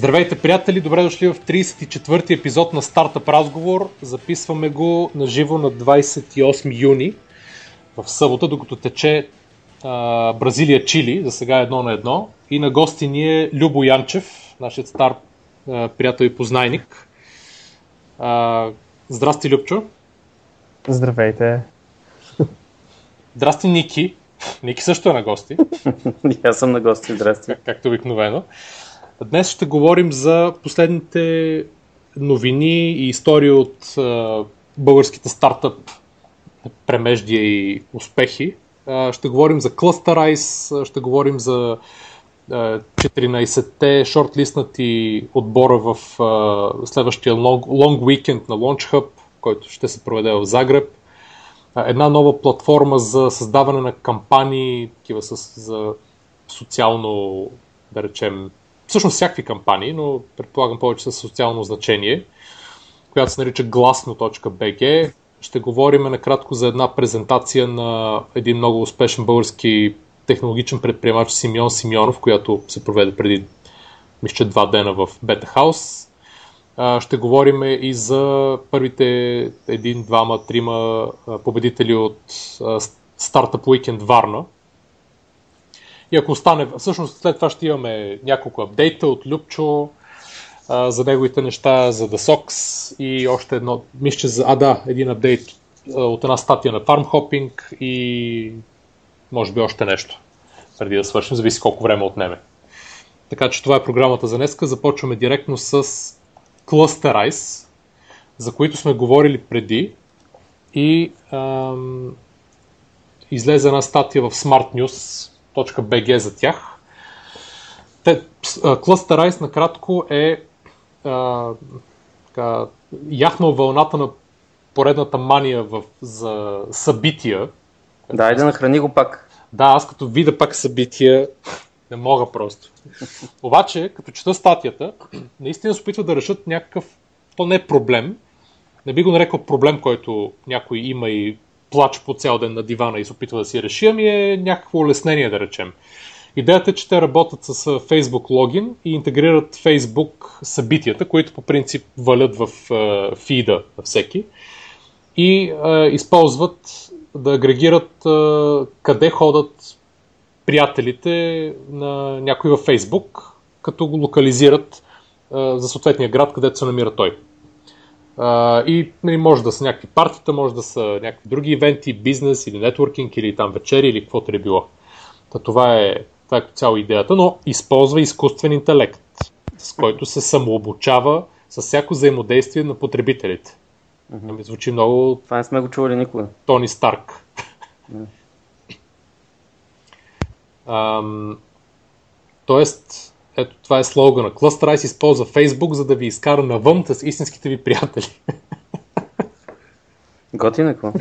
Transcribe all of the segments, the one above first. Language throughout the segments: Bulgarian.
Здравейте, приятели! Добре дошли в 34-ти епизод на Стартъп разговор. Записваме го на живо на 28 юни в събота, докато тече а, Бразилия Чили, за сега едно на едно. И на гости ни е Любо Янчев, нашият стар а, приятел и познайник. А, здрасти, Любчо! Здравейте! Здрасти, Ники! Ники също е на гости. Аз съм на гости, здрасти. Както обикновено. Днес ще говорим за последните новини и истории от а, българските стартъп премеждия и успехи. А, ще говорим за Clusterize, ще говорим за а, 14-те шортлистнати отбора в а, следващия long, long weekend на Launch Hub, който ще се проведе в Загреб. Една нова платформа за създаване на кампании, такива с, за социално, да речем, всъщност всякакви кампании, но предполагам повече с социално значение, която се нарича glaсно.bg. Ще говорим накратко за една презентация на един много успешен български технологичен предприемач Симеон Симеонов, която се проведе преди мисля, два дена в Бета Хаус. Ще говорим и за първите един, двама, трима победители от Startup Weekend Варна, и ако остане, всъщност след това ще имаме няколко апдейта от Любчо а, за неговите неща, за The Sox и още едно, мисля, за, а да, един апдейт от една статия на Farm Hopping и може би още нещо, преди да свършим, зависи колко време отнеме. Така че това е програмата за днеска. Започваме директно с Clusterize, за които сме говорили преди и ам, излезе една статия в Smart News .bg за тях. Те, Cluster накратко е а, така, яхнал вълната на поредната мания в, за събития. Да, айде нахрани го пак. Да, аз като видя пак събития, не мога просто. Обаче, като чета статията, наистина се опитват да решат някакъв, то не е проблем, не би го нарекал проблем, който някой има и плаче по цял ден на дивана и се опитва да си реши, ами е някакво улеснение, да речем. Идеята е, че те работят с Facebook логин и интегрират Facebook събитията, които по принцип валят в фида на всеки и а, използват да агрегират а, къде ходят приятелите на някой във Facebook, като го локализират а, за съответния град, където се намира той. Uh, и нали, може да са някакви партита, може да са някакви други ивенти, бизнес или нетворкинг или там вечери или каквото е било. Та, това е, това е цяло идеята, но използва изкуствен интелект, с който се самообучава с всяко взаимодействие на потребителите. Mm-hmm. Ми звучи много... Това не сме го чували никога. Тони Старк. Mm. um, тоест, ето това е слогана. Cluster използва Facebook, за да ви изкара навън с истинските ви приятели. Готина какво?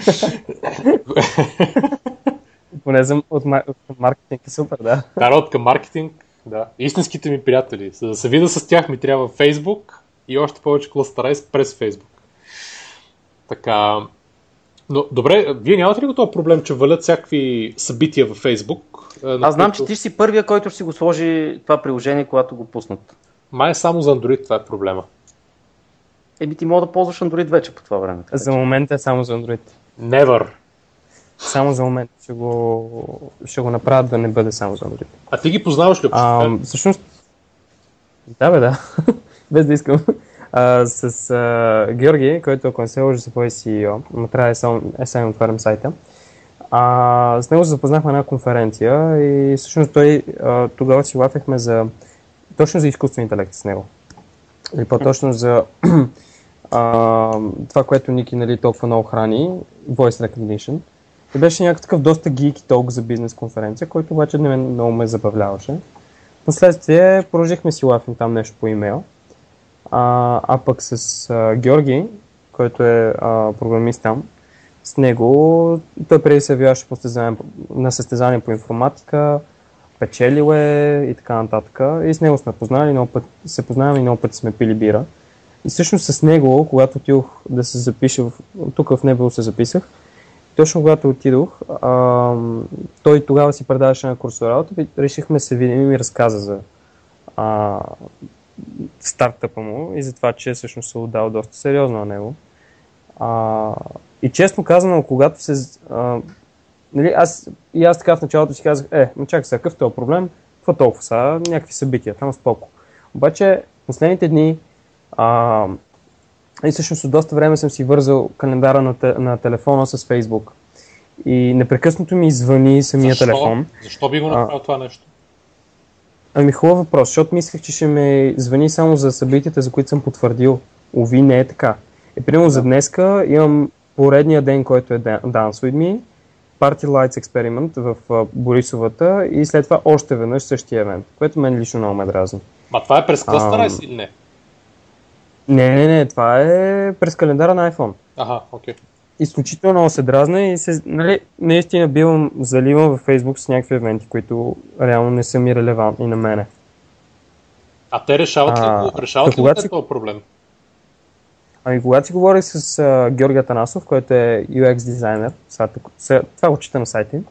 Поне за, от, от маркетинг е супер, да. От към маркетинг, да. Истинските ми приятели. За да се видя с тях ми трябва Facebook и още повече Cluster през Facebook. Така, но добре, вие нямате ли го този проблем, че валят всякакви събития във Facebook? Аз знам, които... че ти си първия, който ще си го сложи това приложение, когато го пуснат. Май е само за Android, това е проблема. Еби ти мога да ползваш Android вече по това време. Така, за момента е само за Android. Never. Само за момент ще го, ще го направят да не бъде само за Android. А ти ги познаваш ли? А, всъщност, да бе, да. Без да искам а, с а, Георги, който ако не се лъжи се появи CEO, но трябва да само, е само отварям сайта. А, с него се запознахме на една конференция и всъщност той а, тогава си лафехме за точно за изкуствен интелект с него. Или по-точно за а, това, което Ники нали, толкова много храни, Voice Recognition. И беше някакъв доста гики толк за бизнес конференция, който обаче не много ме забавляваше. Последствие продължихме си лафим там нещо по имейл. А, а пък с а, Георги, който е а, програмист там, с него той преди се явяваше на състезание по информатика, печелил е и така нататък. И с него сме познали, много път, се познаваме и много пъти сме пили бира. И всъщност с него, когато отидох да се запиша, тук в Небело се записах, точно когато отидох, а, той тогава си предаваше на курсо работа решихме се видим и ми разказа за а, стартъпа му и за това, че всъщност се е отдал доста сериозно на него. А, и честно казано, когато се... А, нали, аз, и аз така в началото си казах, е, но чакай сега, какъв този проблем? Какво толкова са? Някакви събития, там споко. Обаче, последните дни а, и всъщност от доста време съм си вързал календара на, те, на телефона с Фейсбук. И непрекъснато ми звъни самия Защо? телефон. Защо би го направил това нещо? Ами хубав въпрос, защото мислех, че ще ме звъни само за събитията, за които съм потвърдил. Ови, не е така. И примерно за днеска имам поредния ден, който е Dan- Dance With Me, Party Lights Experiment в Борисовата и след това още веднъж същия евент, което мен лично много ме дразни. Ма това е през. Cluster или не? Не, не, не, това е през календара на iPhone. Аха, окей. Изключително се дразна и се, нали, наистина бивам заливан във Facebook с някакви евенти, които реално не са ми релевантни на мене. А те решават ли, А, решават ли си- този проблем? Ами когато си говорих с а, Георги Атанасов, който е UX дизайнер, сега, тук, сега, това го чета на сайта им,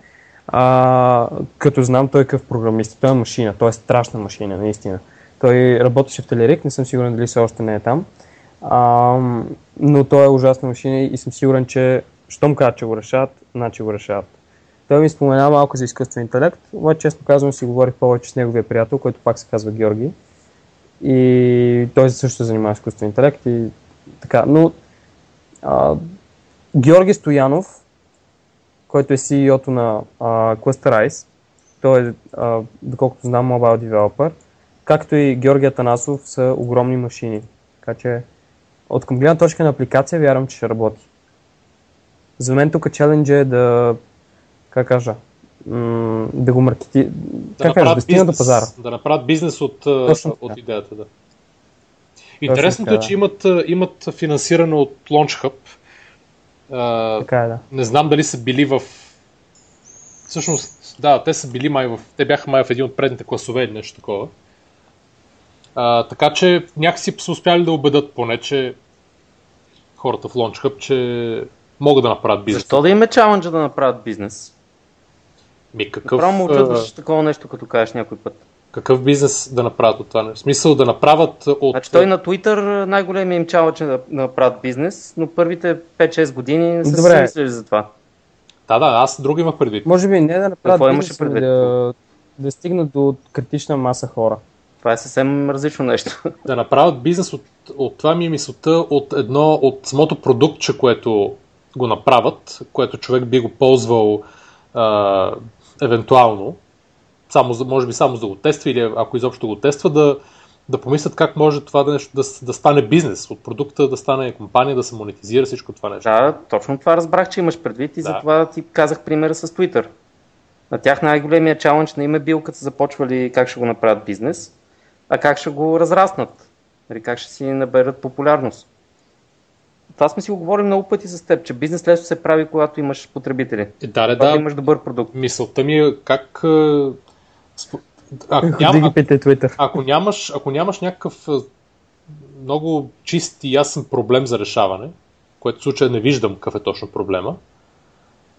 а, като знам той е какъв програмист, той е машина, той е страшна машина, наистина. Той работеше в Телерик, не съм сигурен дали все още не е там, а, но той е ужасна машина и съм сигурен, че щом казват, че го решават, значи го решават. Той ми спомена малко за изкуствен интелект, обаче честно казвам си говорих повече с неговия приятел, който пак се казва Георги. И той също се занимава с изкуствен интелект и така. Но а, Георги Стоянов, който е CEO-то на а, Clusterize, той е, а, доколкото знам, mobile developer, както и Георги Атанасов са огромни машини. Така че от към гледна точка на апликация вярвам, че ще работи. За мен тук челендж е да, как кажа, да го маркети, Да как кажа, да стигна до пазара. да направят бизнес от, Точно от идеята, да. Интересното така, е, че имат, имат финансиране от Launch Hub. А, Така е, да. не знам дали са били в... Всъщност, да, те са били май в... Те бяха май в един от предните класове или нещо такова. А, така че някакси са успяли да убедат поне, че хората в Launch Hub, че могат да направят бизнес. Защо да им е чаленджа да направят бизнес? Ми, какъв, Право му очудваш такова нещо, като кажеш някой път. какъв бизнес да направят от това? В смисъл да направят от... Значи той на Twitter най-големия им чалъч е да, направят бизнес, но първите 5-6 години не са Добре. си мислили за това. Да, да, аз друго имах предвид. Може би не да направят Какво имаше бизнес, ами предвид? да, да стигнат до критична маса хора. Това е съвсем различно нещо. да направят бизнес от, от това ми е мисълта от едно, от самото продуктче, което го направят, което човек би го ползвал а, евентуално, само, може би само за да го тества или ако изобщо го тества, да, да помислят как може това да, нещо, да, да стане бизнес, от продукта да стане компания, да се монетизира всичко това нещо. Да, точно това разбрах, че имаш предвид и Да. затова ти казах примера с Twitter. На тях най-големия чалендж не им е бил като са започвали как ще го направят бизнес, а как ще го разраснат. Нали, как ще си наберат популярност. Това сме си го говорили много пъти с теб, че бизнес лесно се прави, когато имаш потребители. Е, Да, да, Когато да. имаш добър продукт. Мисълта ми е как... Ако, питай Twitter. ако, нямаш, ако нямаш някакъв много чист и ясен проблем за решаване, което в случая не виждам какъв е точно проблема,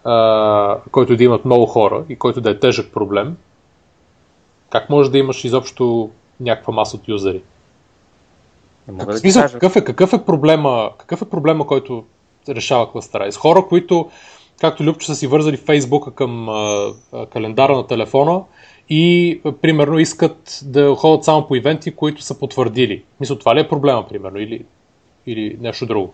а, който да имат много хора и който да е тежък проблем, как може да имаш изобщо някаква маса от юзери? Не мога В да смисъл, кажа. какъв е, какъв е проблема, какъв е проблема, който решава Cluster Хора, които, както Любчо са си вързали Фейсбука към а, а, календара на телефона и а, примерно искат да ходят само по ивенти, които са потвърдили. Мисля, това ли е проблема, примерно, или, или нещо друго?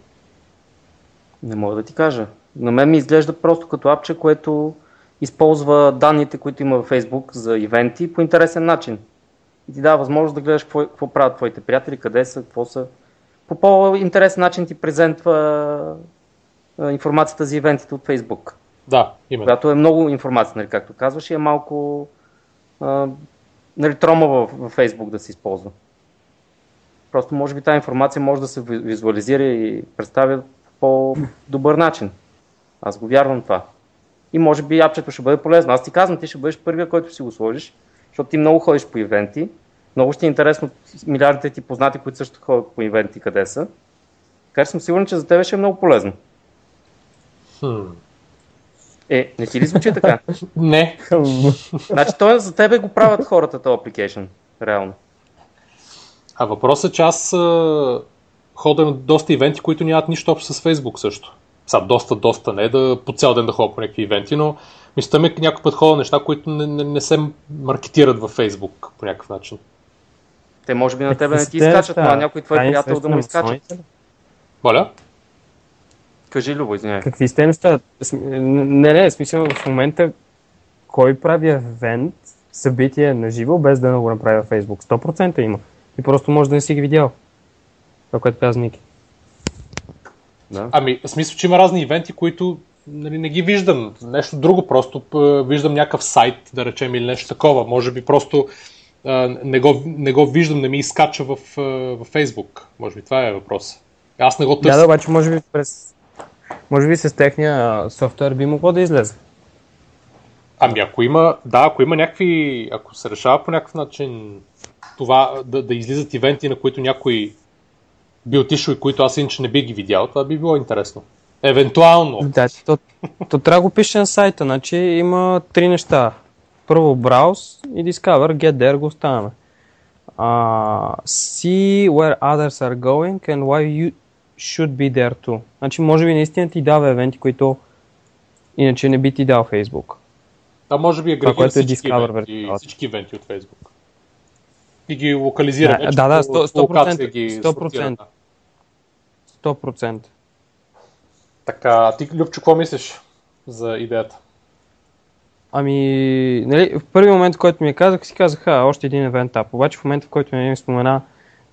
Не мога да ти кажа. На мен ми изглежда просто като апче, което използва данните, които има във Facebook за ивенти по интересен начин. И ти дава възможност да гледаш какво, какво правят твоите приятели, къде са, какво са. По по-интересен начин ти презентва информацията за ивентите от Facebook. Да, именно. Която е много информация, нали, както казваш, и е малко а, нали, тромава в, в Facebook да се използва. Просто може би тази информация може да се ви- визуализира и представя по по-добър начин. Аз го вярвам това. И може би апчето ще бъде полезно. Аз ти казвам, ти ще бъдеш първия, който си го сложиш, защото ти много ходиш по ивенти. Много ще е интересно милиардите ти познати, които също ходят по ивенти, къде са. Така че съм сигурен, че за тебе ще е много полезно. Хм. Е, не ти ли звучи така? Не, Значи той за тебе го правят хората, този application. Реално. А въпросът е, че аз а, хода на доста ивенти, които нямат нищо общо с Фейсбук също. Сега доста, доста не да по цял ден да ходя по някакви ивенти, но мисля ми някой път ходя неща, които не, не, не се маркетират във Фейсбук по някакъв начин. Те може би на тебе не ти изкачат, но на някой твой приятел да му изкачат. Моля? Кажи, Любо, извиняй. Какви сте неща? Не, не, смисъл в момента кой прави евент, събитие на живо, без да го направи във Facebook? 100% има. И просто може да не си ги видял. Това, което каза Ники. Да. Ами, в смисъл, че има разни ивенти, които нали, не ги виждам. Нещо друго, просто виждам някакъв сайт, да речем, или нещо такова. Може би просто а, не, го, не го виждам, не ми изкача в, в Facebook. Може би това е въпрос. Аз не го търся. Да, да, обаче може би през... Може би с техния софтуер би могло да излезе. Ами ако има, да, ако има някакви, ако се решава по някакъв начин това да, да излизат ивенти, на които някой би отишъл и които аз иначе не би ги видял, това би било интересно. Евентуално. Да, то, то трябва да го пише на сайта, значи има три неща. Първо Browse и Discover, Get There го оставяме. Uh, see where others are going and why you should be there too. Значи може би наистина ти дава евенти, които иначе не би ти дал Facebook. А може би агрегира всички, е евенти, всички евенти от Facebook. И ги локализира. Да, да, да 100%. 100%, ги 100%. 100%. Така, ти, Любчо, какво мислиш за идеята? Ами, нали, в първи момент, в който ми я казах, си казах, а, още един евент ап. Обаче в момента, в който ми спомена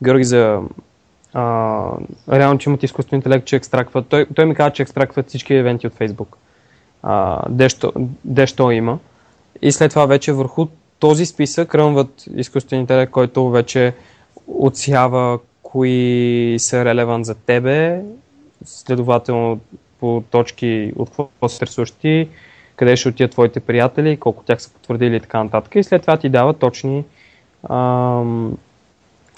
Георги за а, реално, че имат изкуствен интелект, че екстрактват. Той, той ми каза, че екстрактват всички евенти от Facebook. А, дещо, дещо има. И след това вече върху този списък ръмват изкуствен интелект, който вече отсява кои са релевант за тебе, следователно по точки от какво се интересуващи, къде ще отидат твоите приятели, колко тях са потвърдили и така нататък. И след това ти дава точни ам,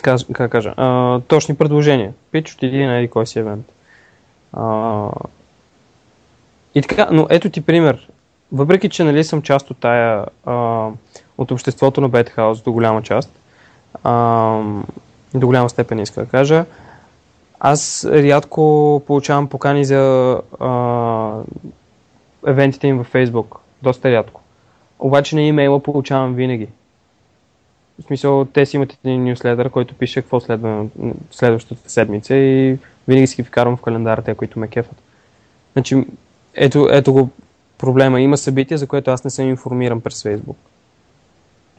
как, как кажа, а, точни предложения. Пич, отиди на един кой си евент. А, и така, но ето ти пример. Въпреки, че нали съм част от тая, а, от обществото на Бетхаус до голяма част, а, до голяма степен иска да кажа, аз рядко получавам покани за а, евентите им във Facebook. Доста рядко. Обаче на имейла получавам винаги. В смисъл, те си имат един нюследър, който пише какво следва следващата седмица и винаги си ги вкарвам в календара, те, които ме кефат. Значи, ето, ето го проблема. Има събития, за което аз не съм информиран през Facebook.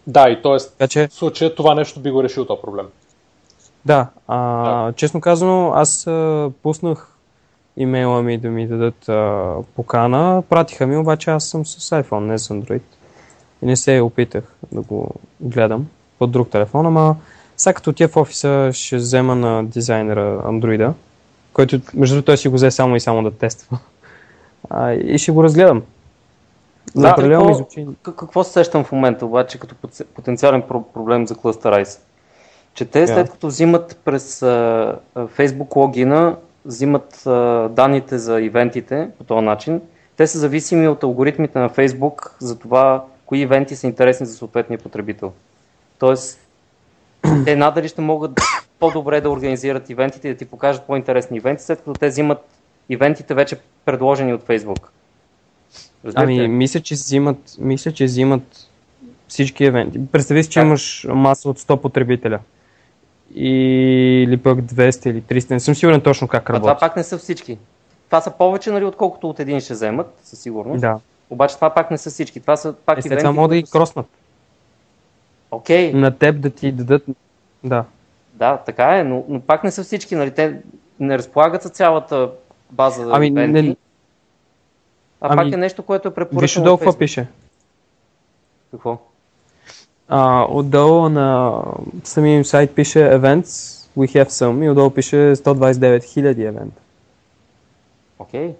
Да, и т.е. че... в случая това нещо би го решил този проблем. Да, а, да. честно казано, аз а, пуснах имейла ми да ми дадат а, покана, пратиха ми, обаче аз съм с iPhone, не с Android. И не се опитах да го гледам под друг телефон, ама сега като отида в офиса ще взема на дизайнера Android, който между другото той си го взе само и само да тества. А, и ще го разгледам. Да, какво, какво се сещам в момента обаче като потенциален проблем за Cluster Че те след като взимат през uh, Facebook логина, взимат uh, данните за ивентите по този начин, те са зависими от алгоритмите на Facebook за това кои ивенти са интересни за съответния потребител. Тоест, те надали ще могат по-добре да организират ивентите и да ти покажат по-интересни ивенти, след като те взимат ивентите вече предложени от Facebook. Разбирате? Ами, мисля, че взимат, мисля, че взимат всички евенти. Представи си, че как? имаш маса от 100 потребителя. Или пък 200 или 300. Не съм сигурен точно как работи. А това пак не са всички. Това са повече, нали, отколкото от един ще вземат, със сигурност. Да. Обаче това пак не са всички. Това са пак е, ивенти. Могат да ги кроснат. Окей. Okay. На теб да ти дадат. Да. Да, така е, но, но пак не са всички. Нали? Те не разполагат с цялата база ами, ивенти. Не, а ами, пак е нещо, което е препоръчено. Виж какво пише. Какво? А, отдолу на самия сайт пише events, we have some и отдолу пише 129 000 евента. Окей. Okay.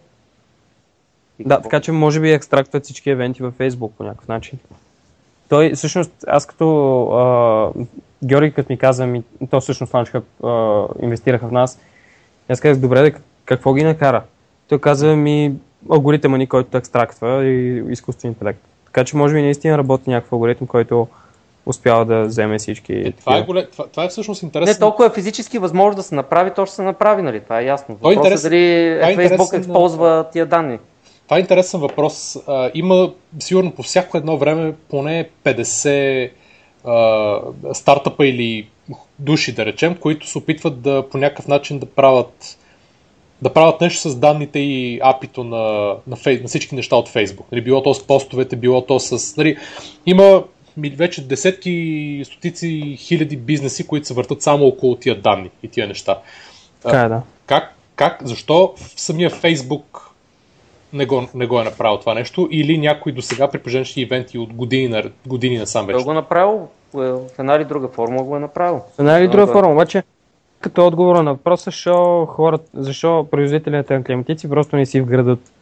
Да, така че може би екстрактват всички евенти във Facebook по някакъв начин. Той, всъщност, аз като а, Георги, като ми каза, ми, то всъщност Ланчка инвестираха в нас, аз казах, добре, какво ги накара? Той каза ми, алгоритъма ни, който екстрактва и изкуствен интелект. Така че може би наистина работи някакъв алгоритъм, който успял да вземе всички. Е, това, е голем, това, това е всъщност интересно. Не толкова е физически възможно да се направи, то ще се направи, нали? Това е ясно. Е Въпросът е интерес- дали това е Facebook интересен, използва тия данни. Това е интересен въпрос. А, има сигурно по всяко едно време поне 50 а, стартъпа или души, да речем, които се опитват да по някакъв начин да правят да правят нещо с данните и апито на, на, фей, на всички неща от Facebook. Нали, било то с постовете, било то с... Нали, има вече десетки, стотици хиляди бизнеси, които се въртат само около тия данни и тия неща. Така е, да. Как, как, защо в самия Фейсбук не го, не го е направил това нещо или някой до сега при положение ивенти от години, на, години насам Той вече? го е направил е, в една или друга форма го е направил. В една или Да, друга да. форма, обаче, като отговор на въпроса, защо, хората, защо производителите на климатици просто не си вградат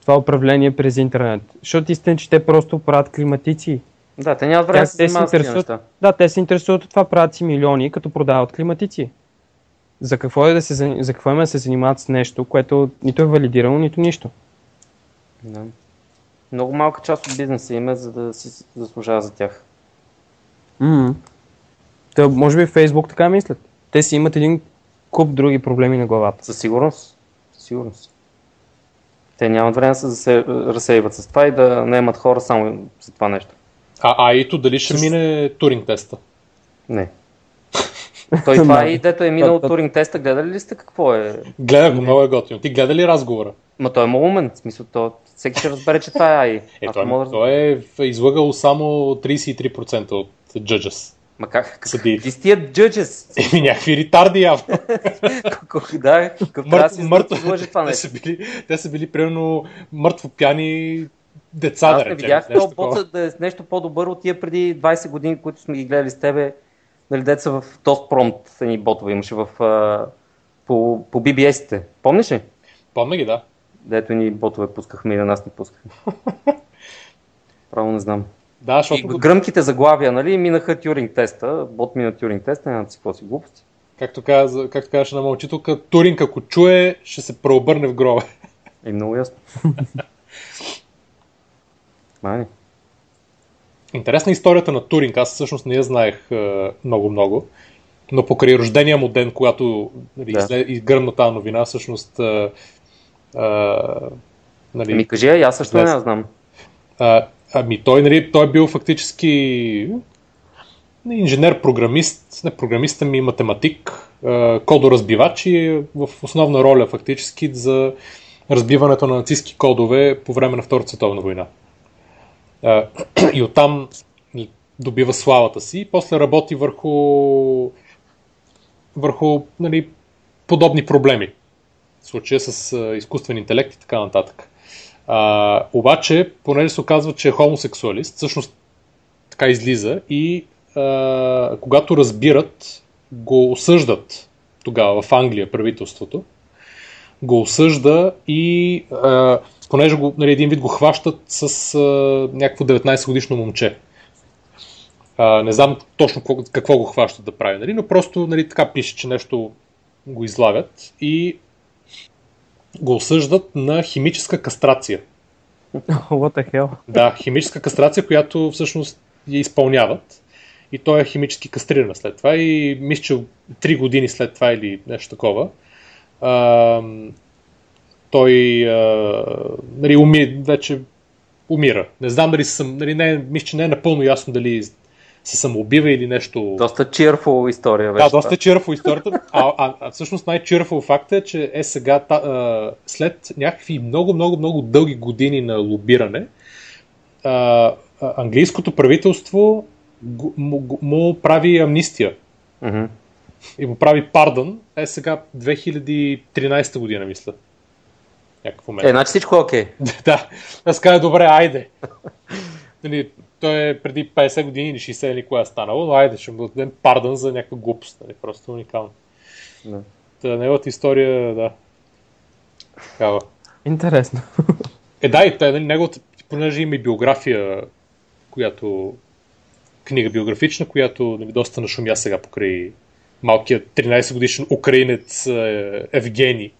това управление през интернет. Защото истина, че те просто правят климатици. Да, те нямат време да се интересуват. Да, те се интересуват от това, правят си милиони, като продават климатици. За какво, е да се, за какво има да се занимават с нещо, което нито е валидирано, нито нищо. Да. Много малка част от бизнеса им е, за да си заслужава за тях. м Та, може би Фейсбук така мислят. Те си имат един куп други проблеми на главата. Със сигурност. Със сигурност. Те нямат време да се разсейват с това и да наемат хора само за това нещо. А, а ито дали ще мине туринг теста? Не. Той това и дето е минал туринг теста, гледали ли сте какво е? Гледах го, много е готино. Ти гледа ли разговора? Ма той е умен, в смисъл, то, всеки ще разбере, че това е AI. Е, той, мога той е излъгал само 33% от judges. Ма как? как? Съдии. Ти с тия джъджес. Еми някакви ретарди явно. да, какъв трябва да Мъртв, си това те, нещо. са били, те са били примерно мъртво пяни деца, Аз да речем. видях нещо бот да е нещо по-добър от тия преди 20 години, които сме ги гледали с тебе. Нали, деца в Тостпромт, едни ботове имаше в, а, по, по BBS-ите. Помниш ли? Помня ги, да. Дето ни ботове пускахме и на нас не пускахме. Право не знам. Да, И защото, гръмките заглавия, нали, минаха Тюринг теста. Бот мина Тюринг теста, няма си какво си глупости. както, каза, както казваше на мълчителка, Туринг ако чуе, ще се преобърне в гроба. И много ясно. Мани. Интересна е историята на Туринг. Аз всъщност не я знаех е, много-много. Но покрай рождения му ден, когато нали, Да. изле- изгръмна тази новина, всъщност е, е, нали, Ми кажи, а аз също не я знам. А, ами той, нали, той е бил фактически инженер-програмист, не програмист, ами математик, а, кодоразбивач и е в основна роля фактически за разбиването на нацистски кодове по време на Втората световна война. И оттам добива славата си и после работи върху върху нали, подобни проблеми. В случая с изкуствен интелект и така нататък. А, обаче, понеже се оказва, че е хомосексуалист, всъщност така излиза и а, когато разбират, го осъждат тогава в Англия правителството, го осъжда и а, понеже го, нали, един вид го хващат с а, някакво 19 годишно момче. А, не знам точно какво, какво го хващат да прави, нали, но просто нали, така пише, че нещо го излагат и го осъждат на химическа кастрация. What the hell? Да, химическа кастрация, която всъщност я изпълняват. И той е химически кастриран след това. И мисля, че 3 години след това или нещо такова, той а, нали, уми, вече умира. Не знам дали съм- нали, не, мисля, че не е напълно ясно дали се самоубива или нещо. Доста cheerful история вече. Да, доста чирфо историята. А, а, а всъщност най-чирфо факт е, че е сега, та, а, след някакви много, много, много дълги години на лобиране, а, а, английското правителство му, го- му прави амнистия. Мгм. и му прави пардън. Е сега 2013 година, мисля. Някакъв момент. Е, значи всичко е окей. да, аз казах, добре, айде. Нали, той е преди 50 години или 60 или кога е станало, но айде, ще му дадем пардън за някаква глупост. Нали, просто уникално. Да. Та, неговата история, да. Такава. Интересно. Е, да, и той, нали, неговата, понеже има и биография, която книга биографична, която нали, доста нашумя сега покрай малкият 13 годишен украинец е, Евгений.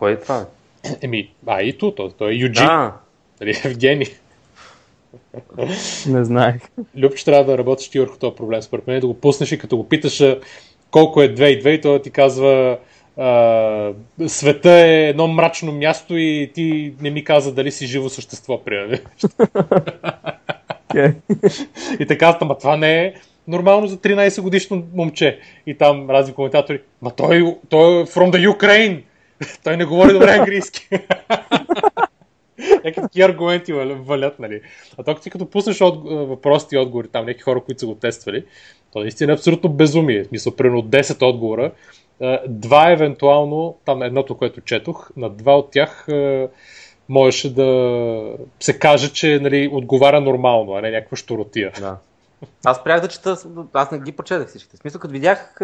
Кой е това? Еми, а и то, той, е Юджи, А, нали, Евгений. Не знаех. Любче трябва да работиш ти върху този проблем, според мен, да го пуснеш и като го питаш колко е 2 и 2 и той ти казва а, света е едно мрачно място и ти не ми каза дали си живо същество, примерно. Okay. и така, ама това не е нормално за 13 годишно момче. И там разни коментатори, ма той, той е from the Ukraine. той не говори добре английски. Някакви такива аргументи валят, нали? А то ти като пуснеш от, въпросите и отговори, там някакви хора, които са го тествали, то наистина е абсолютно безумие. Мисля, примерно от 10 отговора, два евентуално, там едното, което четох, на два от тях можеше да се каже, че нали, отговаря нормално, а не някаква щуротия. Да. Аз спрях да чета, аз не ги прочетах всичките. В смисъл, като видях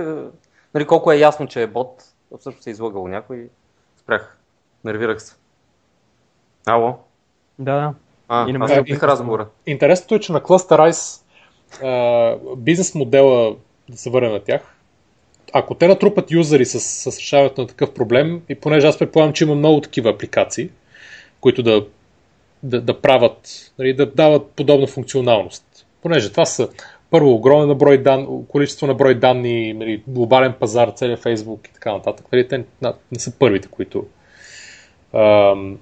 нали, колко е ясно, че е бот, всъщност се е излагал някой, спрях. Нервирах се. Ало? Да, да. А, и не аз не разговора. Интересното е, че на Cluster бизнес модела, да се върнем на тях, ако те натрупат юзери с, с решаването на такъв проблем, и понеже аз предполагам, че има много такива апликации, които да, да, да правят, нали, да дават подобна функционалност. Понеже това са първо огромен брой дан, количество на брой данни, нали, глобален пазар, целият Фейсбук и така нататък. Нали, те не, не са първите, които ам,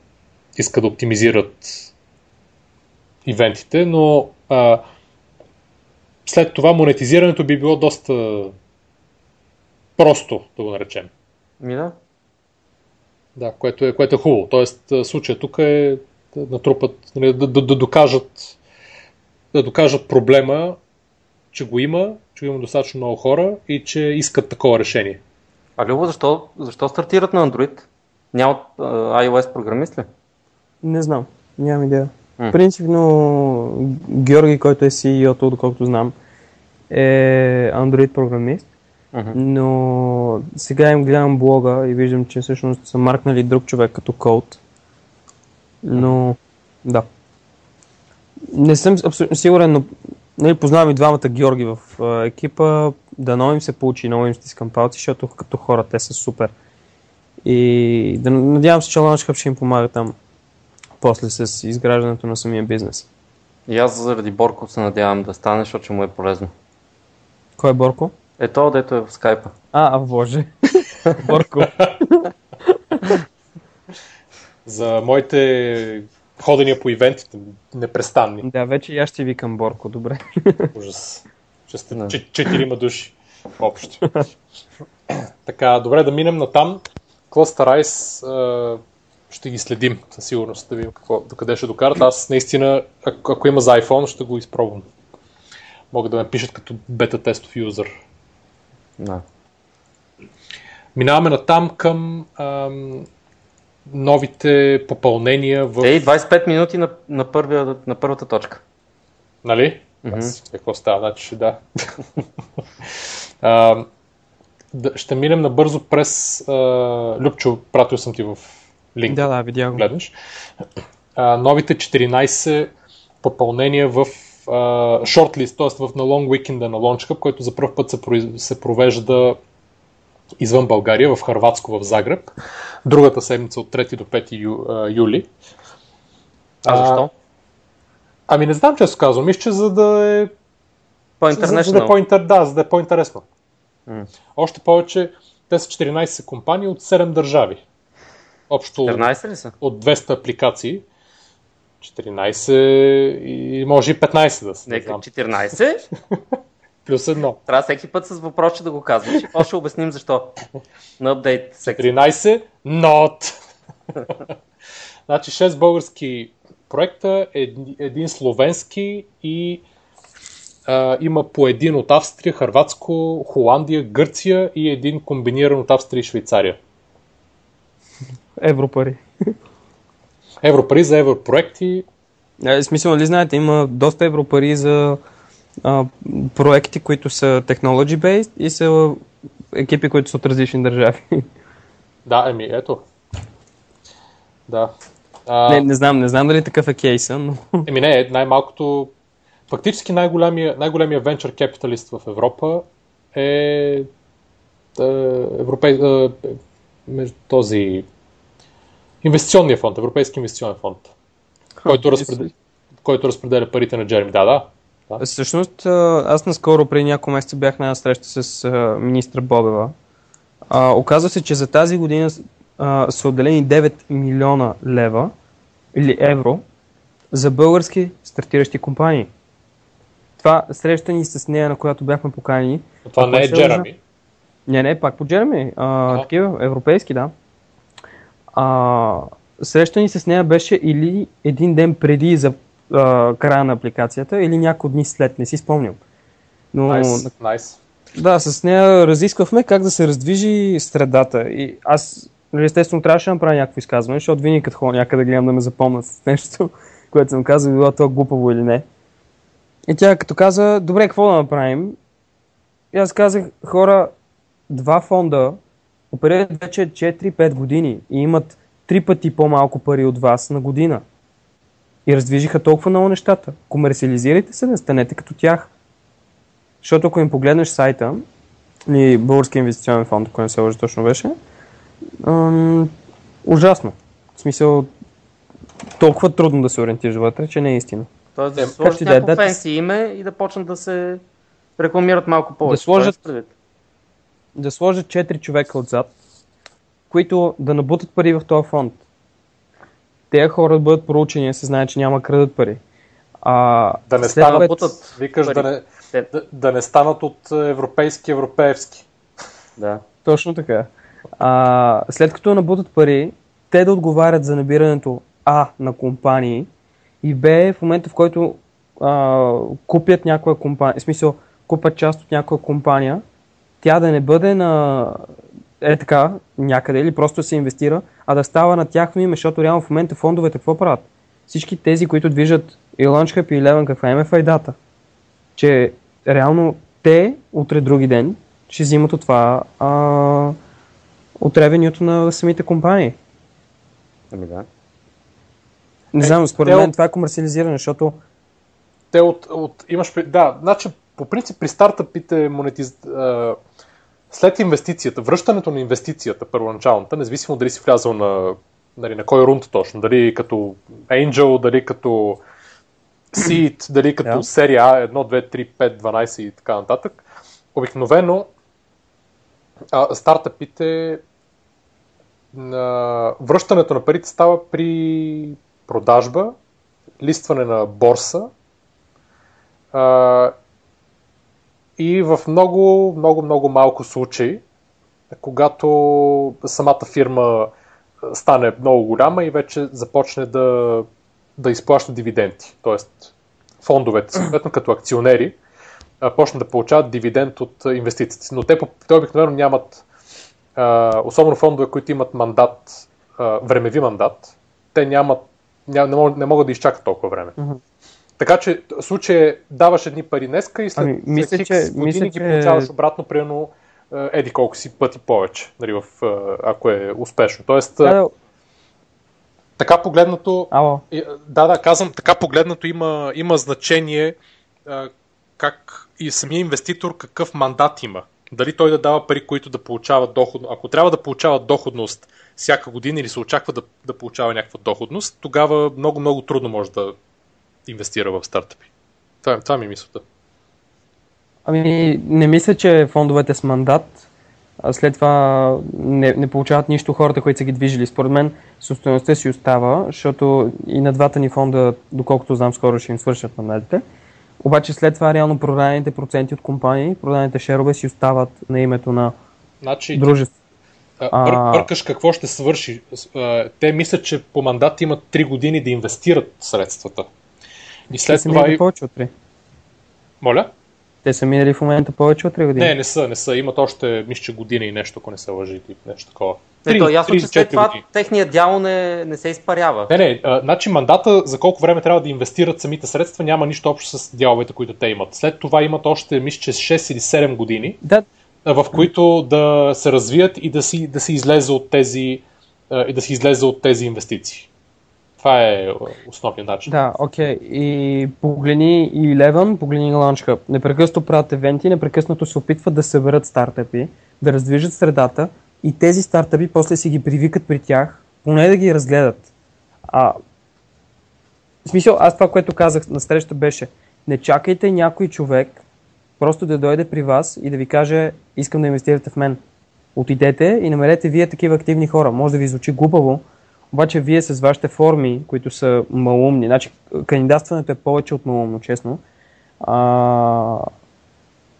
искат да оптимизират ивентите, но а, след това монетизирането би било доста просто, да го наречем. Ми да. Да, което е, което е хубаво. Тоест, случая тук е да натрупат, нали, да, да, да, докажат, да докажат проблема, че го има, че има достатъчно много хора и че искат такова решение. А Любо, защо, защо стартират на Android? Нямат uh, iOS програмист ли? Не знам, нямам идея. Mm. Принципно Георги, който е CEO-то, доколкото знам, е Android програмист. Uh-huh. Но сега им гледам блога и виждам, че всъщност са маркнали друг човек като код. Но, да. Не съм абсолютно сигурен, но нали, познавам и двамата Георги в uh, екипа. Дано им се получи, много им стискам палци, защото като хора те са супер. И да надявам се, че Launch Hub ще им помага там после с изграждането на самия бизнес. И аз заради Борко се надявам да стане, защото му е полезно. Кой е Борко? Е то, дето е в скайпа. А, а боже. Борко. За моите ходения по ивентите, непрестанни. Да, вече и аз ще викам Борко, добре. Ужас. Че сте no. четирима души общо. така, добре, да минем на там. Cluster Ice ще ги следим със сигурност, да видим какво, докъде ще докарат. Аз наистина, ако, ако има за iPhone, ще го изпробвам. Могат да ме пишат като бета-тестов юзър. Да. Минаваме на там към ам, новите попълнения в... Ей, 25 минути на, на, първия, на първата точка. Нали? Mm-hmm. Аз, какво става? Значи, да. а, да. Ще минем набързо през... А, Любчо, пратил съм ти в линк. Да, да, видях го. Гледаш. А, новите 14 попълнения в шортлист, т.е. в на лонг уикенда на Launch Cup, който за първ път се, се провежда извън България, в Харватско, в Загреб. Другата седмица от 3 до 5 ю, а, юли. А защо? А, ами не знам, често казвам. Мисля, че за да е. За, за да е по-интер... Да, за да е по-интересно. Mm. Още повече, те са 14 компании от 7 държави. Общо 14 ли са? от 200 апликации. 14 и може и 15 да са. Нека 14? Плюс едно. Трябва всеки път с въпрос да го казваш и после ще обясним защо. На апдейт. 14, not. значи 6 български проекта, един словенски и а, има по един от Австрия, Харватско, Холандия, Гърция и един комбиниран от Австрия и Швейцария. Европари. Европари за европроекти. Е, смисъл, ли нали знаете, има доста европари за а, проекти, които са technology-based и са екипи, които са от различни държави. Да, еми, ето. Да. А... Не, не знам, не знам дали такъв е кейса, но... Еми не, най-малкото... Фактически най-големия, най-големия venture capitalist в Европа е, е европей... е, този Инвестиционния фонд, Европейски инвестиционен фонд, който, разпред... който разпределя парите на Джереми. Да, да. Да. Всъщност, аз наскоро преди няколко месеца бях на една среща с министра Бобева. А, оказва се, че за тази година а, са отделени 9 милиона лева или евро за български стартиращи компании. Това среща ни с нея, на която бяхме поканени. Това не е Джереми. Не, не, пак по Джереми. А, такива, европейски, да. А, среща ни с нея беше или един ден преди за а, края на апликацията, или няколко дни след, не си спомням. Но, nice, nice. Да, с нея разисквахме как да се раздвижи средата. И аз, нали, естествено, трябваше да направя някакво изказване, защото винаги като ходя някъде гледам да ме запомнят с нещо, което съм казал, било това глупаво или не. И тя като каза, добре, какво да направим? И аз казах, хора, два фонда оперират вече 4-5 години и имат три пъти по-малко пари от вас на година. И раздвижиха толкова много нещата. Комерциализирайте се, не станете като тях. Защото ако им погледнеш сайта, или Български инвестиционен фонд, ако не се лъжи точно беше, ам, ужасно. В смисъл, толкова трудно да се ориентираш вътре, че не е истина. Тоест да сложат някакво да, фенси име и да почнат да се рекламират малко повече. Да сложат, да сложат 4 човека отзад, които да набутат пари в този фонд. Тези хора да бъдат проучени, се знае, че няма крадат пари. А, да не станат, бутат викаш, да не, да, да не станат от европейски европейски. Да. Точно така. А, след като набутат пари, те да отговарят за набирането А на компании и Б в момента, в който а, купят някоя компания, в смисъл купят част от някоя компания, тя да не бъде на е така, някъде или просто се инвестира, а да става на тяхно име, защото реално в момента фондовете какво правят? Всички тези, които движат и Launchhub и Eleven, каква им е файдата? Че реално те утре други ден ще взимат от това а, от ревенюто на самите компании. Ами да. Не знам, според мен от... това е комерциализиране, защото те от, от имаш, да, значи по принцип при стартъпите монетиз... след инвестицията, връщането на инвестицията, първоначалната, независимо дали си влязал на, нали, на кой рунд точно, дали като Angel, дали като Seed, дали като yeah. серия А, 1, 2, 3, 5, 12 и така нататък, обикновено а, стартъпите на връщането на парите става при продажба, листване на борса а, и в много, много, много малко случаи, когато самата фирма стане много голяма и вече започне да, да изплаща дивиденти. Тоест фондовете, съответно като акционери, почнат да получават дивиденд от инвестициите. Но те, те обикновено нямат, особено фондове, които имат мандат, времеви мандат, те нямат, не, могат, не могат да изчакат толкова време. Така че случай даваш едни пари днеска и след, ами, мисля, след че, години мисля, ги получаваш обратно, примерно еди колко си пъти повече, нали, в, ако е успешно. Тоест, да, така погледнато, Ало. да, да, казвам, така погледнато има, има значение как и самия инвеститор какъв мандат има. Дали той да дава пари, които да получават доходност. Ако трябва да получава доходност всяка година или се очаква да, да получава някаква доходност, тогава много-много трудно може да инвестира в стартъпи. Това, това ми е мисълта. Ами, не мисля, че фондовете с мандат а след това не, не получават нищо хората, които са ги движили. Според мен собствеността си остава, защото и на двата ни фонда, доколкото знам, скоро ще им свършат мандатите. Обаче след това реално продадените проценти от компании, продадените шерове си остават на името на значи, дружество. А... Бъркаш какво ще свърши. Те мислят, че по мандат имат 3 години да инвестират средствата. И след Те това. И... повече от 3. Моля? Те са минали в момента повече от 3 години. Не, не са, не са. Имат още, мисля, година и нещо, ако не се лъжи, тип, нещо такова. Не, то ясно, че след това техният дял не, не се изпарява. Не, не, а, значи мандата за колко време трябва да инвестират самите средства няма нищо общо с дяловете, които те имат. След това имат още, мисля, че 6 или 7 години, да. в които да се развият и да си, да си излезе от тези и да си излезе от тези инвестиции. Това е основният начин. Да, окей. Okay. И погледни и Eleven, погледни Launch Непрекъснато правят евенти, непрекъснато се опитват да съберат стартъпи, да раздвижат средата и тези стартъпи после си ги привикат при тях, поне да ги разгледат. А, В смисъл, аз това, което казах на среща беше, не чакайте някой човек просто да дойде при вас и да ви каже, искам да инвестирате в мен. Отидете и намерете вие такива активни хора. Може да ви звучи глупаво, обаче вие с вашите форми, които са малумни, значи кандидатстването е повече от малумно, честно. А,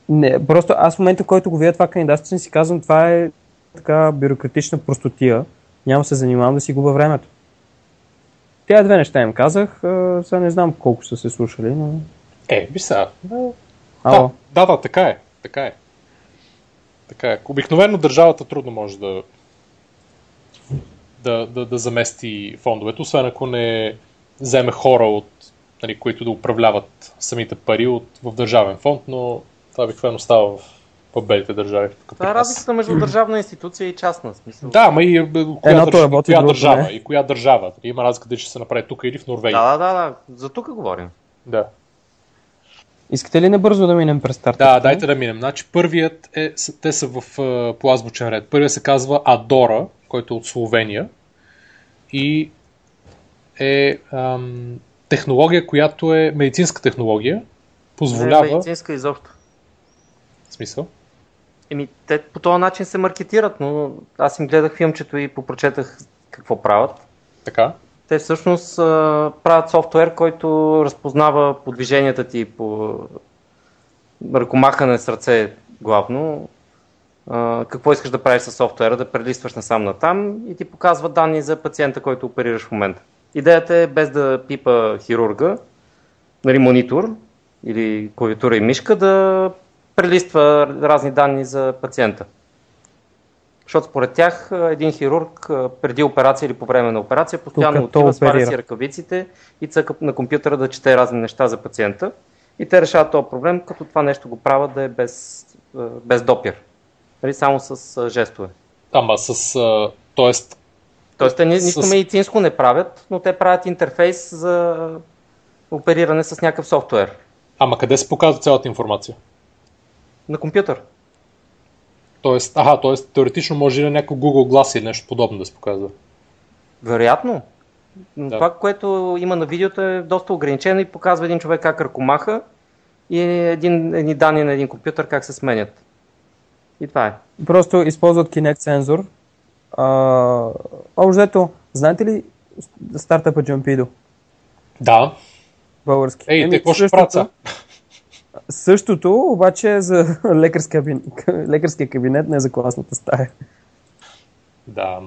не, просто аз в момента, в който го видя това кандидатство, си казвам, това е така бюрократична простотия. Няма се занимавам да си губа времето. Тя две неща им казах, сега не знам колко са се слушали, но... Е, би сега. Да, да, да, така е. Така е. Така е. Обикновено държавата трудно може да, да, да, да замести фондовете, освен ако не вземе хора, от, нали, които да управляват самите пари от, в държавен фонд, но това обикновено става в по-белите държави. Това е разликата между държавна институция и частна смисъл. Да, ма и коя, държ... работи, коя държава не. и коя държава. Има разлика да ще се направи тук или в Норвегия. Да, да, да, за тук говорим. Да. Искате ли набързо да минем през старта? Да, дайте да минем. Значи първият е, те са в по азбучен ред. Първият се казва Адора, който е от Словения и е ам, технология, която е медицинска технология. Позволява... Не е медицинска изобщо. В смисъл? Еми, те по този начин се маркетират, но аз им гледах филмчето и попрочетах какво правят. Така. Те всъщност а, правят софтуер, който разпознава подвиженията ти по ръкомахане с ръце главно. А, какво искаш да правиш с софтуера, да прелистваш насам на там и ти показва данни за пациента, който оперираш в момента. Идеята е без да пипа хирурга, нали, монитор или клавиатура и мишка, да прелиства разни данни за пациента. Защото според тях един хирург преди операция или по време на операция постоянно отива, сваля си ръкавиците и цъка на компютъра да чете разни неща за пациента. И те решават този проблем, като това нещо го правят да е без, без допир. Нали, само с жестове. Ама с... Тоест... Тоест те нищо с... медицинско не правят, но те правят интерфейс за опериране с някакъв софтуер. Ама къде се показва цялата информация? На компютър. Тоест, аха, тоест теоретично може и на някой Google Glass или нещо подобно да се показва. Вероятно. Да. Това, което има на видеото е доста ограничено и показва един човек как ръкомаха и един, едни данни на един компютър как се сменят. И това е. Просто използват Kinect сензор. Общо знаете ли стартъпа Jumpido? Да. Български. Ей, те какво ще правят Същото, обаче е за лекарския кабинет, лекарския кабинет, не за класната стая. Да.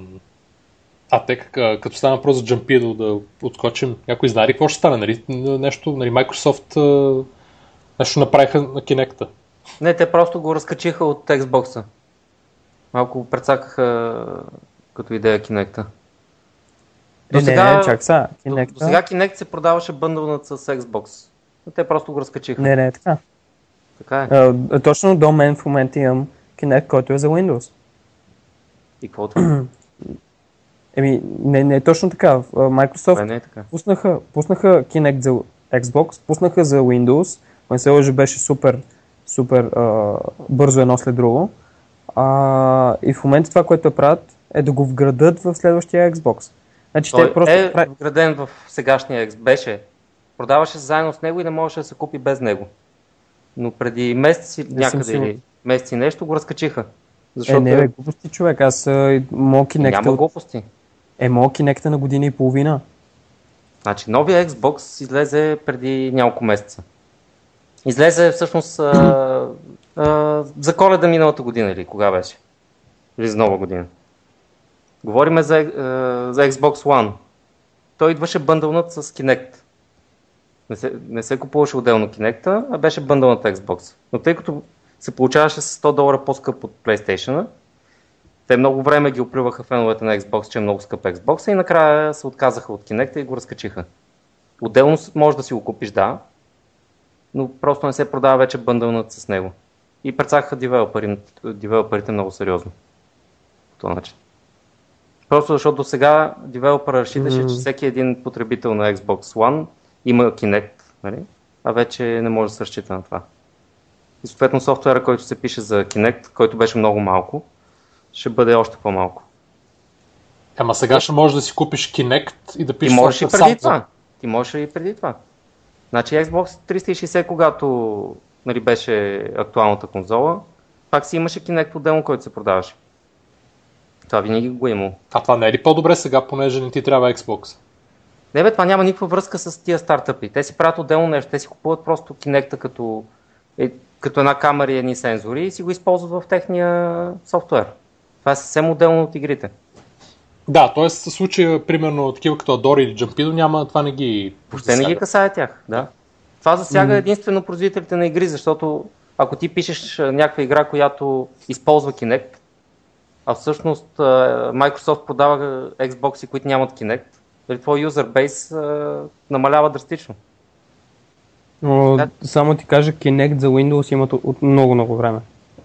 А те като стана въпрос за Jumpido да отскочим, някой знае ли какво ще стане? Нали? Нещо, нали, Microsoft нещо направиха на Kinect. Не, те просто го разкачиха от Xbox. Малко прецакаха като идея Kinect. До сега, не, не, чак са. Kinect. До, до сега Kinect се продаваше бъндълнат с Xbox но те просто го разкачиха. Не, не е така. Така е. А, точно до мен в момента имам Kinect, който е за Windows. И какво това? Еми, не, не е точно така. Microsoft не е така. Пуснаха, пуснаха Kinect за Xbox, пуснаха за Windows, не се лъжи беше супер, супер а, бързо едно след друго. А, и в момента това, което правят, е да го вградат в следващия Xbox. Значи, Той те просто е прави... вграден в сегашния Xbox. Беше Продаваше се заедно с него и не можеше да се купи без него. Но преди месеци не някъде или месеци нещо го разкачиха. Защото... Е, не, бе, глупости човек. Аз моят Kinect... Няма глупости. Е, моят Kinect на година и половина. Значи, новия Xbox излезе преди няколко месеца. Излезе всъщност а, а, за коледа миналата година или кога беше? Или за нова година. Говориме за, а, за Xbox One. Той идваше бъндълнат с Kinect. Не се, не се купуваше отделно Kinect, а беше бъндъл на Xbox. Но тъй като се получаваше с 100 долара по-скъп от PlayStation, те много време ги оплюваха феновете на Xbox, че е много скъп Xbox и накрая се отказаха от Kinect и го разкачиха. Отделно може да си го купиш, да, но просто не се продава вече бъндълнат с него. И прецакаха девелоперите много сериозно. По този начин. Просто защото до сега девелопера разчиташе, mm-hmm. че всеки един потребител на Xbox One има Kinect, нали? а вече не може да се разчита на това. И съответно софтуера, който се пише за Kinect, който беше много малко, ще бъде още по-малко. Ама сега ще можеш да си купиш Kinect и да пишеш. И можеш и преди това. Ти можеш и преди това. Значи Xbox 360, когато нали, беше актуалната конзола, пак си имаше Kinect отделно, който се продаваше. Това винаги го е имало. А това не е ли по-добре сега, понеже не ти трябва Xbox? Не бе, това няма никаква връзка с тия стартъпи. Те си правят отделно нещо. Те си купуват просто Kinect като, е, като една камера и едни сензори и си го използват в техния софтуер. Това е съвсем отделно от игрите. Да, т.е. в случая, примерно, такива като Adore или Jumpido, няма, това не ги Въобще не ги касае тях, да. Това засяга единствено производителите на игри, защото ако ти пишеш някаква игра, която използва Kinect, а всъщност Microsoft продава Xbox, които нямат Kinect, дали твой юзербейс намалява драстично. Но да. само ти кажа, Kinect за Windows имат от много, много време.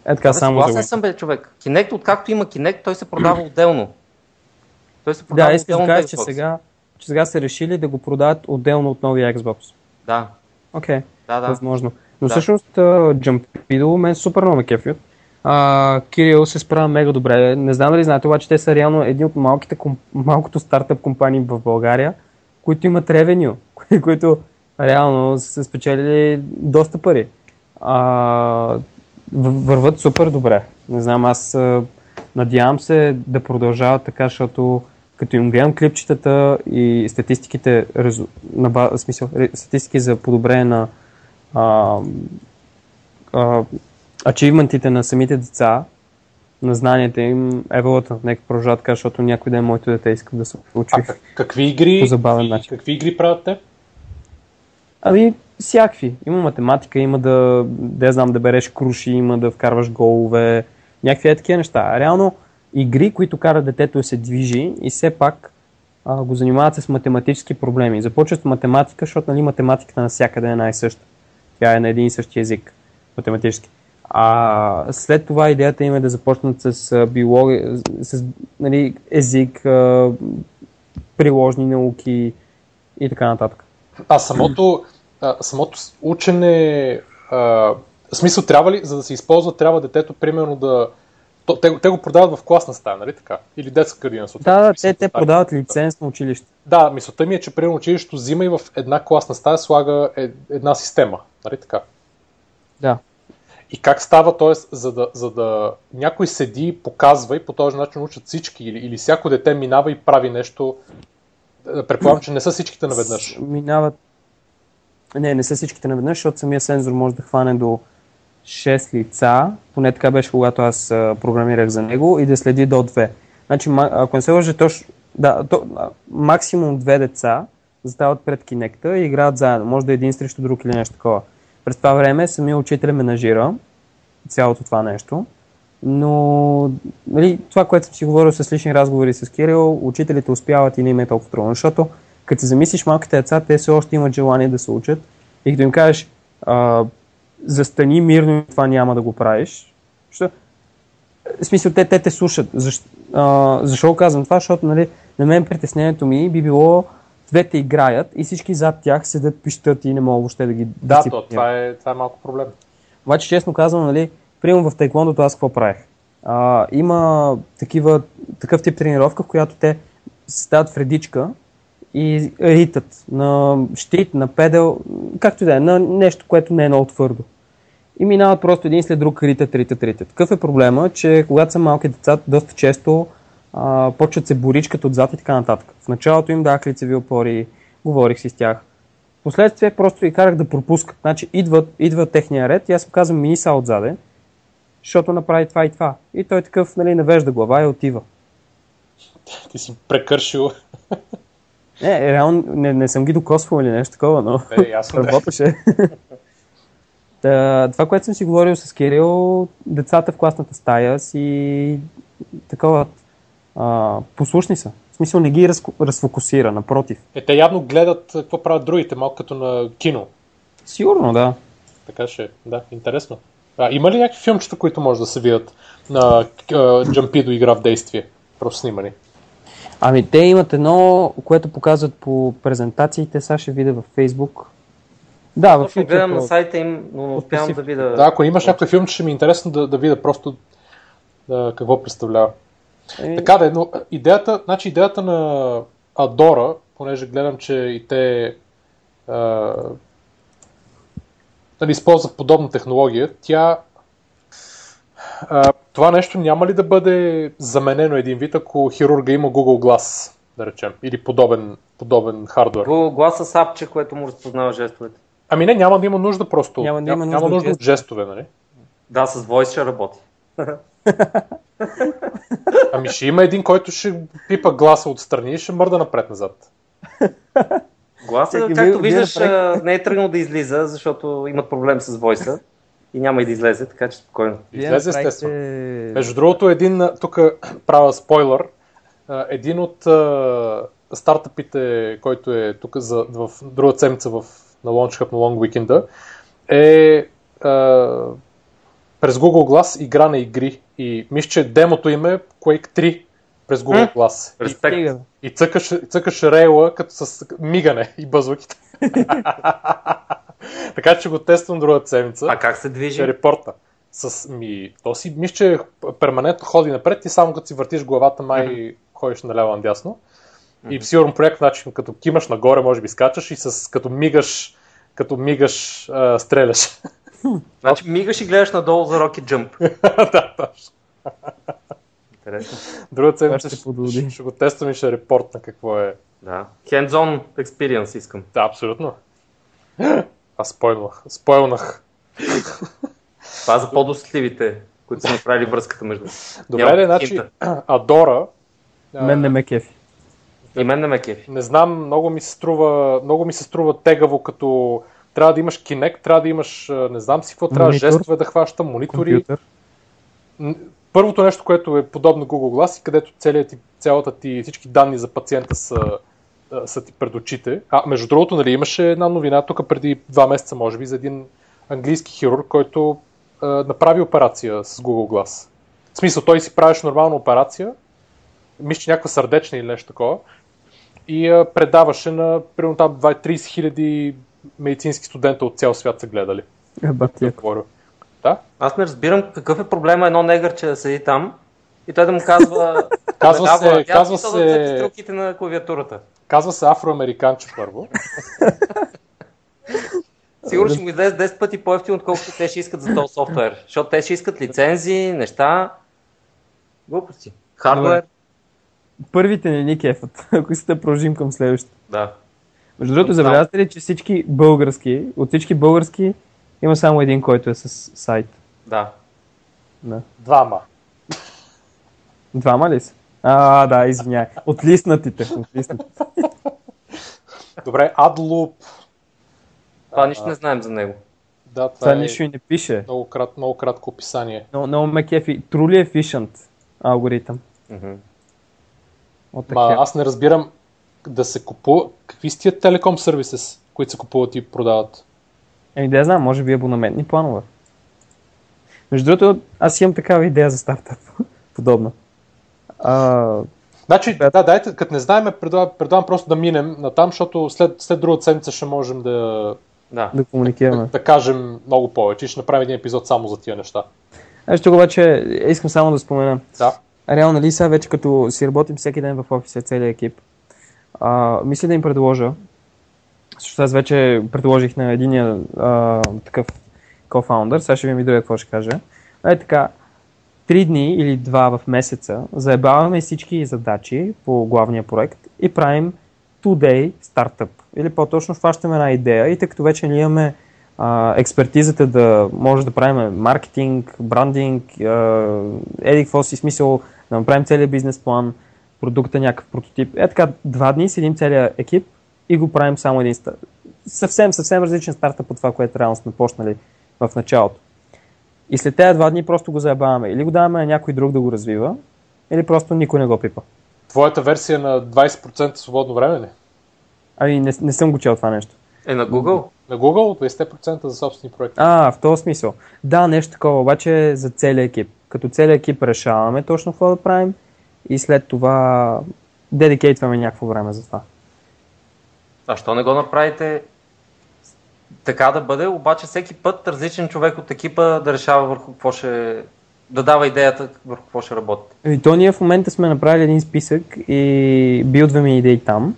Е така, да, само за съм бе, човек. Kinect, откакто има Kinect, той се продава отделно. Той се продава да, искаш да кажа, че сега, че сега са решили да го продават отделно от новия Xbox. Да. Окей, okay. да, да. възможно. Но да. всъщност Jumpido мен супер много ме кефят. А, Кирил се справя мега добре. Не знам дали знаете, обаче те са реално едни от малките, малкото стартъп компании в България, които имат ревеню, които реално са спечелили доста пари. А, върват супер добре. Не знам, аз надявам се да продължават така, защото като им гледам клипчетата и статистиките, на, смисъл, статистики за подобрение на а, а, ачивментите на самите деца, на знанията им, еволата, нека продължават така, защото някой ден моето дете иска да се учи а, какви игри, по забавен начин. Какви игри правят те? Ами, всякакви. Има математика, има да, да знам, да береш круши, има да вкарваш голове, някакви е такива неща. Реално, игри, които карат детето да се движи и все пак а, го занимават с математически проблеми. Започват с математика, защото нали, математиката навсякъде е най-съща. Тя е на един и същи език, математически. А след това идеята им е да започнат с биология, с нали, език, приложни науки и така нататък. А самото, а, самото учене, а, смисъл трябва ли, за да се използва, трябва детето примерно да... То, те, те го продават в класна стая, нали така? Или детска градина. Да, да, те, те продават лиценз на училище. Да, мисълта ми е, че примерно училището взима и в една класна стая слага една система, нали така? Да. И как става, т.е. За да, за да някой седи, показва и по този начин учат всички или, или всяко дете минава и прави нещо. Предполагам, че не са всичките наведнъж. Минават. Не, не са всичките наведнъж, защото самия сензор може да хване до 6 лица, поне така беше когато аз програмирах за него, и да следи до 2. Значи, ако не се лъжа, точно, да, то, максимум две деца застават пред кинекта и играят заедно. Може да е един срещу друг или нещо такова. През това време самия учител менажира цялото това нещо. Но нали, това, което съм си говорил с лични разговори с Кирил, учителите успяват и не им е толкова трудно, защото като се замислиш малките деца, те все още имат желание да се учат и като им кажеш застани мирно и това няма да го правиш, защото в смисъл, те, те те слушат. Защо, а, защо казвам това? Защото нали, на мен притеснението ми би било двете играят и всички зад тях седят, пищат и не могат въобще да ги Да, то, това, е, това е малко проблем. Обаче, честно казвам, нали, примерно в тайквондото аз какво правих? А, има такива, такъв тип тренировка, в която те стават в редичка и ритат на щит, на педел, както и да е, на нещо, което не е много твърдо. И минават просто един след друг ритат, ритат, ритат. Какъв е проблема, че когато са малки деца, доста често а, почват се боричкат отзад и така нататък. В началото им дах лицеви опори, говорих си с тях. Последствие просто ги карах да пропускат. Значи идва, идва техния ред и аз му казвам мини са отзаде, защото направи това и това. И той такъв нали, навежда глава и отива. Ти си прекършил. Не, реално не, не съм ги докосвал или нещо такова, но е, ясно, работеше. Да, това, което съм си говорил с Кирил, децата в класната стая си такова а, послушни са. В смисъл не ги раз, разфокусира, напротив. Е, те явно гледат какво правят другите, малко като на кино. Сигурно, да. Така ще, да, интересно. А, има ли някакви филмчета, които може да се видят на Джампидо игра в действие? Просто снимани. Ами те имат едно, което показват по презентациите, сега ще видя във Facebook. Да, в YouTube. гледам на сайта им, но не успявам да видя. Да, ако имаш някой филм, ще ми е интересно да, да видя просто да, какво представлява. Е... Така да но идеята, значи идеята на Адора, понеже гледам, че и те а, нали, използва подобна технология, тя а, това нещо няма ли да бъде заменено един вид, ако хирурга има Google Glass, да речем, или подобен, подобен хардвер? Google Glass с апче, което му разпознава жестовете. Ами не, няма да има нужда просто. Няма да има няма нужда нужда от от жестове, нали? Да, с Voice ще работи. Ами ще има един, който ще пипа гласа отстрани и ще мърда напред-назад. Гласа, Всеки както виждаш, не е тръгнал да излиза, защото имат проблем с Voice и няма и да излезе, така че спокойно. Излезе, естествено. Между другото, един, тук правя спойлер, един от стартъпите, който е тук за, в друга седмица в, на Launch Hub на Long Weekend, е а, през Google Glass игра на игри. И мисля, че демото им е Quake 3 през Google Glass. И, Респект. Стига. и цъкаш, цъкаш рейла като с мигане и бъзвъките. така че го тествам другата седмица. А как се движи? репорта. С, ми, то си, мисля, че перманентно ходи напред и само като си въртиш главата, май ходиш наляво надясно. И сигурно по някакъв начин, като кимаш нагоре, може би скачаш и с, като мигаш, като мигаш, а, стреляш. Значи мигаш и гледаш надолу за Rocket Jump. да, точно. Интересно. Другата седмица ще ще, ще, го тествам и ще репортна какво е. Да. Hands-on experience искам. Да, абсолютно. Аз спойлнах. Спойлнах. Това за по-досетливите, които са направили връзката между. Добре, Няма ли, значи. Адора. Мен не ме кефи. И мен не ме кефи. не знам, много ми се струва, много ми се струва тегаво, като трябва да имаш Kinect, трябва да имаш, не знам си какво, трябва Монитор. жестове да хващам, монитори. Компютър. Първото нещо, което е подобно Google Glass, и където целият ти, цялата ти, всички данни за пациента са, са ти пред очите. А, между другото, нали, имаше една новина тук преди два месеца, може би, за един английски хирург, който а, направи операция с Google Glass. В смисъл, той си правиш нормална операция, мисля, че някаква сърдечна или нещо такова, и а, предаваше на примерно там 20-30 хиляди медицински студента от цял свят са гледали. Говоря. Да? Аз не разбирам какъв е проблема едно негърче да седи там и той да му казва... Казва се- дава, казва се- стрелките на клавиатурата. Казва се афроамериканче първо. Сигурно ще му излезе 10 пъти по-ефтино, отколкото те ще искат за този софтуер. Защото те ще искат лицензии, неща. Глупости. Хардвер. Първите не ни кефът, ако искате да продължим към следващите. Да. Между другото, забелязате ли, че всички български, от всички български има само един, който е с сайт. Да. Да. Двама. Двама ли са? А, да, извиняй. Отлиснатите. Отлиснатите. Добре, AdLoop. Това нищо не знаем за него. Да, това, Това е нищо и не пише. много, крат, много кратко описание. Но, много ме кефи. Truly efficient алгоритъм. Мгм. От Ма, аз не разбирам да се купува. Какви са тия телеком сервисес, които се купуват и продават? Еми да я знам, може би абонаментни планове. Между другото, аз имам такава идея за стартъп. Подобна. А, Значи, да, дайте, като не знаем, предлагам, предлагам просто да минем на там, защото след, след другата седмица ще можем да, Да. да комуникираме. да кажем много повече и ще направим един епизод само за тия неща. Аз тук обаче искам само да спомена. Да. Реално нали сега вече като си работим всеки ден в офиса, целият екип, а, мисля да им предложа, защото аз вече предложих на единия а, такъв кофаундър, сега ще ви ми друга какво ще кажа. Е така, три дни или два в месеца заебаваме всички задачи по главния проект и правим two-day стартъп. Или по-точно хващаме една идея и тъй като вече ние имаме а, експертизата да може да правим маркетинг, брандинг, еди какво си смисъл, да направим целият бизнес план, продукта някакъв прототип. Е така, два дни седим целият екип и го правим само един стар... Съвсем, съвсем различен стартъп от това, което реално сме почнали в началото. И след тези два дни просто го заебаваме. Или го даваме на някой друг да го развива, или просто никой не го пипа. Твоята версия на 20% свободно време ли? Ами не, не съм го чел това нещо. Е на Google. На Google 20% за собствени проекти. А, в този смисъл. Да, нещо такова, обаче за целия екип. Като целият екип решаваме точно какво да правим и след това дедикейтваме някакво време за това. А що не го направите така да бъде, обаче всеки път различен човек от екипа да решава върху какво ще... да дава идеята върху какво ще работи. И то ние в момента сме направили един списък и билдваме идеи там.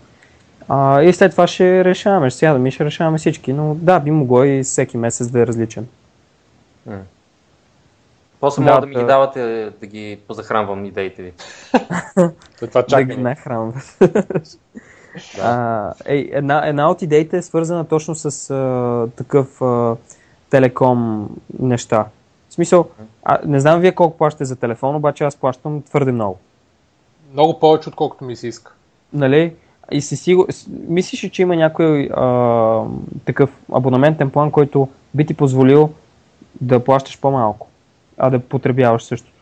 А, и след това ще решаваме, ще сядаме и ще решаваме всички, но да, би могло и всеки месец да е различен. После Да, може да ми ги да. давате да ги позахранвам идеите ви. Това Да чакай. ги нахранват. А, ей, една, една от идеите е свързана точно с а, такъв а, телеком неща. В смисъл, а, не знам вие колко плащате за телефон, обаче аз плащам твърде много. Много повече, отколкото ми се иска. Нали? И си сигур... Мислиш ли, че има някой а, такъв абонаментен план, който би ти позволил да плащаш по-малко, а да потребяваш същото?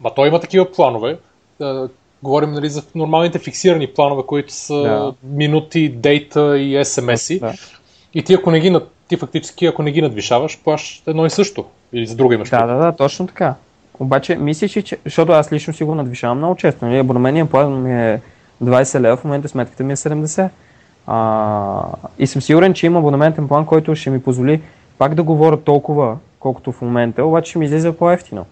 Ма той има такива планове. Да, говорим нали, за нормалните фиксирани планове, които са Да. минути, дейта и СМС-и. Да. И ти, ако не ги, над- ти фактически, ако не ги надвишаваш, плащаш едно и също. Или за друга имаш. Да, да, да, точно така. Обаче, мислиш ли, че... Защото аз лично си го надвишавам много често. Нали? Абонаментният план ми е 20 лева, в момента сметката ми е 70. А, и съм сигурен, че има абонаментен план, който ще ми позволи пак да говоря толкова, колкото в момента, обаче ще ми излиза по-ефтино.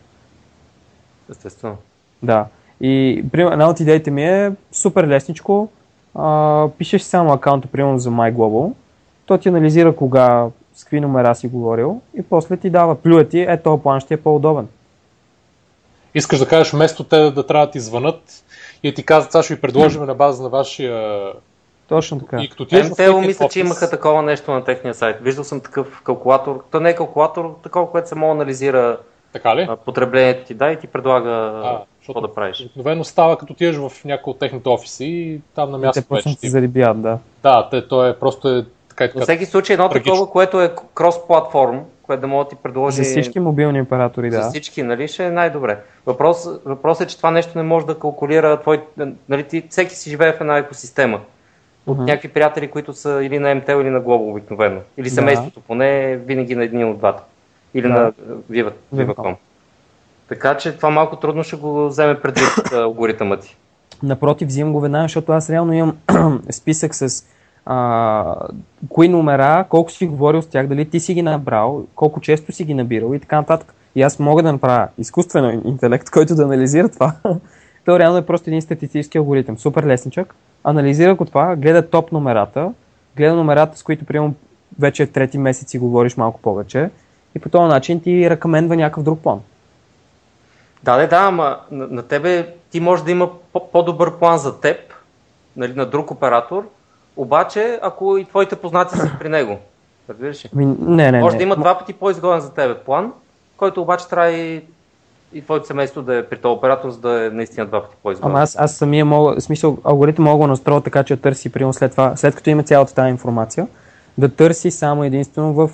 Естествено. Да. И една от идеите ми е супер лесничко. А, пишеш само акаунта, примерно за MyGlobal. То ти анализира кога, с какви номера си говорил и после ти дава плюя ти, е, този план ще е по-удобен. Искаш да кажеш, вместо те да, да трябва да ти звънат и ти казват, сега ще ви предложим на база на вашия... Точно така. И като в МТЛ техния мисля, че имаха такова нещо на техния сайт. Виждал съм такъв калкулатор. То не е калкулатор, такова, което само анализира Така ли? потреблението ти, да, и ти предлага А, какво да правиш. обикновено става като отидеш в някой от техните офиси и там на Те място просто вече ти ти... зарибят, да. Да, те, то е просто е така и Във така. всеки случай едно Трагично. такова, което е крос-платформ, което да може да ти предложи За всички мобилни оператори, за да. всички, нали, ще е най-добре. Въпрос, въпрос е, че това нещо не може да калкулира твой, нали, ти, всеки си живее в една екосистема. От Мгм. някакви приятели, които са или на МТЛ, или на Global обикновено. Или Да. семейството поне, винаги на един от двата. Или Да. на Viva, Viva.com. Така че това малко трудно ще го вземе предвид алгоритъма ти. Напротив, взимам го веднага, защото аз реално имам списък с а, кои номера, колко си говорил с тях, дали ти си ги набрал, колко често си ги набирал и така нататък. И аз мога да направя изкуствен интелект, който да анализира това. То реално е просто един статистически алгоритъм. Супер лесничък. Анализира го това, гледа топ номерата, гледа номерата, с които приемам вече трети месец си говориш малко повече и по този начин ти ръкамендва някакъв друг план. Да, да, да, ама на, на тебе ти може да има по- по-добър план за теб, нали, на друг оператор, обаче ако и твоите познати са при него. Разбираш ли? Не, не, Може не. да има два пъти по-изгоден за тебе план, който обаче трябва и, и твоето семейство да е при този оператор, за да е наистина два пъти по-изгоден. Ама аз, аз самия мога, в смисъл, алгоритъм мога да настроя така, че търси, примерно след това, след като има цялата тази информация, да търси само единствено в,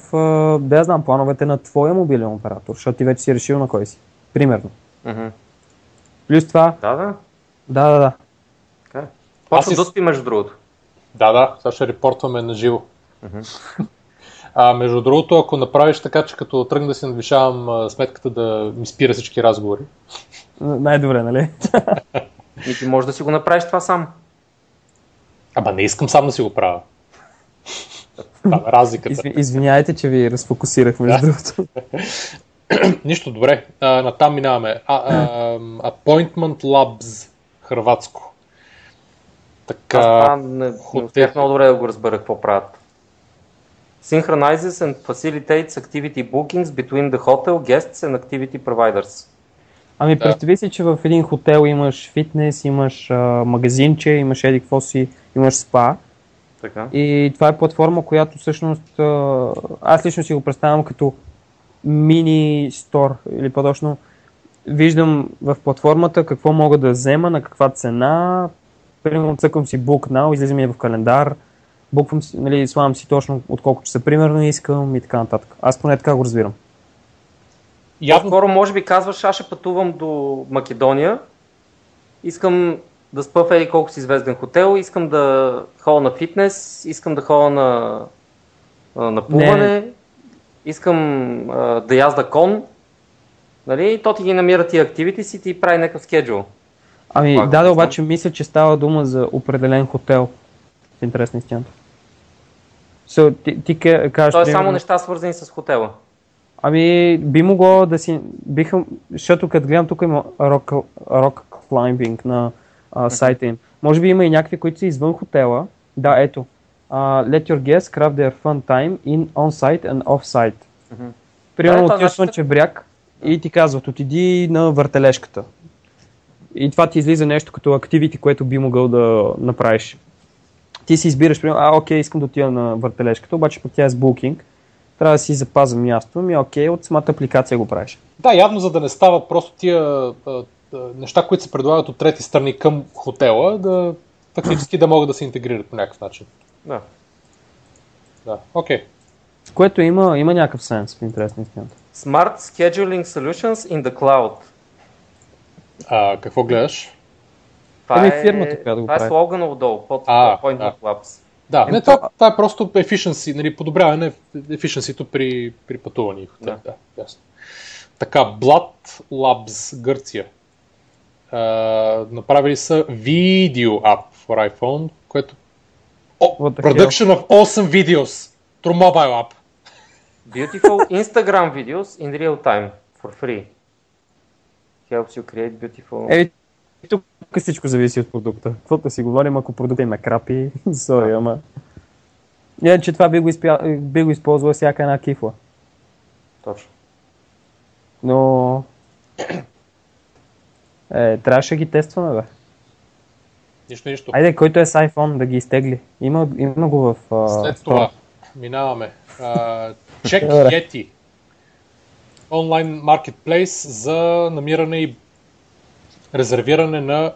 да я знам, плановете на твоя мобилен оператор, защото ти вече си решил на кой си. Примерно. Мгм. Плюс това, Да, да. да, да, да. Така е. Почва Аз спи, между другото. Да, да, сега ще репортваме на живо. А, между другото, ако направиш така, че като тръгна да си надвишавам а, сметката да ми спира всички разговори, Най-добре, нали? И ти можеш да си го направиш това сам. ама не искам сам да си го правя. Там е разликата. Изви, извинявайте, че ви разфокусирах, между другото. Нищо, добре. А, натам минаваме. А, а, Appointment Labs, хрватско. Аз Така, това не, не хотел. успях много добре да го разбера какво правят. Synchronizes and facilitates activity bookings between the hotel guests and activity providers. Ами Да. представи си, че в един хотел имаш фитнес, имаш а, магазинче, имаш еди какво си, имаш спа. Така. И това е платформа, която всъщност а, аз лично си го представям като мини стор или по-точно виждам в платформата какво мога да взема, на каква цена, примерно цъкам си Book Now, излиза ми в календар, буквам си, нали, слагам си точно от колко часа примерно искам и така нататък. Аз поне така го разбирам. явно Скоро може би казваш, аз ще пътувам до Македония, искам да спа в еди колко си известен хотел, искам да ходя на фитнес, искам да ходя на, на плуване, искам а, да язда кон, нали? И то ти ги намира тия активити си и ти прави някакъв скеджул. Ами го да, да, обаче мисля, че става дума за определен хотел. В интерес на истината. So, ти, ти кажеш, То е примерно- само неща свързани с хотела. Ами, би могло да си... Биха, защото като гледам тук има rock, rock climbing на а, сайта им. Може би има и някакви, които са извън хотела. Да, ето. Uh, let your guests craft their fun time in on-site and off-site. Мгм. Примерно Да, това отиваш значи- бряг и ти казват, отиди на въртележката. И това ти излиза нещо като активити, което би могъл да направиш. Ти си избираш, примерно, а, окей, искам да отида на въртележката, обаче пък тя е с букинг. Трябва да си запазя място, ми окей, от самата апликация го правиш. Да, явно за да не става просто тия а, а, неща, които се предлагат от трети страни към хотела, да фактически да могат да се интегрират по някакъв начин. Да. Да, окей. С което има, има някакъв сенс в интерес на истината. Smart Scheduling Solutions in the Cloud. А, какво гледаш? Това Еми, е, фирмата, която го това е слогана отдолу, под А, Point да. Labs. Да, Еми, не, то- това, това е просто efficiency, нали, подобряване efficiency при, при пътуване. и. Да. Да, ясно. Така, Blood Labs, Гърция. А, направили са video app for iPhone, което... О, production of awesome videos through mobile app. Beautiful Instagram videos in real time for free. Helps you create beautiful... Е, тук всичко зависи от продукта. Каквото да си говорим, ако продукта има крапи, сори, ама... Не, че това би го, изпя... би го използвала всяка една кифла. Точно. Но... Е, трябваше да ги тестваме, бе. Нищо, нищо. Айде, който е с iPhone, да ги изтегли. Има, има го в... а, След това минаваме. Uh, Check. Yeti. Онлайн маркетплейс за намиране и резервиране на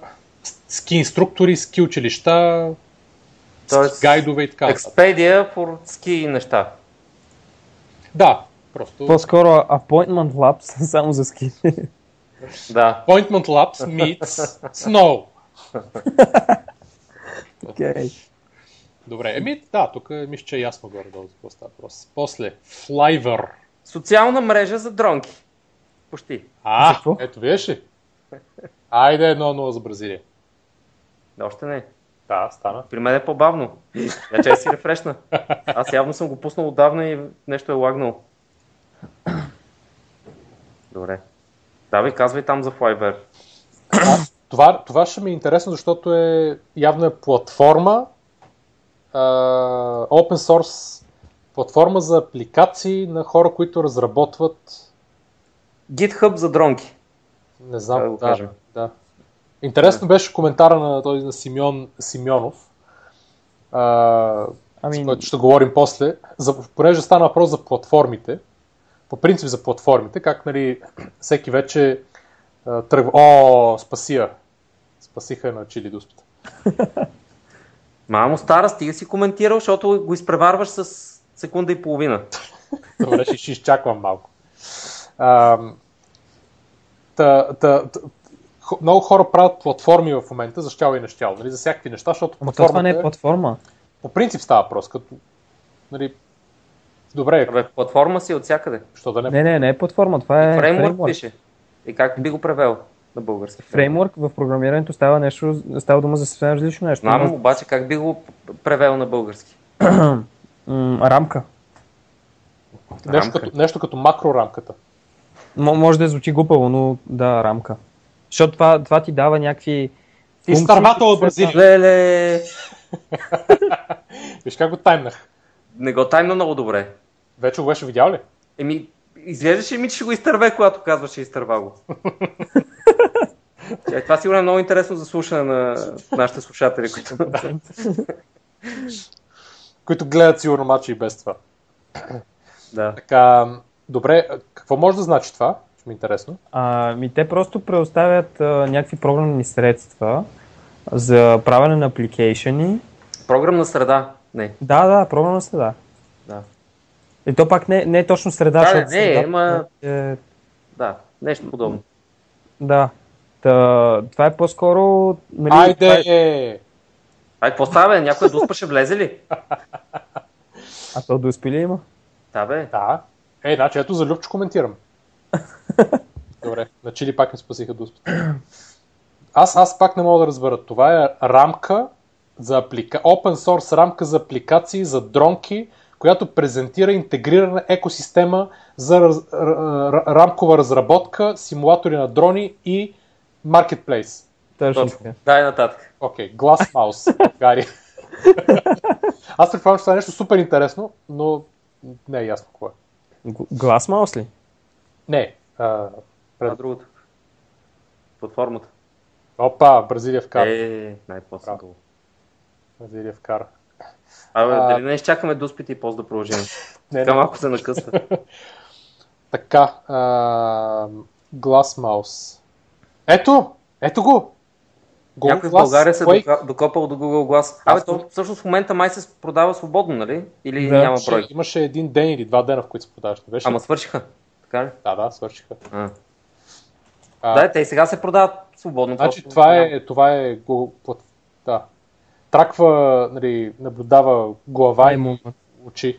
ски инструктори, ски училища, Тоест, ски гайдове и така. Expedia for ски неща. Да, просто По-скоро Appointment Labs, само за ски. Да. Appointment Labs meets Snow. Окей. Добре, еми да, тук мисля, че е ясно горе-долу за какво става въпрос. После, Flyver. Социална мрежа за дронки. Почти. А, ето виж ли? Айде 1-0 за Бразилия. Да, още не. Да, стана. При мен е по-бавно. Я че си рефрешна. Аз явно съм го пуснал отдавна и нещо е лагнал. Добре. Давай, казвай там за Flyber. Това, това ще ми е интересно, защото е явно е платформа, а, open source платформа за апликации на хора, които разработват, GitHub за дронки. не знам, Да да, кажем. да. Интересно беше коментара на този на Симеон Симеонов, а, с Ами, който ще говорим после, за, понеже стана въпрос за платформите, по принцип за платформите, как нали, всеки вече а, тръгва, о, спаси я, спасиха на чили дуспата. Мамо стара, стига си коментирал, защото го изпреварваш с секунда и половина. Добре, ще, ще изчаквам малко. А, та, та, та, много хора правят платформи в момента, за щяло и нещяло, нали, за всякакви неща, защото ама то това платформата не е платформа. по принцип става въпрос, като нали, добре, Абе, платформа си от всякъде. що да не... Не, не, не е платформа, това е Фреймворк фреймворк. пише. И как би го превел на български? Фреймворк в програмирането става нещо, става дума за съвсем различно нещо. Знам, обаче как би го превел на български? М, рамка. нещо, рамка. като, нещо като макрорамката. М- може да звучи глупаво, но да, рамка. Защото това, това ти дава някакви... Ти стървател от Бразилия. Леле! Виж как го таймнах. Не го тайна много добре. Вече го беше видял ли? Еми, изглеждаше ми, че ще го изтърве, когато казваше изтърва го. Е, това сигурно е много интересно за слушане на нашите слушатели, които... Които гледат сигурно мача и без това. да. Така, добре, какво може да значи това? Ще ми е интересно. А, ми те просто предоставят а, някакви програмни средства за правене на апликейшени. Програмна среда. Не. Да, да, програмна среда. Да. И то пак не, не е точно среда, Да, защото не, среда, ама- е, Да. Нещо подобно. да. Та, това е по-скоро... Нали, Айде! това е- Ай, какво става, бе? Някой дуспа ще влезе ли? А то да успи ли има? Да, бе. Да. Е, значи ето за Любчо коментирам. Добре, на чили пак не спасиха дуспата. Аз, аз пак не мога да разбера. Това е рамка за аплика... Open source рамка за апликации, за дронки, която презентира интегрирана екосистема за раз... р- р- рамкова разработка, симулатори на дрони и маркетплейс. Точно Точно. така. Дай нататък. Окей, Glass Mouse, България. Аз предполагам, че това е нещо супер интересно, но не е ясно какво е. Г- Глас маус ли? Не. А, Това е другото. Платформата. опа, Бразилия вкара. Е, най-после. Бразилия вкара. Абе, А- дали не изчакаме до успите и после да продължим? Не, Така малко се накъста. Така, а, Glass Mouse. Ето! Ето го! Google Някой в Glass България се дока- докопал до Google Glass. Абе, то всъщност в момента май се продава свободно, нали? Или Да. няма Имаше, брой? имаше един ден или два дена, в които се продаваше. Беше? Ама свършиха. Така ли? Да, да, свършиха. А. А, Да, те и сега се продават свободно. Значи просто това е, това е Google, да. Траква, нали, наблюдава глава и му. очи.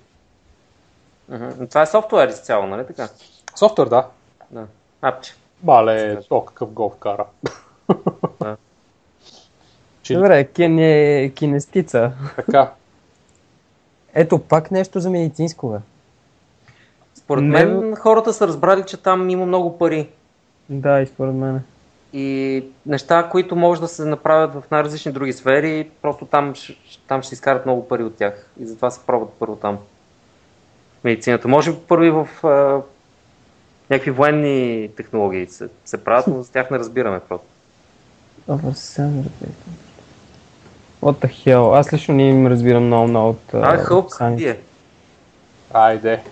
Но Това е софтуер изцяло, нали така? Софтуер, да. Да. Апче. Мале, то какъв гол вкара. Да. Че, Добре, кине, кинестица. така. Ето пак нещо за медицинско, бе. Според Не- мен хората са разбрали, че там има много пари. Да, и според мен. И неща, които може да се направят в най-различни други сфери, просто там, там ще изкарат много пари от тях. И затова се пробват първо там. Медицината. Може би първи в а, някакви военни технологии се, се правят, но за тях не разбираме просто. Over 7 What the hell? Аз лично не им разбирам много много от А, Хълк, описанието. вие. Айде.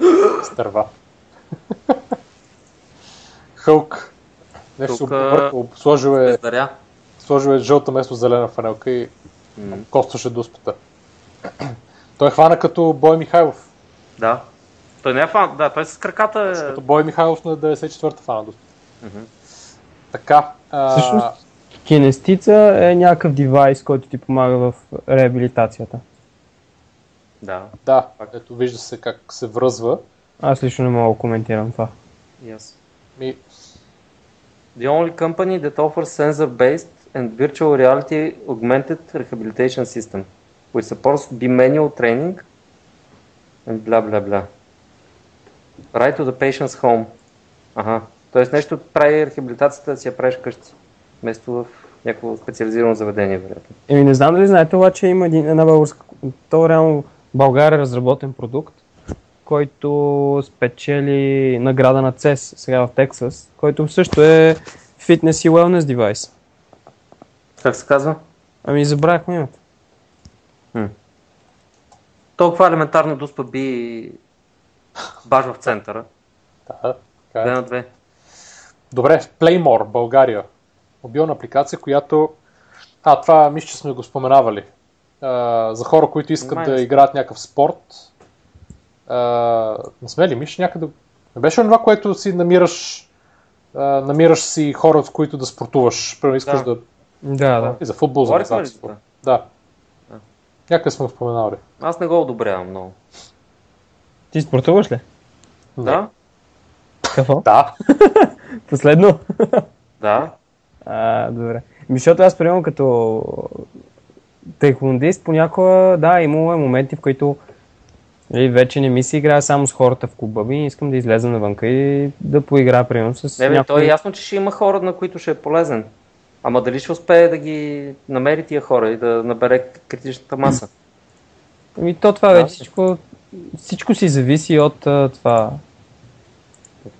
Стърва. Хълк. Нещо се Хълка- объркал. Сложил е, Бездаря. сложил е жълта место зелена фанелка и М, костваше дуспата. Той е хвана като Бой Михайлов. Да. Той не е фан. Да, той с краката Като Бой Михайлов на 94-та фана дуспата. Мгм. Така. А, Всъщност- Кинестица е някакъв девайс, който ти помага в реабилитацията. Да. да, ето вижда се как се връзва. Аз лично не мога да коментирам това. Yes. Ми, The only company that offers sensor-based and virtual reality augmented rehabilitation system, which supports bimanual training and bla bla bla. Right to the patient's home. Ага. Тоест нещо прави рехабилитацията да си я правиш вкъщи, вместо в някакво специализирано заведение, вероятно. Еми не знам дали знаете, обаче има един, една българска... То реално България е разработен продукт, който спечели награда на CES сега в Тексас, който също е фитнес и wellness девайс. Как се казва? Ами забравяхме името. Толкова елементарно дуспа би баш в центъра. да, така Две е. на две. Добре, Playmore, България. Мобилна апликация, която... А, това мисля, че сме го споменавали. А, за хора, които искат Май да играят някакъв спорт. А, не сме ли? Мисля, някъде... Не беше ли това, което си намираш... А, намираш си хора, с които да спортуваш. Примерно искаш Да. да... Да, да. И за футбол, за? Да. Да. Някъде сме го споменавали. Аз не го одобрявам много. Ти спортуваш ли? Да? Какво? Да. Последно? Да. А, добре. Ми, защото аз приемам като тайкундист, понякога, да, имало е моменти, в които нали, вече не ми се играе само с хората в клуба ми, искам да излеза навънка и да поиграя, примерно, с Не, бе, някой... то е ясно, че ще има хора, на които ще е полезен. Ама дали ще успее да ги намери тия хора и да набере критичната маса? Ами то това Да. вече всичко, всичко си зависи от а, това,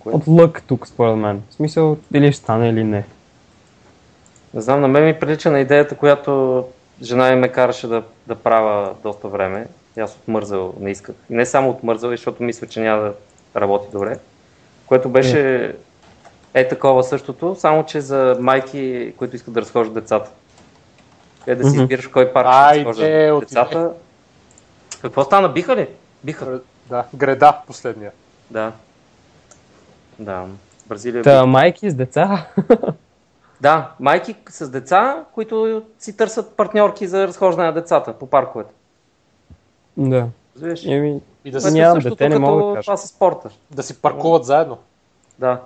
От от лък тук, според мен. В смисъл, или ще стане или не. Не знам, на мен ми прилича на идеята, която жена ми ме караше да, да правя доста време. И аз отмързал не исках. И не само отмързал, защото мисля, че няма да работи добре. Което беше е такова същото, само че за майки, които искат да разхождат децата. Е да си избираш кой парк Айде, ще разхождат отиде. децата. Какво стана? Биха ли? Биха. Да. Греда, последния. Да. Да. Бразилия. Та, майки с деца. Да, майки с деца, които си търсят партньорки за разхождане на децата по парковете. да. Еми, И да, си, нямам дете, не мога да кажа. Това с спорта. да си паркуват заедно. Да,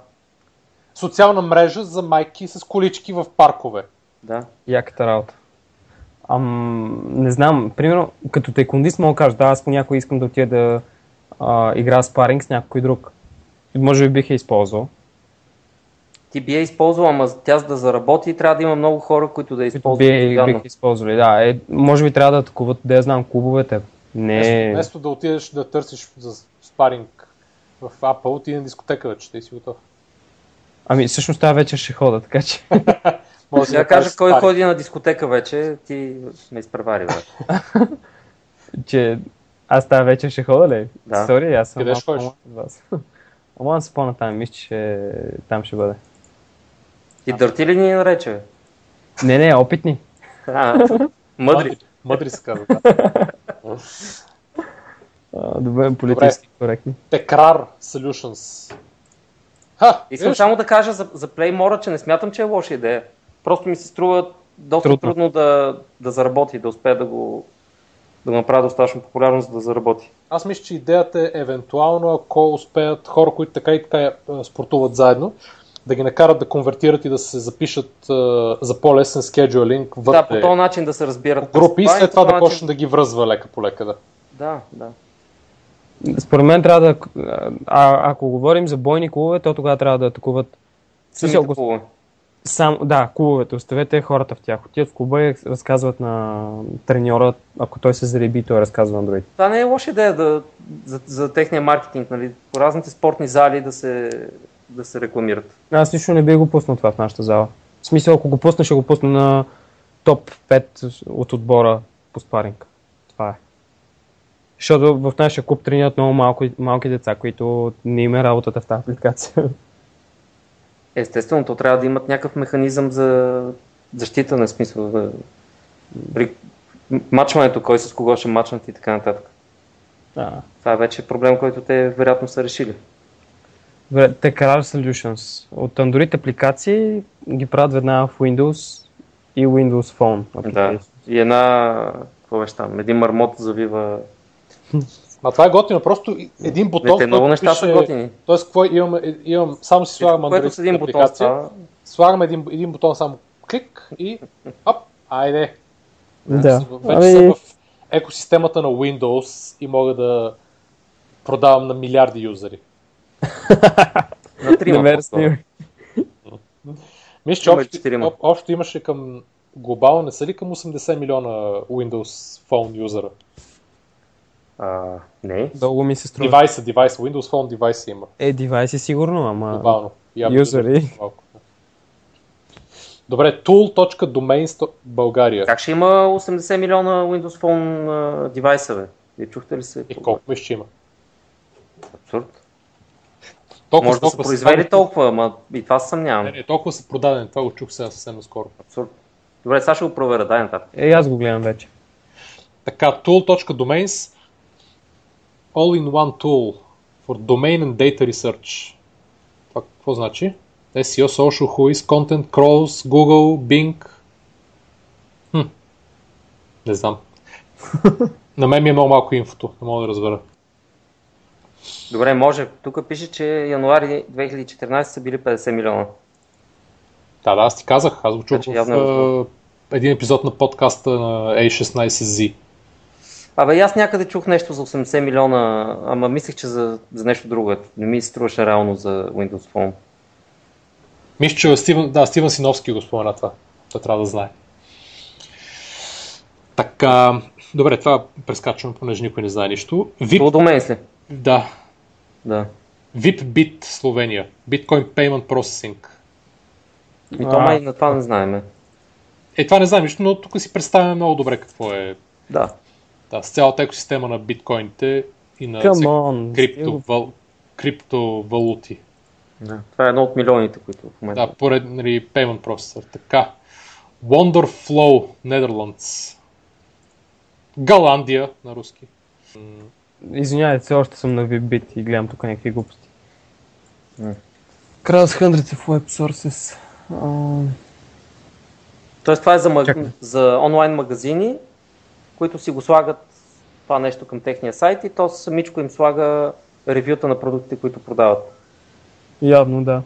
Социална мрежа за майки с колички в паркове. да. яката работа. Ам, не знам, примерно, като тайкундист мога да кажа, да, аз понякога искам да отида да а, играя спаринг с някой друг. Може би бих я използвал. Ти би я използвал, ама тя за да заработи, трябва да има много хора, които да я използват. би, бих използвали. Да, е, може би трябва да атакуват, да я знам, клубовете. Не, Вместо, вместо да отидеш да търсиш за спаринг в Apple, отиди на дискотека вече, ти си готов. ами всъщност тази вечер ще хода, така че. Може Сега кажа кой ходи на дискотека вече, ти ме изпревари, че аз тази вечер ще хода ли? Да. Сори, аз съм Къде ще ходиш? Ама се по там, мисля, че там ще бъде. Ти дърти ли ни нарече? бе? Не, не, опитни. А, мъдри. Мъдри се казва. А, бъдем политически коректни. Tekrar Solutions. Ха, Искам виж, само да кажа за, за Playmore, че не смятам, че е лоша идея. Просто ми се струва доста Трудно. трудно, да, да заработи, да успее да го, да го направи достатъчно популярно, за да заработи. Аз мисля, че идеята е евентуално, ако успеят хора, които така и така е, спортуват заедно, да ги накарат да конвертират и да се запишат е, за по-лесен скеджуалинг Да, вътре по този начин да се разбират. групи и след това да начин- почне да ги връзва лека по лека. Да. Да, да. Според мен трябва да. А, ако говорим за бойни клубове, то тогава трябва да атакуват. Самите го- клубове. Сам, да, клубовете, оставете хората в тях. Отиват в клуба и разказват на треньора, ако той се зареби, той разказва на другите. Това не е лоша идея да, за, за техния маркетинг, нали? По разните спортни зали да се, да се рекламират. Аз лично не бих го пуснал това в нашата зала. В смисъл, ако го пусна, ще го пусна на топ 5 от отбора по спаринг. Това е. Защото в нашия клуб тренират много малко, малки деца, които не има работата в тази апликация. Естествено, то трябва да имат някакъв механизъм за защита на смисъл. За... При мачването, кой с кого ще мачнат и така нататък. Да. Това е вече проблем, който те вероятно са решили. Добре, Tekrar Solutions. От Android апликации ги правят веднага в Windows и Windows Phone. Да. И една, какво беше там, един мармот завива. А това е готино, просто един бутон. Не, те много неща са пише- готини. Тоест, какво имам, е- имам, само си слагам Което с един Android бутон става. слагам един, един бутон само клик и оп, айде. Да. Вече Ами, съм в екосистемата на Windows и мога да продавам на милиарди юзери. На трима. не. Мисля, че общо, имаше към глобално, не са ли към 80 милиона Windows Phone юзера? А, не. Дълго ми се струва. Девайса, девайса, Windows Phone девайса има Е, девайси сигурно, ама... глобално. Юзери. малко. Добре, tool.domains България. Как ще има 80 милиона Windows Phone девайса, бе? Вие чухте ли се? И колко мисля, че има? Абсурд. Толкова, Може да са толкова произвели само- толкова, ама и това се съмнявам. Не, не, толкова са продадени, това го чух сега съвсем наскоро. Абсурд. Добре, сега ще го проверя, дай нататък. Е, аз го гледам вече. Така, tool.domains All-in-one tool for domain and data research. Това какво значи? SEO, social, whois, content, crawls, Google, Bing. Хм. Не знам. На мен ми е много малко инфото, не мога да разбера. Добре, може. Тук пише, че януари 2014 са били 50 милиона. Да, да, аз ти казах, аз го чух Значи в е един епизод на подкаста на A16Z. Абе, аз някъде чух нещо за 80 милиона, ама мислех, че за, за нещо друго. Не ми струваше реално за Windows Phone. Мисля, че Стивен, да, Стивен Синовски го спомена това. Това трябва да знае. Така, добре, това прескачваме, понеже никой не знае нищо. VIP, domains ли? Да, Да. VipBit Словения. Bitcoin Payment Processing. И то май на това не знаем. Е, това не знам нищо, но тук си представяме много добре какво е Да. да, с цялата екосистема на биткоините и на on. криптовал, криптовалути. да. Това е едно от милионите, които в момента. Да, поред нали, Payment Processor. Така. Wonderflow, Netherlands. Галандия на руски. Извинявайте, все още съм на VBit и гледам тук някакви глупости. Hundreds of web sources. Uh, Тоест това е за, маг... За онлайн магазини, които си го слагат това нещо към техния сайт и то самичко им слага ревюта на продуктите, които продават. явно, да.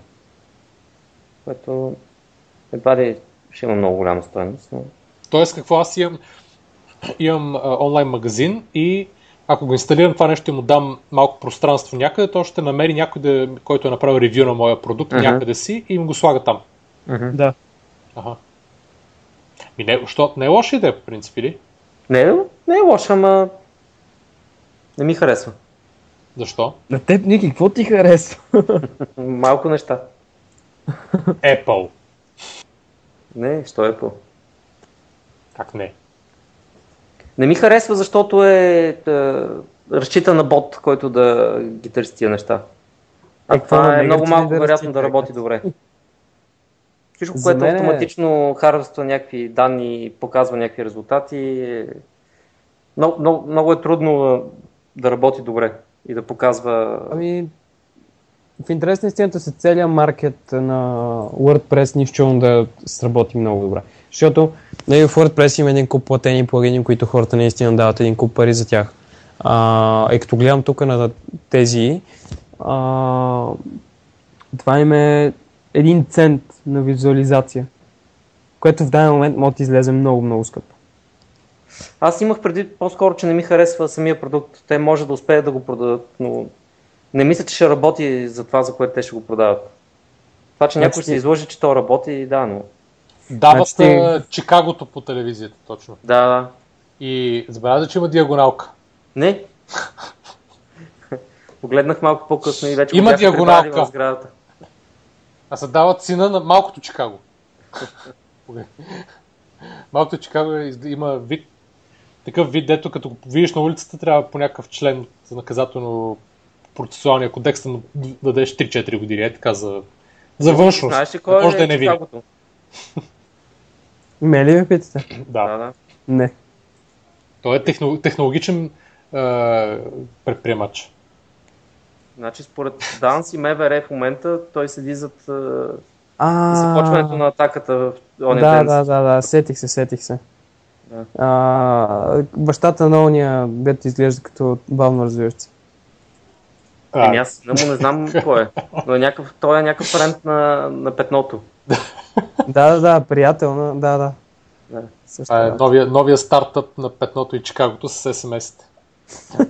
Което едва ли ще има много голяма стоеност. Но... Тоест, какво аз имам? Имам а, онлайн магазин и ако го инсталирам това нещо и му дам малко пространство някъде, то ще намери някой, да, който е направил ревю на моя продукт Мгм. някъде си и им го слага там. Да. Ага. Ми не, що, не е лоша идея, по принцип, или? Не, не е лошо, ама не ми харесва. Защо? На теб, Ники, какво ти харесва? Малко неща. Apple. Не, що е по? Как не? Не ми харесва, защото е, е разчита на бот, който да ги търси тия неща. А Е, това на е много малко да вероятно да работи добре. Всичко, За което мен е- автоматично харвества някакви данни показва някакви резултати, е... много, много, много е трудно да, да работи добре и да показва... Ами, в интерес на истината се целият маркет на WordPress нищо да сработи много добре. Защото нали, в WordPress има един куп платени плагини, които хората наистина дават един куп пари за тях. А, и като гледам тук на тези, а, това им е един цент на визуализация, което в даден момент може да излезе много, много скъпо. Аз имах преди по-скоро, че не ми харесва самия продукт. Те може да успеят да го продадат, но не мисля, че ще работи за това, за което те ще го продават. Това, че Значи някой ти- се излъжи, че то работи, да, но... Дават Значи Чикагото по телевизията, точно. Да, да. И забеляза, че има диагоналка. Не. Погледнах малко по-късно и вече Има диагоналка. в сградата. А се дават сина на малкото Чикаго. малкото Чикаго е- има вид, такъв вид, дето като го видиш на улицата, трябва по някакъв член за наказателно процесуалния кодекс да дадеш 3-4 години. Е така за, за външност. Знаеш ли кой Може да е не види. Чикагото? Ме ли ме питате? Да. Да, да. Не. Той е техно, технологичен е, предприемач. Значи според ДАНС и МВР в момента той седи зад А, започването на атаката в оня да, ден. да, да, да, сетих се, сетих се. Да. А, бащата на ония, дето изглежда като бавно развиващ се. Еми аз сина му не знам кой е. Но е някакъв, той е някакъв френд на, на петното. Да, да, да, приятел, на- да, да. Да. Също, Това е да. новия, новия стартъп на Петното и Чикагото с SMS-те.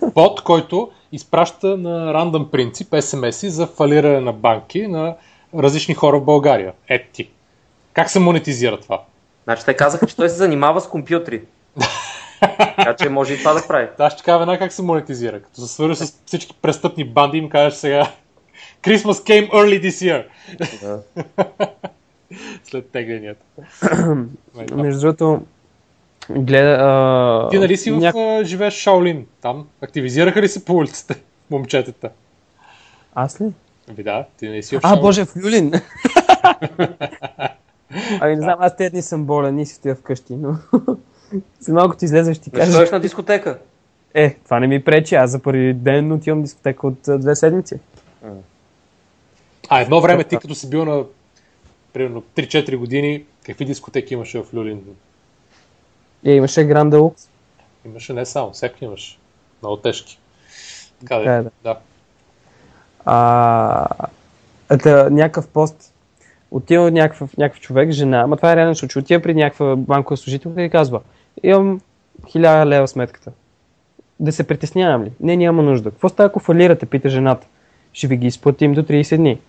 Бот, който изпраща на рандъм принцип SMS-и за фалиране на банки на различни хора в България. Ето ти. Как се монетизира това? Значи те казаха, че той се занимава с компютри. Така че може и това да прави. Аз ще кажа веднага как се монетизира. Като се свържи с всички престъпни банди им кажеш сега Christmas came early this year. Да. След теглянията. Между другото, гледа... А, Ти нали си в, няк- а, живееш в Шаолин? Там активизираха ли се по улицата момчетата? Аз ли? Ами да, ти не си в А, Шаолин. боже, в Люлин! ами не знам, аз тези дни съм болен и си стоя вкъщи, но... След малко ти излезеш ти Защо кажа. еш на дискотека? Е, това не ми пречи, аз за първи ден отивам дискотека от а, две седмици. А едно време ти като си бил на примерно 3-4 години, какви дискотеки имаше в Люлин? Е, имаше Гран Делукс. Имаше не само, всеки имаше. Много тежки. Така да. е, да. да. А, ета, някакъв пост. Отива някакъв, някакъв човек, жена, ама това е реално случай. Отива при някаква банкова служителка и казва, имам 1000 лева сметката. Да се притеснявам ли? Не, няма нужда. Какво става, ако фалирате, пита жената. Ще ви ги изплатим до 30 дни.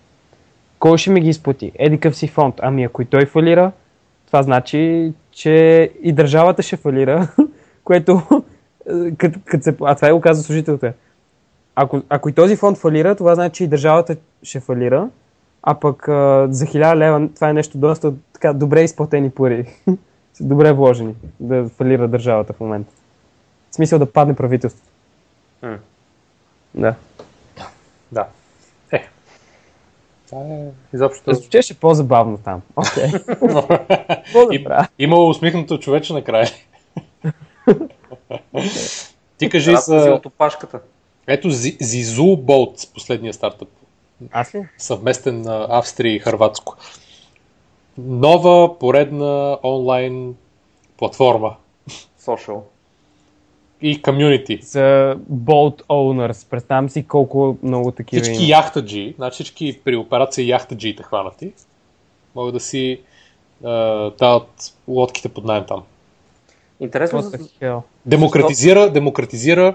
Кой ще ми ги изплати? Еди къв си фонд. Ами ако и той фалира, това значи, че и държавата ще фалира, което, като, като се, а това е го каза служителата. Ако, ако и този фонд фалира, това значи, че и държавата ще фалира, а пък а, за 1000 лева това е нещо доста така, добре изплатени пари. добре вложени да фалира държавата в момента. В смисъл да падне правителството. М. Да. да. Е. Това е изобщо... Да звучеше по-забавно там. Окей. Правя? Имало усмихнато човече накрая. Ти кажи за... от опашката. Ето Зи- Зизу Bolt, последния стартъп. Аз ли? Съвместен на Австрия и Харватско. Нова поредна онлайн платформа Social. и комюнити. За Bolt Owners. Представям си колко много такива Всички има. яхтаджи, значи всички при операция яхтаджиите хванати, могат да си е, дават лодките под найем там. Интересно, за-? Демократизира, демократизира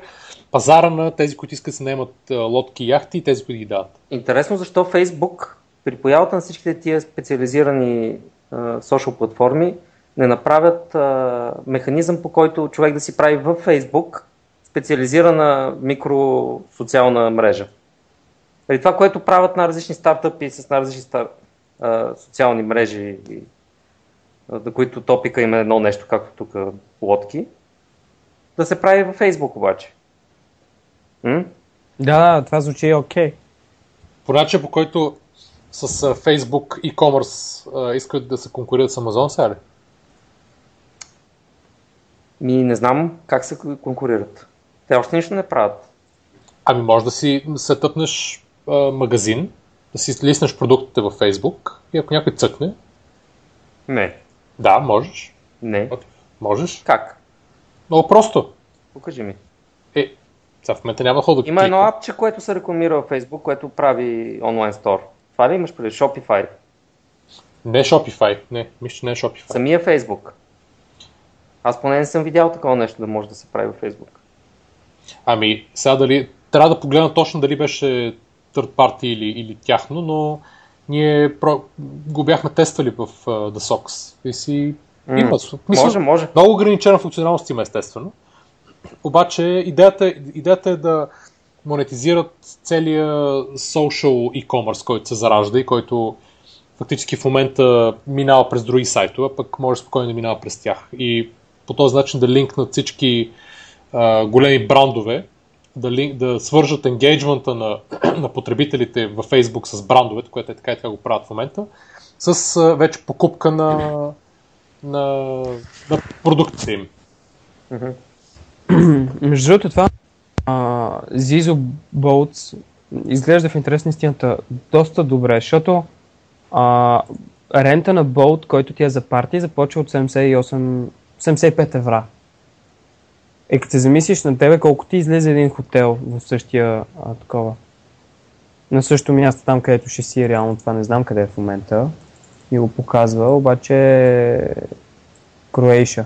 пазара на тези, които искат да се наемат лодки и яхти и тези, които ги дават. интересно защо Фейсбук при появата на всичките тия специализирани социал платформи не направят а, механизъм по който човек да си прави в Фейсбук специализирана микросоциална мрежа. Нали, това, което правят на различни стартъпи с на различни стар, а, социални мрежи, и, а, за които топика има едно нещо, както тук лодки, да се прави във Фейсбук обаче. М? Да, това звучи окей. По начин, по който с а, Facebook e-commerce а, искат да се конкурират с Amazon, сега ли? Ми не знам как се конкурират. Те още нищо не правят. Ами може да си сетъпнеш а, магазин, да си лиснеш продуктите във Facebook и ако някой цъкне, Не. да, можеш. Не. Можеш. Как? Много просто. Покажи ми. Е, сега в момента няма ход да Има едно апче, което се рекламира във Facebook, което прави онлайн стор. Това ли имаш преди? Shopify. Не Shopify. Не, мисля, че не е Shopify. Самия Facebook. Аз поне не съм видял такова нещо да може да се прави във Facebook. Ами, сега дали... Трябва да погледна точно дали беше third party или, или тяхно, но ние про... го бяхме тествали в uh, The Sox. И си... М, Има, мисля, Може, може. Много ограничена функционалност има, естествено. Обаче идеята, идеята е да монетизират целия social e-commerce, който се заражда и който фактически в момента минава през други сайтове, пък може спокойно да минава през тях. И по този начин да линкнат всички а, големи брандове, да, линк, да свържат енгейджмента на, на потребителите във Facebook с брандовете, което е така и така го правят в момента, с а, вече покупка на, на, на продуктите им. Между другото това Zizo Bolts изглежда в интерес на истината доста добре, защото а, рента на Bolt, който ти е за парти, започва от 78, 75 евра. Е, като се замислиш на тебе, колко ти излезе един хотел в същия а, такова. На същото място, там където ще си е реално, това не знам къде е в момента. Ми го показва, обаче Кроейша.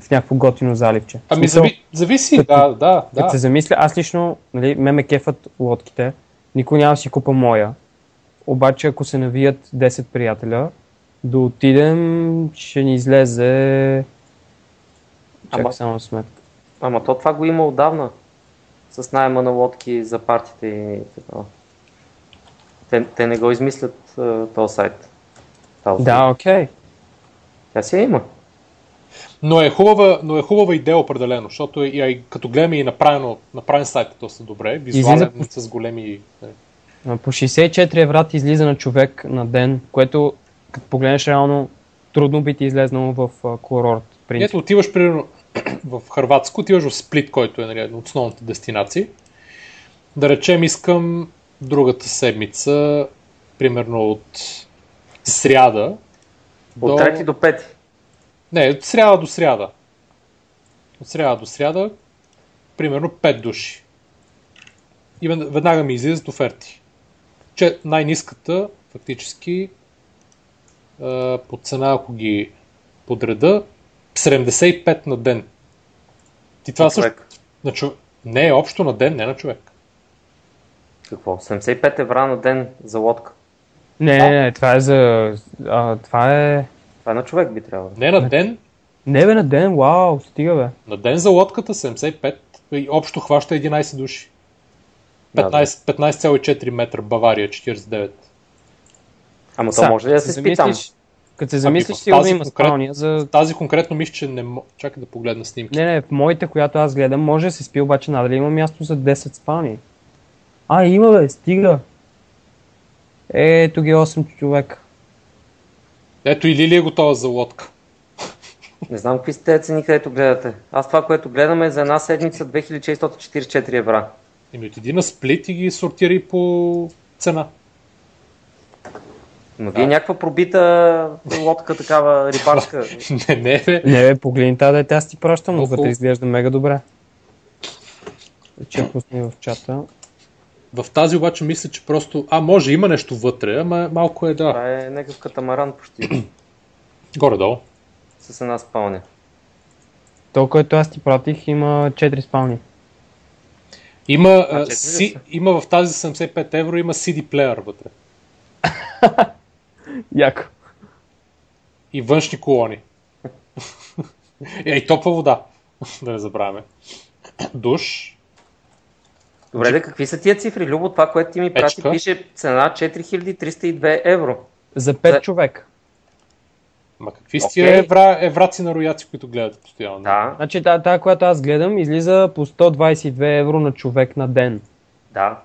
В някакво готино заливче. Ами смисъл, зави, зависи, да, да, като да. се замисля, аз лично, нали, ме ме кефат лодките, никой няма да си купа моя. Обаче, ако се навият 10 приятеля, да отидем, ще ни излезе... Чакай Ама- само сметка. Ама то това го има отдавна. С найема на лодки за партите и така. Те, те не го измислят а, този сайт. Тази Да, окей. Тя си я има. Но е хубава, но е хубава идея определено, защото е, и, като гледаме и направено, направен сайт е доста добре, визуален с големи... е, По 64 евра ти излиза на човек на ден, което, като погледнеш реално, трудно би ти излезнало в а, курорт. Принцип. Ето отиваш примерно в Харватско, отиваш в Сплит, който е нали, една от основните дестинации. Да речем искам другата седмица, примерно от сряда От трети до пети. Не, от сряда до сряда. От сряда до сряда, примерно 5 души. И вед- веднага ми излизат оферти. Че най-ниската, фактически, по цена, ако ги подреда, 75 на ден. Ти това На също... човек. На чов... Не, общо на ден, не на човек. Какво? 75 евра на ден за лодка. Не, не, не, това е за... А, това е... Това на човек би трябвало. Не на ден, Не бе, на ден, вау, стига бе. на ден за лодката 75 и общо хваща 11 души. Да, да. 15 15,4 метра, Бавария 49. Ама то Са, може ли да се спи там? замислиш- Като се замислиш, в сигурно има конкрет- спалния за... Тази конкретно мисля, че не мо... Чакай да погледна снимки. Не, не, в моите, която аз гледам, може да се спи, обаче надали има място за 10 спални. А, има бе, стига. Ето ги 8 човека. Ето и Лили е готова за лодка. Не знам какви сте цени, където гледате. Аз това, което гледаме е за една седмица 2644 евра. Еми отиди на сплит и ги сортирай по цена. Но вие някаква пробита лодка такава рибарска. не, не, бе. Не, бе, погледни тази дете, аз ти пращам, но вътре изглежда мега добре. Че я пусни в чата. В тази обаче мисля, че просто... А, може, има нещо вътре, ама малко е да. Това е някакъв катамаран почти. Горе-долу. С една спалня. То, който аз ти пратих, има 4 спални. Има, А, си, има в тази 75 евро има CD плеер вътре. Яко. И външни колони. е, и топла вода. да не забравяме. Душ. Добре, да, какви са тия цифри? Любо, това, което ти ми прати, Печка. пише цена 4302 евро. За 5 За- човека. Ма какви сте Окей. тия евра, евраци на рояци, които гледате постоянно? Да, Значи тази, тази, която аз гледам, излиза по 122 евро на човек на ден. да.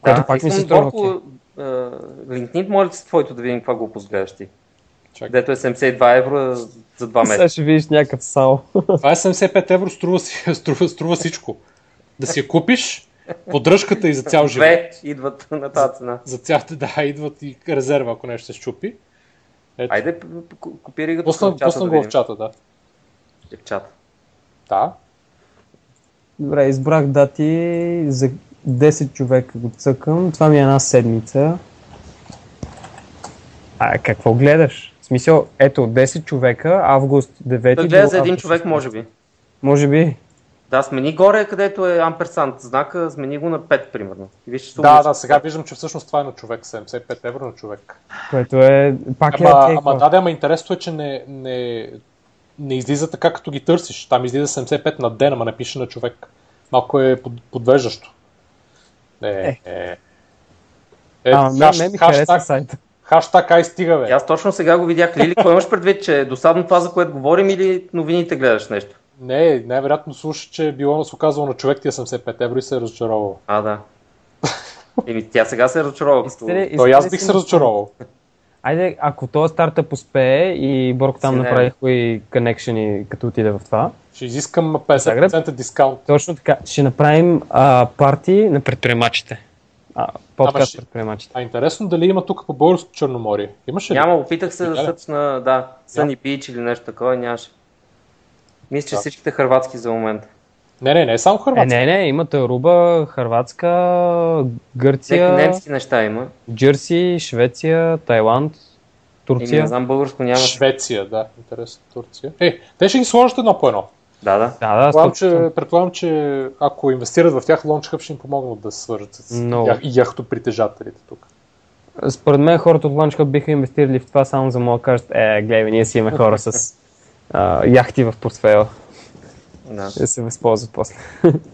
Което да, пак ми се струва Борко, моля се твоето да видим каква глупост гледаш ти. Чакай. Дето е 72 евро за 2 Сега месеца. ще видиш някакъв сал. Това е 75 евро, струва, струва, струва всичко. Да си я купиш, поддръжката и за цял живот. Две идват на тази цена. За цялата, да, идват и резерва, ако нещо се щупи. Ето, Айде, копирай го пусна, тук в чата пусна да го в чата, да. В чата. Да. Добре, избрах дати за 10 човека го цъкам. Това ми е една седмица. А какво гледаш? В смисъл, ето 10 човека, август 9. Да гледа за един август човек, 16. може би. Може би. Да, смени горе, където е амперсант знака, смени го на 5, примерно. И виж, Да, да, сега виждам, че всъщност това е на човек, 75 евро на човек. Което е пак е Ама, ама да, да, ама интересното е, че не, не, не излиза така, като ги търсиш. Там излиза 75 на ден, ама не пише на човек. Малко е под, подвеждащо. Е, е. е. е Ама мен, хаш, мен ми хаштаг, сайта. хаштаг ай стига, бе. И аз точно сега го видях. Лили, кой имаш предвид, че е досадно това, за което говорим или новините гледаш нещо? Не, най-вероятно слуша, че е било се оказало на човек тия 75 евро и се е разочаровал. А, да. Еми, тя сега се е разочарова. като- Искате ли- То и аз бих се разочаровал. Айде, ако този стартъп успее и Борг там направи хубави коннекшени, като отиде в това, Ще изискам 50% дискаунт. точно така, ще направим а, парти на предприемачите. А, подкаст Ама ще- предприемачите. А интересно дали има тук по българско Черноморие? Имаше ли? Няма, опитах се да сърчна, да, Sunny Beach или нещо такова, нямаше. Мисля, че всичките хрватски за момента. Не, не, не е само Е, Хърватска. не, не, има Таруба, Хрватска, Всеки Гърция, немски неща има. Джърси, Швеция, Тайланд, Еми, Турция. не знам, българско няма. Швеция, да, интересно. Турция. Е, те ще ги сложат едно по едно. Да, да. Да, да, Предполагам, 100%. че, предполагам, че ако инвестират в тях, Launch Hub ще им помогнат да се свържат с Много. ях, яхтопритежателите тук. Според мен хората от Launch Hub биха инвестирали в това само за да могат да кажат, е, гледай, ние си имаме хора с а, яхти в портфела. да. Да се възползват после.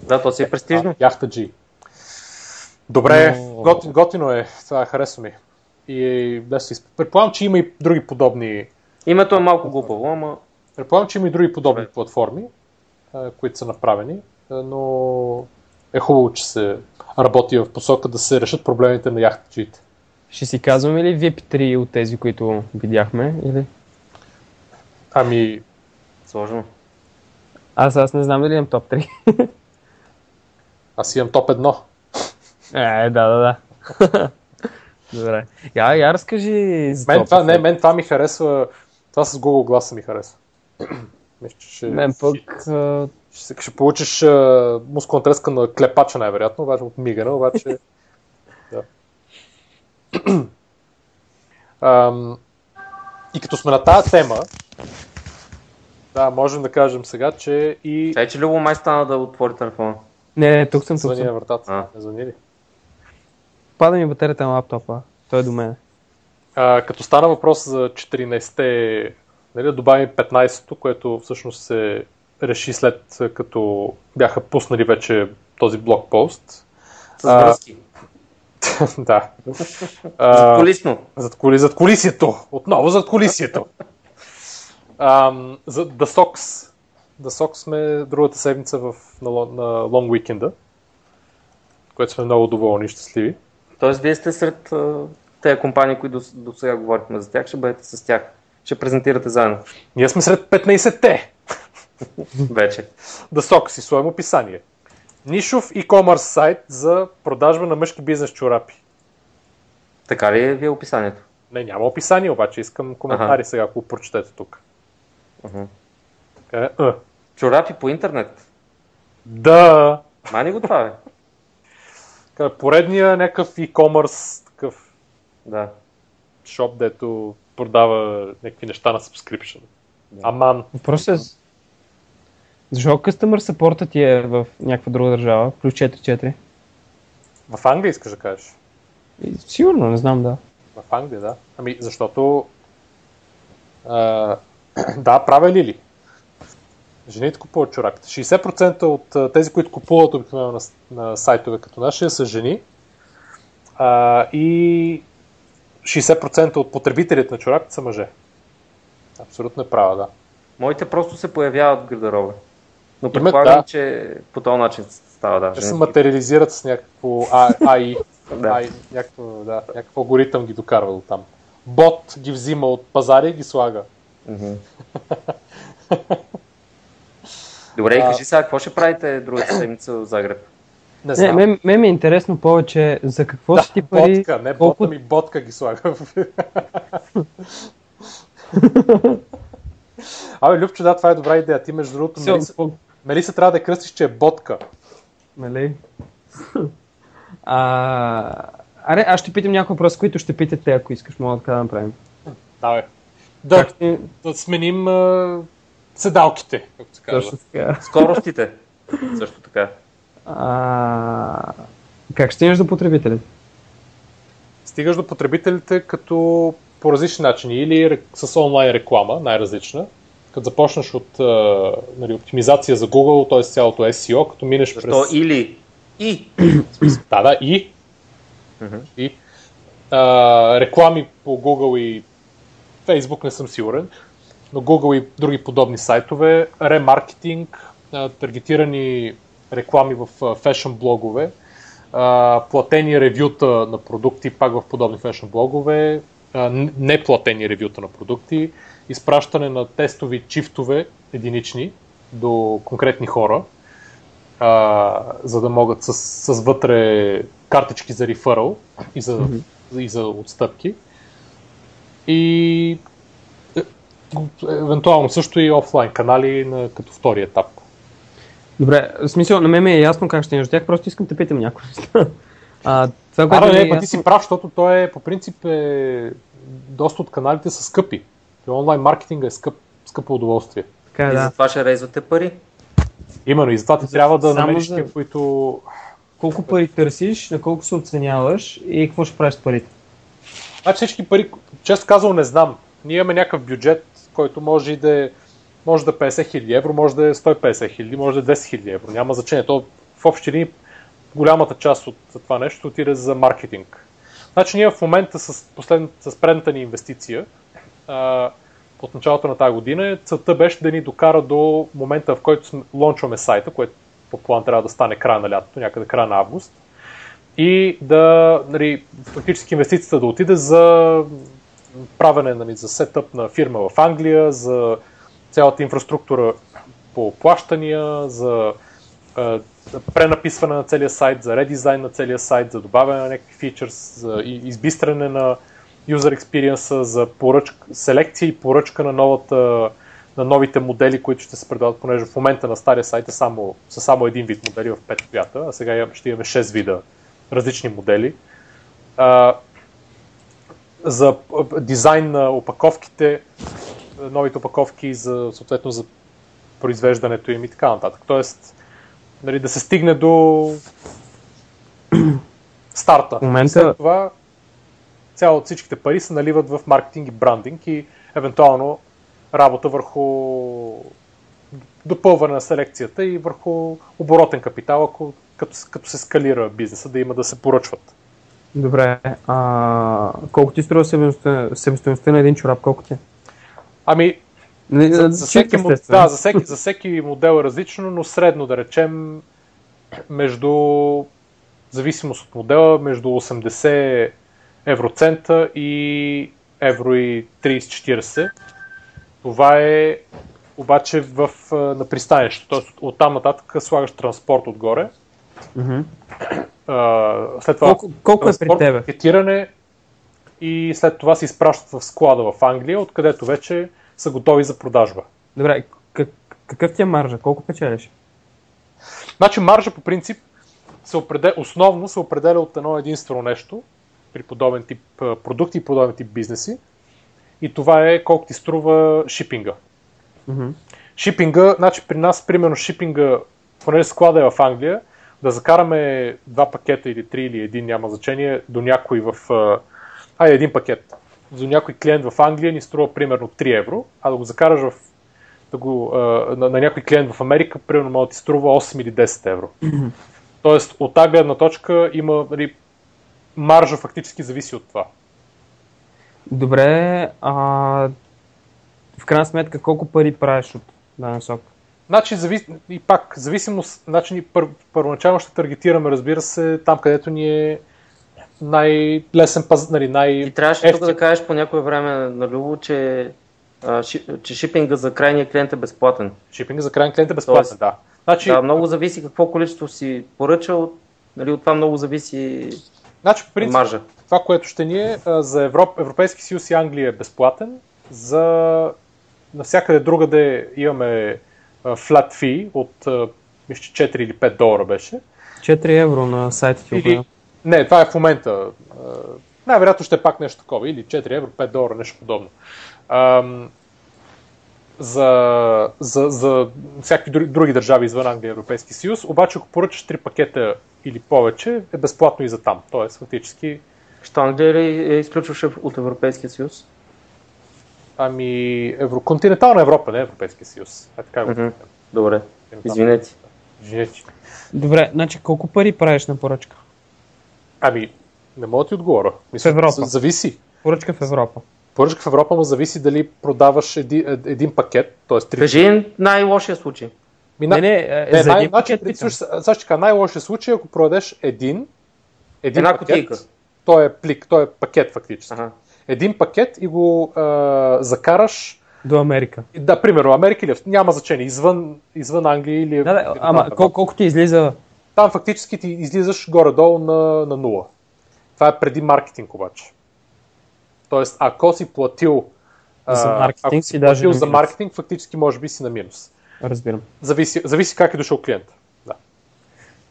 Да, то си е престижно. А, яхта G. Добре, Но- готин, готино е. Това харесва ми. И да си, предполагам, че има и други подобни Името е малко глупаво, ама Предполагам, че има и други подобни платформи, а, които са направени, но е хубаво, че се работи в посока да се решат проблемите на яхтаджиите. Ще си казваме ли VIP3 от тези, които видяхме? Или? Ами, сложно. Аз, аз не знам дали имам топ 3. аз имам топ едно. Е, да, да, да. Добре. Я, я разкажи за Мен това, не, мен това ми харесва, това с Google гласа ми харесва. Мисля, че ще, Мен пък... ще, ще, ще получиш а, мускулна треска на клепача най-вероятно, обаче от мигана, обаче... да. Ам, и като сме на тази тема, да, можем да кажем сега, че и... Чай, че Любо май стана да отвори телефона. Не, не, тук съм, тук съм. вратата. А. Не звъни ли? Пада ми батерията на лаптопа. Той е до мен. А, като стана въпрос за 14-те, нали, да добавим 15-то, което всъщност се реши след като бяха пуснали вече този блокпост. С А, връзки. да. А, Колисно. Зад, коли, зад колисието. Отново зад колисието. Ам, за The Sox. The Sox сме другата седмица в, на, на Long Weekend, което сме много доволни и щастливи. Тоест, вие сте сред тези компании, които до, до сега говорихме за тях, ще бъдете с тях. Ще презентирате заедно. Ние сме сред 15-те. Вече. The Sox и своем описание. Нишов e-commerce сайт за продажба на мъжки бизнес чорапи. Така ли е вие описанието? Не, няма описание, обаче искам коментари Аха. сега, ако прочетете тук. Така е. Чорапи по интернет. Да. Мани го това, бе. Така, Поредния някакъв e-commerce такъв Да. шоп, дето продава някакви неща на subscription. Да. Аман. Въпросът е... Защо Customer Support ти е в някаква друга държава, плюс 4-4? В Англия искаш да кажеш? И, сигурно, не знам, да. В Англия, да. Ами, защото... А, да, правя ли? Жените купуват чорапите. 60% от тези, които купуват обикновено на, на сайтове като нашия, са жени. А, и 60% от потребителите на чорапите са мъже. Абсолютно е права, да. Моите просто се появяват в гардероба. Но предполагам, да. че по този начин става, да. Те се материализират с някакво AI, Да. AI някакво, да, някакъв алгоритъм ги докарва до там. Бот ги взима от пазари и ги слага. Добре, и А. кажи сега, какво ще правите другата седмица в Загреб? Не Не, знам. мен, мен ми е интересно повече за какво да, си ти пари, ботка, не колко- бота ми, ботка ги слага. Абе, Любчо, да, това е добра идея. Ти, между другото, Все, Мелиса, по- Мелиса трябва да кръстиш, че е ботка. Нали? а, аре, аз ще питам някои въпроси, които ще питате, ако искаш, мога така да направим. Да, бе. Да, Как да сменим а, седалките, както се казва. Точно така. Скоростите. Също така. А, как ще стигнеш до потребителите? Стигаш до потребителите като по различни начини. Или с онлайн реклама, най-различна. Като започнеш от а, нали, оптимизация за Google, т.е. цялото SEO, като минеш Защо през... или и. Да, да, и. Мгм. и а, реклами по Google и Facebook не съм сигурен, но Google и други подобни сайтове, ремаркетинг, таргетирани реклами в фешън блогове, платени ревюта на продукти пак в подобни фешън блогове, неплатени ревюта на продукти, изпращане на тестови чифтове единични до конкретни хора, а, за да могат с, с вътре картички за рефърал и за, и за отстъпки. И е, евентуално също и офлайн канали на, като втори етап. Добре, в смисъл, на мен ми е ясно как ще стигнеш до тях, просто искам да питам някои неща. А, това, което Ара, ми е не, ма ти ясно- си прав, защото той е, по принцип е, доста от каналите са скъпи. И онлайн маркетинга е скъп, скъпо удоволствие. Така е, И да. затова ще резвате пари. Именно и затова ти трябва да Само намериш за- които... Колко пари търсиш, на колко се оценяваш и какво ще правиш с парите? Значи всички пари, често казвам, не знам. Ние имаме някакъв бюджет, който може и да е, може да е 50 000 евро, може да е 150 000, може да е 200 000 евро. Няма значение. То в общи линии голямата част от това нещо отиде за маркетинг. Значи ние в момента с, с предната ни инвестиция а, от началото на тази година, целта беше да ни докара до момента, в който лончваме сайта, което по план трябва да стане края на лятото, някъде края на август. И да, нали, фактически инвестицията да отиде за правене нали, за сетъп на фирма в Англия, за цялата инфраструктура по плащания, за е, пренаписване на целия сайт, за редизайн на целия сайт, за добавяне на някакви фичърс, за избистране на user experience, за поръчка, селекция и поръчка на, новата, на новите модели, които ще се предават, понеже в момента на стария сайт е само, са само един вид модели в 5 цвята, а сега ще имаме 6 вида различни модели. А, за дизайн на опаковките, новите опаковки, за, съответно за произвеждането им и така нататък. Тоест, нали, да се стигне до старта. В момента- След това цяло от всичките пари се наливат в маркетинг и брандинг и евентуално работа върху допълване на селекцията и върху оборотен капитал, ако, като, се- като се скалира бизнеса, да има да се поръчват. Добре, а, колко ти струва себестоеността на един чорап, колко ти е? Ами, Не, за, за, всеки, да, за, всеки, за всеки модел е различно, но средно да речем между зависимост от модела, между 80 евроцента и евро и 30-40. Това е обаче в, на пристанището. Тоест от там нататък слагаш транспорт отгоре. А, след това Колко, колко е при тебе? пакетиране и след това се изпращат в склада в Англия, откъдето вече са готови за продажба. Добре, как, какъв ти е маржа? Колко печелиш? Значи маржа по принцип се определя, основно се определя от едно единствено нещо при подобен тип продукти и подобен тип бизнеси. И това е колко ти струва шипинга. Мгм. шипинга, значи при нас, примерно, шипинга, понеже склада е в Англия, да закараме два пакета или три или един, няма значение, до някой в... Айде, един пакет. До някой клиент в Англия ни струва примерно 3 евро, а да го закараш в да го, на, на някой клиент в Америка, примерно може да ти струва 8 или 10 евро. Тоест, от тази гледна точка има нали, маржа фактически зависи от това. Добре, а, в крайна сметка колко пари правиш от даден сок? Значи, завис... и пак, зависимост, значи пър... първоначално ще таргетираме, разбира се, там където ни е най-лесен паз, нали, най И трябваше тук да кажеш по някое време на Любо, че, а, ши, че шипинга за крайния клиент е безплатен. Шипинга за крайния клиент е безплатен, Тоест, да. Значи, да, много зависи какво количество си поръчал, нали, от това много зависи значи, по принцип, маржа. Това, което ще ни е за Европ... Европейски съюз и Англия е безплатен, за навсякъде другаде имаме flat fee от мисля, 4 или 5 долара беше. 4 евро на сайта ти. Или... Не, това е в момента. Най-вероятно ще е пак нещо такова. Или 4 евро, 5 долара, нещо подобно. Ам, за, за, за всякакви други, други държави извън Англия и Европейски съюз, обаче ако поръчаш 3 пакета или повече, е безплатно и за там. Тоест, фактически... Що Англия ли е изключваше от Европейския съюз? Ами, Евро... континентална Европа, не Европейския съюз. Е така го mm-hmm. Добре, извинете. Извинете. Добре, значи колко пари правиш на поръчка? Ами, не мога да ти отговоря. Мисля, в Европа. Зависи. Поръчка в Европа. Поръчка в Европа, му зависи дали продаваш един, един пакет, т.е. три. Кажи най-лошия случай. Ми, не, не, не, за най- един значи, пакет сега ще кажа, най-лошия случай, ако продадеш един, един Една пакет, кутийка. той е плик, той е пакет фактически. Ага. Един пакет и го а, закараш до Америка. Да, примерно, Америка или няма значение, извън, извън Англия или... Да, да, ама кол- колко ти излиза? Там фактически ти излизаш горе-долу на, на нула. Това е преди маркетинг обаче. Тоест, ако си платил за маркетинг, ако си платил за маркетинг, фактически може би си на минус. Разбирам. Зависи, зависи как е дошъл клиент. Да.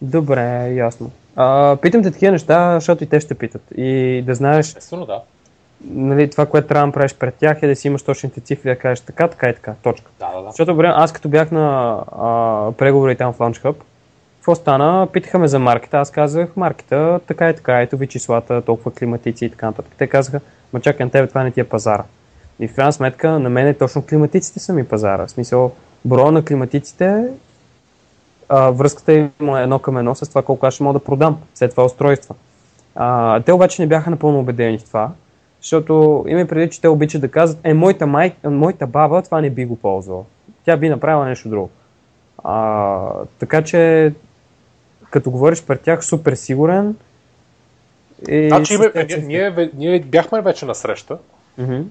Добре, ясно. А, питам те такива неща, защото и те ще питат. И да знаеш. Естествено, да. Нали, това, което трябва да правиш пред тях е да си имаш точните цифри, да кажеш така, така и така. Точка. Да, да, да. Защото време, аз като бях на а, преговори там в Launch Hub, какво стана? Питаха ме за маркета, аз казах маркета, така и така, ето ви числата, толкова климатици и така нататък. Те казаха, ма чакай на тебе, това не ти е пазара. И в крайна сметка на мен е точно климатиците са ми пазара. В смисъл, броя на климатиците, а, връзката им е едно към едно с това колко аз ще мога да продам след това устройства. А, те обаче не бяха напълно убедени в това, защото има преди, че те обичат да казват, е, моята, май, моята баба това не би го ползвала. Тя би направила нещо друго. А, така че, като говориш пред тях, супер сигурен. И значи, ние, ние, ние, ние бяхме вече на среща. Mm-hmm.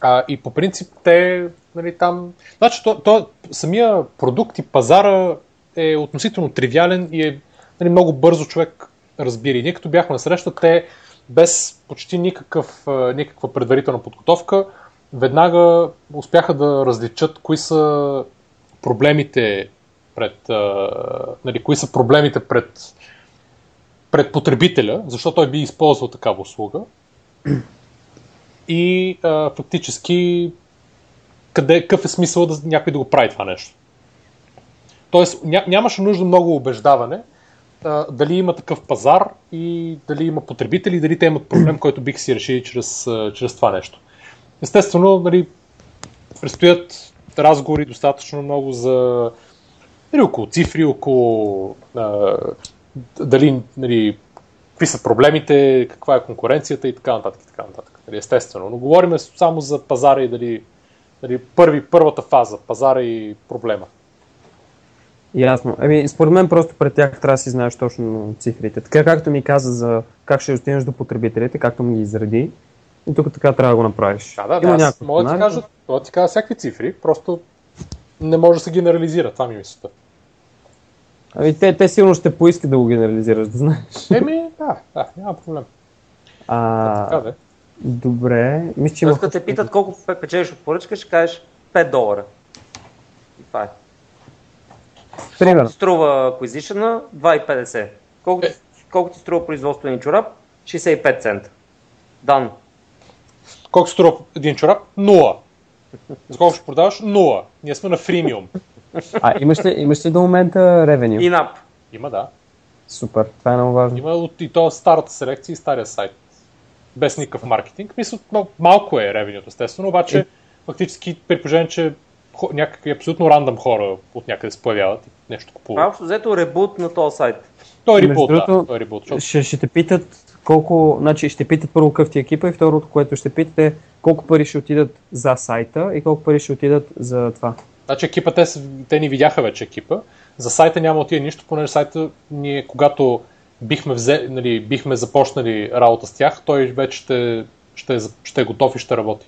А, и по принцип те, нали, там... Значи, то, то, самия продукт и пазара е относително тривиален и е нали, много бързо човек разбира. И ние като бяхме на среща, те без почти никакъв, никаква предварителна подготовка, веднага успяха да различат кои са проблемите пред, нали, кои са проблемите пред, пред потребителя, защото той би използвал такава услуга. И а, фактически къде, какъв е смисъл да някой да го прави това нещо. Тоест ня, нямаше нужда много убеждаване а, дали има такъв пазар и дали има потребители, дали те имат проблем, който бих си решили чрез, а, чрез това нещо. Естествено, нали, предстоят разговори достатъчно много за нали, около цифри, около а, дали нали, какви са проблемите, каква е конкуренцията и така нататък. И така нататък нали, естествено. Но говорим само за пазара и дали, дали първи, първата фаза, пазара и проблема. Ясно. Еми, според мен просто пред тях трябва да си знаеш точно цифрите. Така както ми каза за как ще достигнеш до потребителите, както ми ги изреди, и тук така трябва да го направиш. Да, да, да. Аз мога да ти кажа, мога да ти кажа всякакви цифри, просто не може да се генерализира, това ми е мисълта. Ами те, те сигурно ще поискат да го генерализираш, да знаеш. Еми, да, да, няма проблем. А, така, да. Добре, мисля, че има... Като те питат колко печелиш от поръчка, ще кажеш 5 долара. И това е. Примерно. Колко струва acquisition 2,50. Колко, е. колко ти струва производствени чорап? 65 цента. Дан. Колко струва един чорап? 0. За колко ще продаваш? Нула. Ние сме на фримиум. А имаш ли, имаш ли до момента ревеню? Инап. Има, да. Супер, това е много важно. Има от и то старата селекция и стария сайт. Без никакъв маркетинг. Мисля, мал- малко е ревенюто, естествено, обаче Е. фактически при положение, че някакви абсолютно рандъм хора от някъде се появяват и нещо купуват. Общо взето ребут на този сайт. Той е ребут, да. Той е ребут, защото Ще, ще те питат колко, значи ще питат първо какъв ти е екипа и второто, което ще питат е колко пари ще отидат за сайта и колко пари ще отидат за това. Значи екипа, те, те ни видяха вече екипа. За сайта няма отиде нищо, понеже сайта ние, когато бихме, взе, нали, бихме започнали работа с тях, той вече ще, ще, е, ще е готов и ще работи.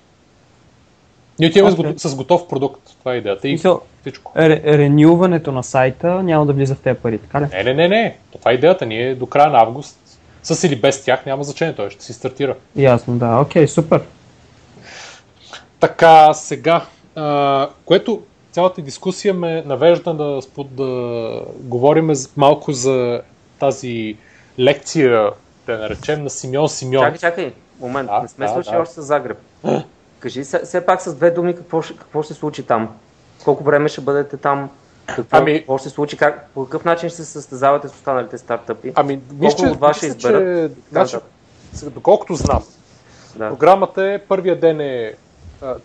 Ние отиваме с, Окей. го- с готов продукт. Това е идеята. И Мисъл, всичко. ре, ренюването на сайта няма да влиза в тези пари, така ли? Не, не, не, не. Това е идеята. Ние до края на август, с или без тях, няма значение. Той ще си стартира. Ясно, да. Окей, супер. Така, сега, а, което цялата дискусия ме навежда да, спод- да говорим малко за тази лекция, да я наречем, на Симеон Симеон. Чакай, чакай. Момент, Да, не сме да, свършили да. още с Загреб. Кажи все, пак с две думи какво какво ще се случи там. Колко време ще бъдете там? Какво, Ами- какво ще се случи? Как, по какъв начин ще се състезавате с останалите стартъпи? Ами, вижте, от вас ще мисля, изберат? че, значи, доколкото знам, Да. програмата е, първия ден е,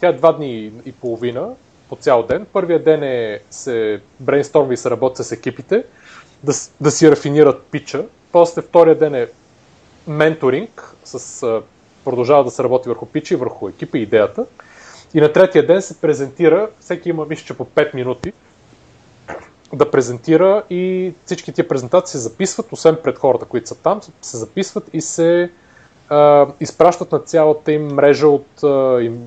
тя е два дни и половина по цял ден. Първия ден е се брейнстормва и се работи с екипите, да, да си рафинират пича. После втория ден е менторинг, с, продължава да се работи върху пича и върху екипа и идеята. И на третия ден се презентира, всеки има, мисля, че по 5 минути, да презентира и всички тия презентации се записват, освен пред хората, които са там, се записват и се а, изпращат на цялата им мрежа от а, им,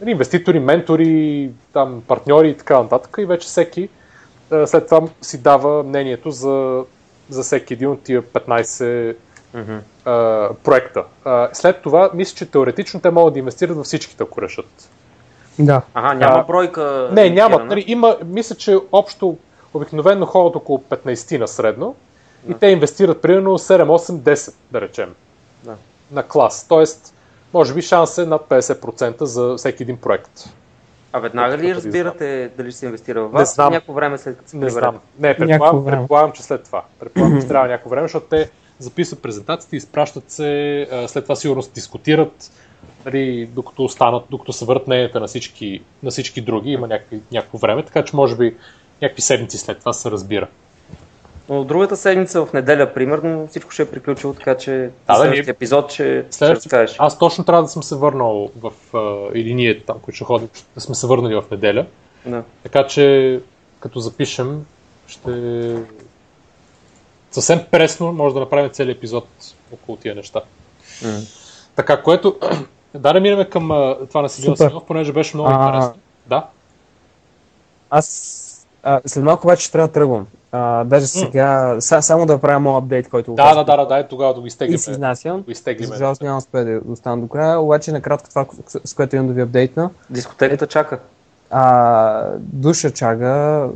нали, инвеститори, ментори, там, партньори и така нататък. И вече всеки а, след това си дава мнението за, за всеки един от тия 15 Мгм. А, проекта. А, след това, мисля, че теоретично те могат да инвестират във всичките, ако решат. Да. Ага, няма А, бройка. Не, нямат. Нали, има, мисля, че общо обикновено ходят около 15 на средно и те инвестират примерно 7, 8, 10, да речем, Да. на клас. Тоест, може би шанс е над 50% за всеки един проект. А веднага ли да разбирате дали ще се инвестира в Не вас? знам. Някакво време след като се Не приберете? знам. Не, предполагам, предполагам, че след това. Предполагам, че трябва някакво време, защото те записват презентациите, изпращат се, след това сигурно се дискутират, нали, докато останат, докато се върнат мненията на всички, на всички други, има някакви, някакво време, така че може би някакви седмици след това се разбира. Но другата седмица в неделя, примерно, всичко ще е приключило, така че да, следващия ние- епизод ще, ще Следващия, разкажеш. аз точно трябва да съм се върнал в, или ние там, които ще ходим, да сме се върнали в неделя. Да. Така че, като запишем, ще... Съвсем пресно може да направим целият епизод около тия неща. М. Така, което... да, да минем към а, това на Супер. Симеонов, понеже беше много А, интересно. Да. Аз а, след малко обаче ще трябва да тръгвам. А, даже сега, са, само да правя моят апдейт, който Да, да, да, да, дай тогава да го И изтеглим. си изнасям. За жалост няма да успея да остана до края, обаче накратко това, с- с което имам да ви апдейтна. Дискотеката чака. А, душа чага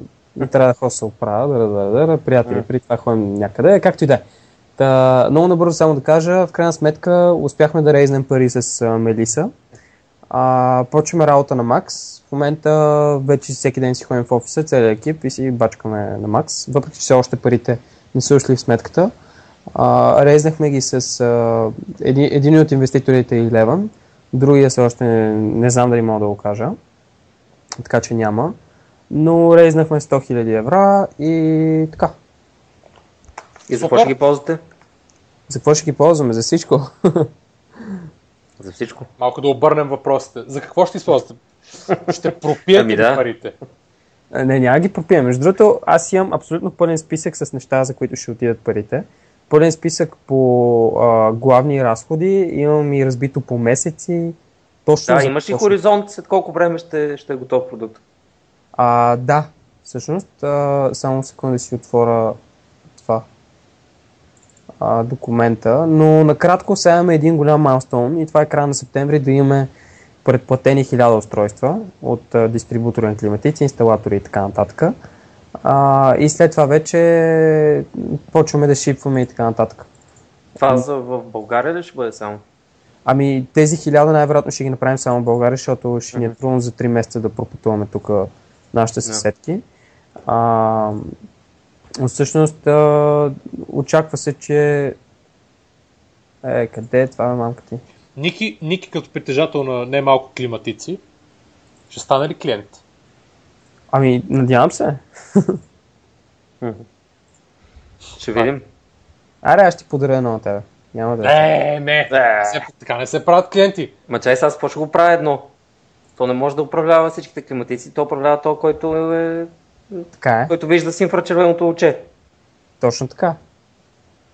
и трябва да ходя се оправя, да, да, да, да, приятели, при това ходим някъде, както и да е. Та, много набързо само да кажа, в крайна сметка успяхме да рейзнем пари с а, Мелиса. А, почваме работа на Макс. В момента вече всеки ден си ходим в офиса, целият екип и си бачкаме на Макс, въпреки че все още парите не са ушли в сметката. А, рейзнахме ги с а, един, един от инвеститорите е Eleven, другия все още не, не знам дали мога да го кажа, така че няма. Но рейзнахме 100 000 евро и така. И за какво ще ги ползвате? За какво ще ги ползваме? За всичко. За всичко. Малко да обърнем въпросите. За какво ще използвате? Ще пропиете Ами да. парите? Не, няма да ги пропием. Между другото, аз имам абсолютно пълен списък с неща, за които ще отидат парите. Пълен списък по а, главни разходи, имам и разбито по месеци. Точно Да, за имаш ли ще- хоризонт след колко време ще, ще е готов продукт? А, да, всъщност, а, само секунда да си отворя това а, документа, но накратко сега имаме един голям майлстоун и това е края на септември да имаме предплатени 1000 устройства от а, дистрибутори на климатици, инсталатори и така нататък. А, и след това вече почваме да шипваме и така нататък. Това за, в България ли ще бъде само? Ами тези хиляда най-вероятно ще ги направим само в България, защото ще ни е трудно за 3 месеца да пропътуваме тук нашите съседки. А, но всъщност а, очаква се, че... Е, къде е това, бе, мамка ти? Ники, Ники като притежател на немалко климатици, ще стане ли клиент? Ами, надявам се. Ще видим. Аре, аз ще ти подаря едно на тебе. Няма да. е. Не, не. Е. Се, така не се правят клиенти. Ма чай сега, ще го правя едно? То не може да управлява всичките климатици, то управлява то, който, е, Така е. който вижда с инфрачервеното оче. Точно така.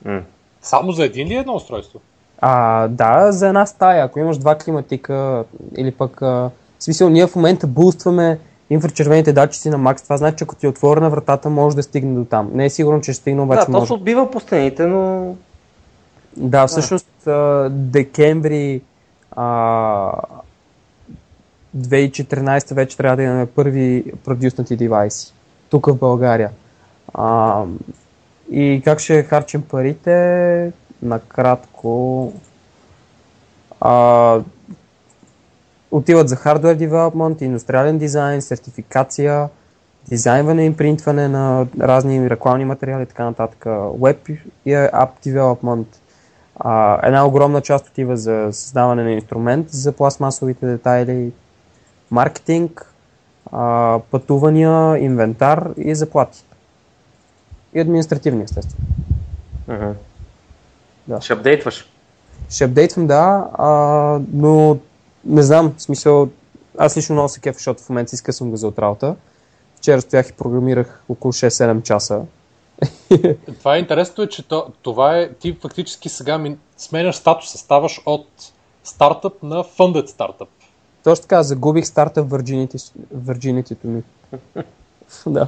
М. Само за един ли е едно устройство? А, да, за една стая. Ако имаш два климатика или пък... А, в смисъл, ние в момента бустваме инфрачервените датчици на Max. Това значи, че ако ти е отворена вратата, може да стигне до там. Не е сигурно, че ще стигне, обаче Да, то може. се отбива по стените, но Да, всъщност а, декември а, 2014 вече трябва да имаме първи продюснати девайси. Тук в България. А, и как ще харчим парите? Накратко. А, отиват за hardware development, индустриален дизайн, сертификация, дизайнване и принтване на разни рекламни материали и така нататък. Web и App development. А, една огромна част отива за създаване на инструмент за пластмасовите детайли, маркетинг, а, пътувания, инвентар и заплати. И административни, естествено. Мгм. Да. ще апдейтваш. Ще апдейтвам, да, а, но не знам, в смисъл, аз лично много се кефа, защото в момента си скъсвам го за от работа. Вчера стоях и програмирах около 6-7 часа. Това е интересното е, че то, това е, ти фактически сега ми, сменяш статуса, ставаш от стартъп на funded стартъп. Точно така, загубих старта в virginity, ми. да.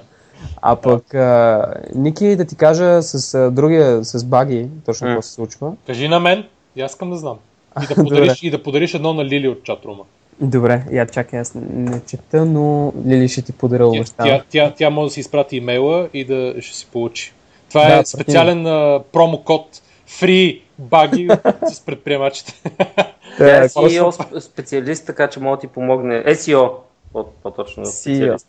А пък, а, Ники, да ти кажа с а, другия, с баги, точно какво се случва. Кажи на мен, и аз искам да знам. И да подариш, и да подариш едно на Лили от чатрума. Добре, я чакай, аз не чета, но Лили ще ти подаря Тя, обещавам. тя, тя, тя може да си изпрати имейла и да ще си получи. Това Да, е специален а, промокод Free баги с предприемачите. Тя е сп- специалист, така че мога да ти помогне. SEO, по- по-точно. специалист.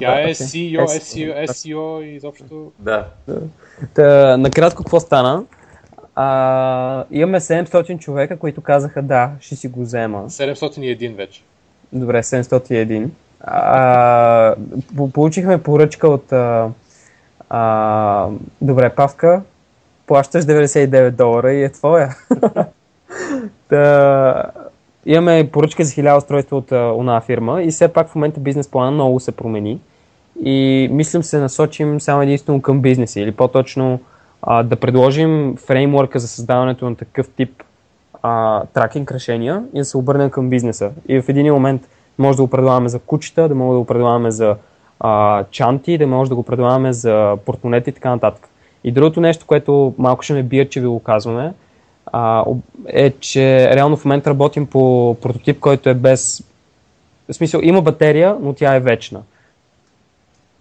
Тя е Добре, CEO, SEO, SEO, SEO и изобщо. Да. Та, накратко, какво стана? А, имаме 700 човека, които казаха да, ще си го взема. 701 вече. Добре, 701. А, по- получихме поръчка от... А, а, добре, Павка, плащаш 99 долара и е твоя. Та, имаме поръчка за 1000 устройства от една фирма и все пак в момента бизнес плана много се промени. И мислим се насочим само единствено към бизнеси или по-точно а, да предложим фреймворка за създаването на такъв тип а, тракинг решения и да се обърнем към бизнеса. И в един момент може да го предлагаме за кучета, да може да го предлагаме за а, чанти, да може да го предлагаме за портмонети и така нататък. И другото нещо, което малко ще ме бият, че ви го казваме, а, е, че реално в момента работим по прототип, който е без... В смисъл, има батерия, но тя е вечна. Да,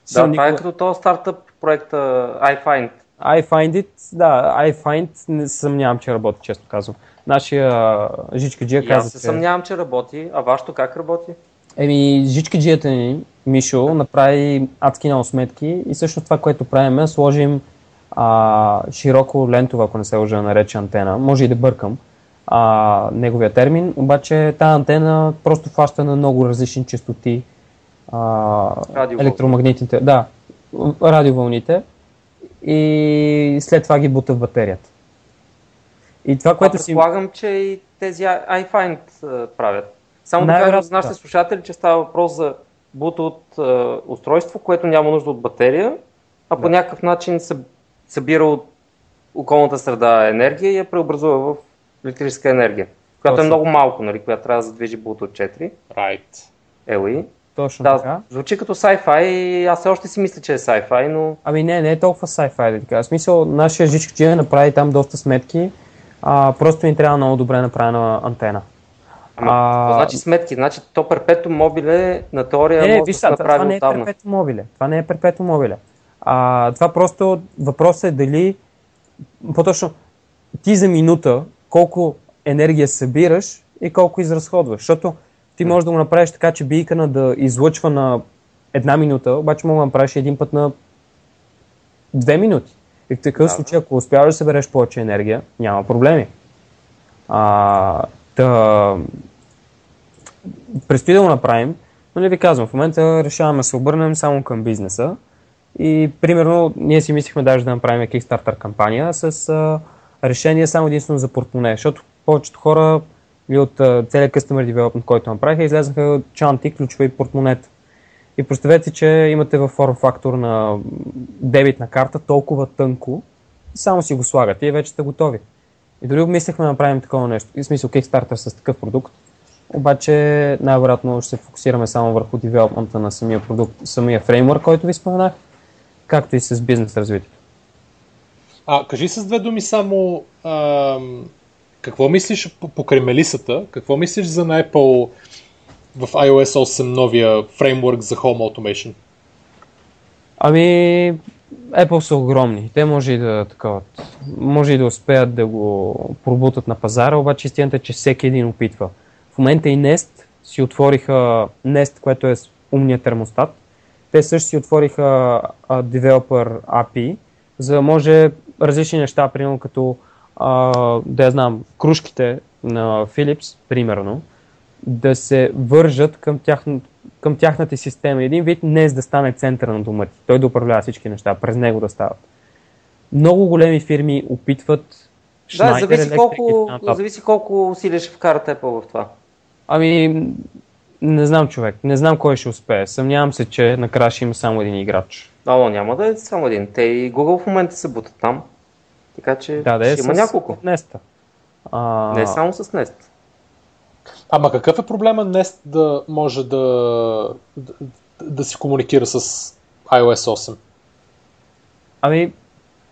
Съм това е никога- като този стартъп проекта iFind. I find it, да, I find, не съмнявам, че работи, често казвам. Нашия а, жичкаджия И аз каза, се че... съмнявам, че работи. А вашето как работи? Еми, жичкаджията ни, Мишо, направи адски много сметки и също това, което правим е сложим а, широко лентова, ако не се лъжа, нарече антена. Може и да бъркам а, неговия термин, обаче тази антена просто фаща на много различни частоти а, електромагнитните, да, радиовълните и след това ги бута в батерията. И това, Което си... предполагам, че и тези iFind правят. Само да кажа за нашите да. слушатели, че става въпрос за Bluetooth а, устройство, което няма нужда от батерия, а по някакъв начин се събира от околната среда енергия и я преобразува в електрическа енергия, която Точно. е много малко, нали, която трябва да задвижи Bluetooth 4 Right. LE. Точно Да, така. звучи като sci-fi аз все още си мисля, че е sci-fi, но Ами не, не е толкова sci-fi, да ти кажа. В смисъл, нашия жичкаджия направи там доста сметки, а, просто ни трябва много добре направена антена. Ама, А, значи сметки? Значи то перпетум мобиле на теория Не, може виж, да се сега, това, това направи не е перпетум мобиле. Това не е перпетум мобиле. А, това просто въпросът е дали, по-точно, ти за минута колко енергия събираш и колко изразходваш. Защото ти можеш да го направиш така, че бийкана да излъчва на една минута, обаче мога да направиш един път на две минути. И в такъв Да. случай, ако успяваш да събереш повече енергия, няма проблеми. А, та, предстои да го направим, но не ви казвам, в момента решаваме да се обърнем само към бизнеса и примерно ние си мислихме даже да направим Kickstarter кампания с а, решение само единствено за портмоне, защото повечето хора или от а, целият Customer Development, който направиха, излезнаха чанти, ключове и портмонета. И представете си, че имате във форм фактор на дебитна карта толкова тънко, само си го слагате и вече сте готови. И дори обмислихме да направим такова нещо. И в смисъл Kickstarter с такъв продукт. Обаче най-вероятно ще се фокусираме само върху девелопмента на самия продукт, самия фреймворк, който ви споменах, както и с бизнес развитието. А, кажи с две думи само ам, какво мислиш по- покрай Мелисата, какво мислиш за на Apple в iOS 8 новия фреймворк за Home Automation? Ами, Apple са огромни. Те може и да таковат. Може и да успеят да го пробутат на пазара, обаче истината е, че всеки един опитва. В момента и Nest си отвориха Nest, което е умния термостат. Те също си отвориха а, Developer API, за да може различни неща, примерно като а, да я знам, кружките на Philips, примерно, да се вържат към, тяхна, към тяхната система. Един вид Nest да стане центъра на дома ти. Той да управлява всички неща, през него да стават. Много големи фирми опитват Да, Schneider зависи Electric колко, зависи колко усилия ще вкарат Apple в това. Ами, не знам човек, не знам кой ще успее. Съмнявам се, че накрая ще има само един играч. Ало, няма да е само един. Те и Google в момента се бутат там. Така че Да, да е ще има няколко. Неста. А, Не само с Nest. Ама какъв е проблема Nest да може да, да, да си комуникира с iOS 8? Ами,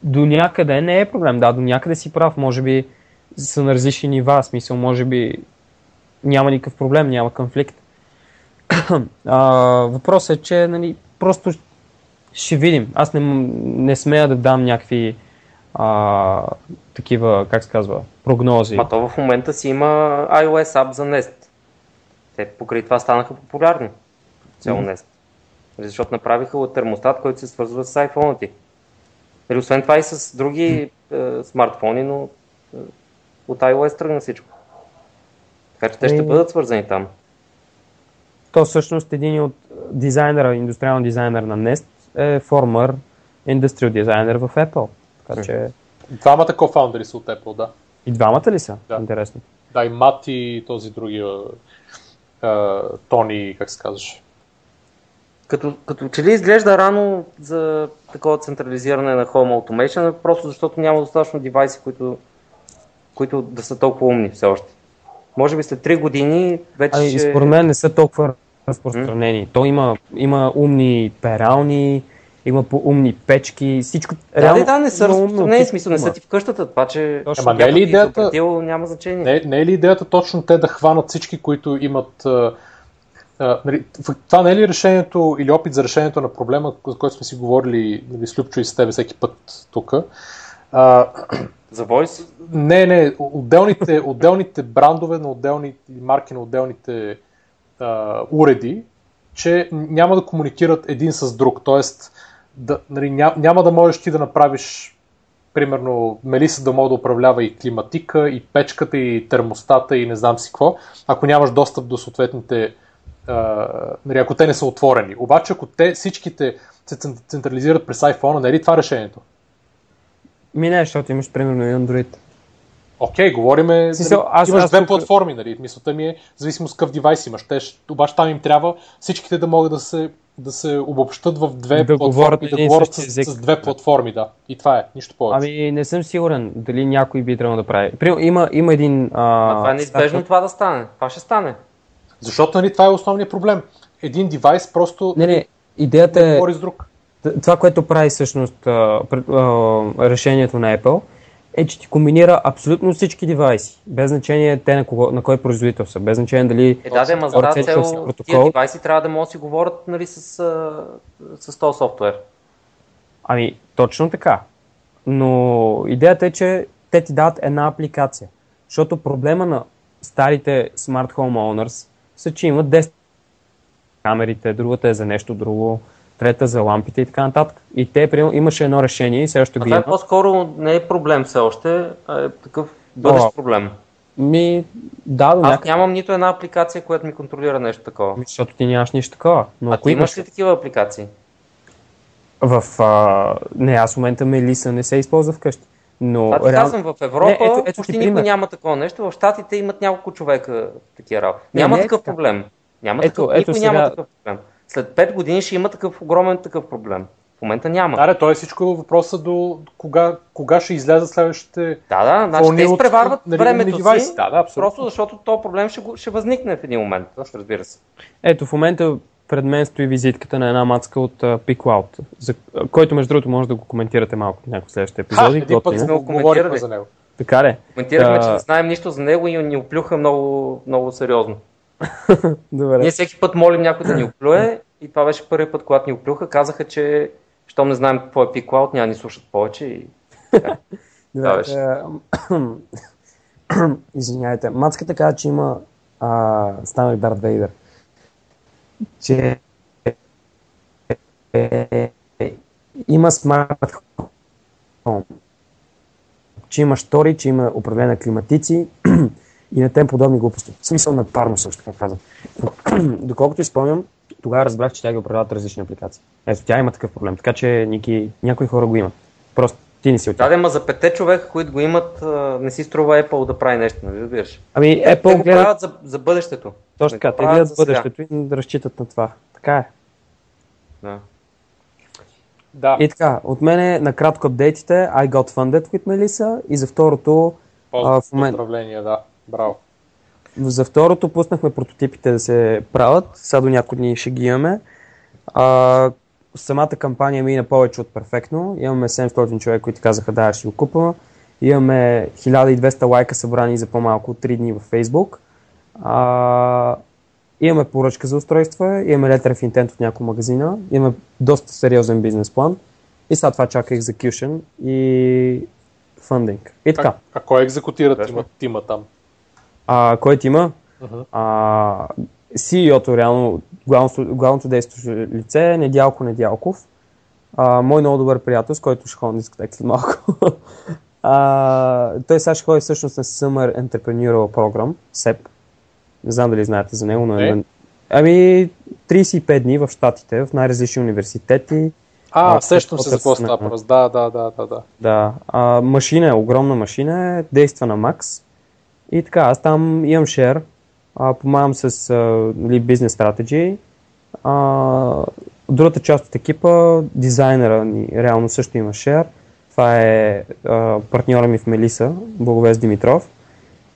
до някъде не е проблем. Да, до някъде си прав. Може би са на различни нива. Смисъл, може би няма никакъв проблем, няма конфликт. А, въпросът е, че нали, просто ще видим. Аз не, не смея да дам някакви а, такива, как се казва, прогнози. Ма то в момента си има iOS app за Nest. Те покрай това станаха популярни. Цяло Nest. Нали, Защото направиха от термостат, който се свързва с iPhone ти. Нали, освен това и с други е, смартфони, но е, от iOS тръгна всичко. Така че те ще Ами- бъдат свързани там. То всъщност един от дизайнера, индустриален дизайнер на Nest е формер индустриал дизайнер в Apple. Така че Двамата кофаундери са от Apple, да. и двамата ли са? Да. Интересно. Да, и Мат и този другия а, Тони, как се казваш. Като, като че ли изглежда рано за такова централизиране на Home Automation, просто защото няма достатъчно девайси, които, които да са толкова умни все още. Може би след 3 години вече Ами, според мен не са толкова разпространени. То има, има умни перални, има по умни печки, всичко. Да, да, да, не са разпространени, в всичко смисъл, не са ти в къщата, това, че Точно. Ама не е ли ти идеята- няма значение. Не, не е ли идеята точно те да хванат всички, които имат... А, а, нали, това не е ли решението или опит за решението на проблема, за който сме си говорили нали, с Любчо и с тебе всеки път тук? За Voice? не, не, отделните, отделните брандове на отделни марки на отделните а, уреди, че няма да комуникират един с друг. Тоест, да, нали, ня, няма да можеш ти да направиш примерно Мелиса да може да управлява и климатика, и печката, и термостата, и не знам си какво, ако нямаш достъп до съответните, а, нали, ако те не са отворени. Обаче, ако те всичките се цен- централизират през iPhone, не е ли това решението? Ми не, защото имаш примерно и Android. Окей, говориме, Смисъл, нали, аз- имаш аз две тук- платформи, нали? Мисълта ми е, зависимо с какъв девайс имаш. Те, обаче там им трябва всичките да могат да се, да се обобщат в две Да говорят платформи и да говорят с, език. с две платформи, да. И това е, нищо повече. Ами не съм сигурен дали някой би трябвало да прави. Примерно, има, има един... А, А, това е неизбежно това да стане. Това ще стане. Защото нали, това е основният проблем. Един девайс просто Не, не, идеята не е... говори с друг. Това, което прави всъщност а, пред- а, решението на Apple, е, че ти комбинира абсолютно всички девайси, без значение те на, кого, на кой производител са, без значение дали... Е, да, да, ма за тази цел тия девайси трябва да могат да си говорят нали, с, с този софтуер. Ами, точно така. Но идеята е, че те ти дават една апликация. Защото проблема на старите Smart Home Owners са, че имат 10 камерите, другата е за нещо друго, трета за лампите и така нататък. И те, примерно, имаше едно решение и сега ще А ги това е по-скоро не е проблем все още, а е такъв бъдещ О. проблем. Ми, да, до Аз някъде. нямам нито една апликация, която ми контролира нещо такова. Защото ти нямаш нищо такова. Но А ти имаш ли такива апликации? в... А... Не, аз в момента Мелиса не се използва вкъщи. Но ти реално- казвам, в Европа Не, ето- ето ти почти никой няма такова нещо. В Штатите имат няколко човека такива работи. Няма не е такъв така. проблем. Няма Ето- такъв, ето никой сега- няма такъв проблем. След 5 години ще има такъв огромен такъв проблем. В момента няма. Аре, той е всичко въпроса до кога, кога ще излязат следващите Да, да, значи те от изпреварват навигабилни времето девайси. си, Да, да, абсолютно. просто защото този проблем ще, го, ще възникне в един момент, разбира се. Ето, в момента пред мен стои визитката на една мацка от uh, PeakCloud, за който между другото може да го коментирате малко в някои следващите Ха, епизоди. един път сме го коментирали. за него. Така ли? Коментирахме, Да. че не знаем нищо за него и ни оплюха много, много сериозно. Добре. Ние всеки път молим някой да ни оплюе и това беше първият път, когато ни оплюха. Казаха, че щом не знаем какво е P-Cloud, няма ни слушат повече. И... Добре. Да, беше. е, Извинявайте. Мацката каза, че има а, станах Дарт Вейдър. Че има смарт. Че има штори, че има управление на климатици и на тем подобни глупости. В смисъл на парно също, така казвам. Доколкото изпомням, тогава разбрах, че тя ги управляват различни апликации. Ето, тя има такъв проблем. Така че Ники, някои хора го имат. Просто ти не си от. Да, ма за пете човека, които го имат, не си струва Apple да прави нещо, нали разбираш? Ами Те Apple го гледат правят за, за бъдещето. точно така, го те гледат за бъдещето и да разчитат на това. Така е. Да. Да, И така, от мен накратко апдейтите. I got funded with Melissa и за второто, а, в момент- поздравления, да. Браво. за второто пуснахме прототипите да се правят. Сега до няколко дни ще ги имаме. А, самата кампания мина повече от перфектно. Имаме 700 човека, които казаха да, ще го купа. Имаме 1200 лайка събрани за по-малко от 3 дни във Facebook. А, имаме поръчка за устройства, имаме letter of intent от няколко магазина, имаме доста сериозен бизнес план и сега това чака execution и funding. И така. А, а кой екзекутира тима, тима там? А, кой ти има? Мгм. А, CEO-то, реално, главното, главното действащо лице е Недялко Недялков. А, мой много добър приятел, с който ще ходя на дискотека след малко. а, той сега ще ходи всъщност на Summer Entrepreneurial Program, SEP. Не знам дали знаете за него, но Не. е. Ами, 35 дни в Штатите, в най-различни университети. А, А, сещам се за какво става въпрос. Да, да, да, да, да. Да, а, машина е, огромна машина е, действа на Max. И така, аз там имам а, помагам с нали, бизнес стратегии. Другата част от екипа, дизайнера ни реално също има share. Това е а, партньора ми в Мелиса, Благовест Димитров,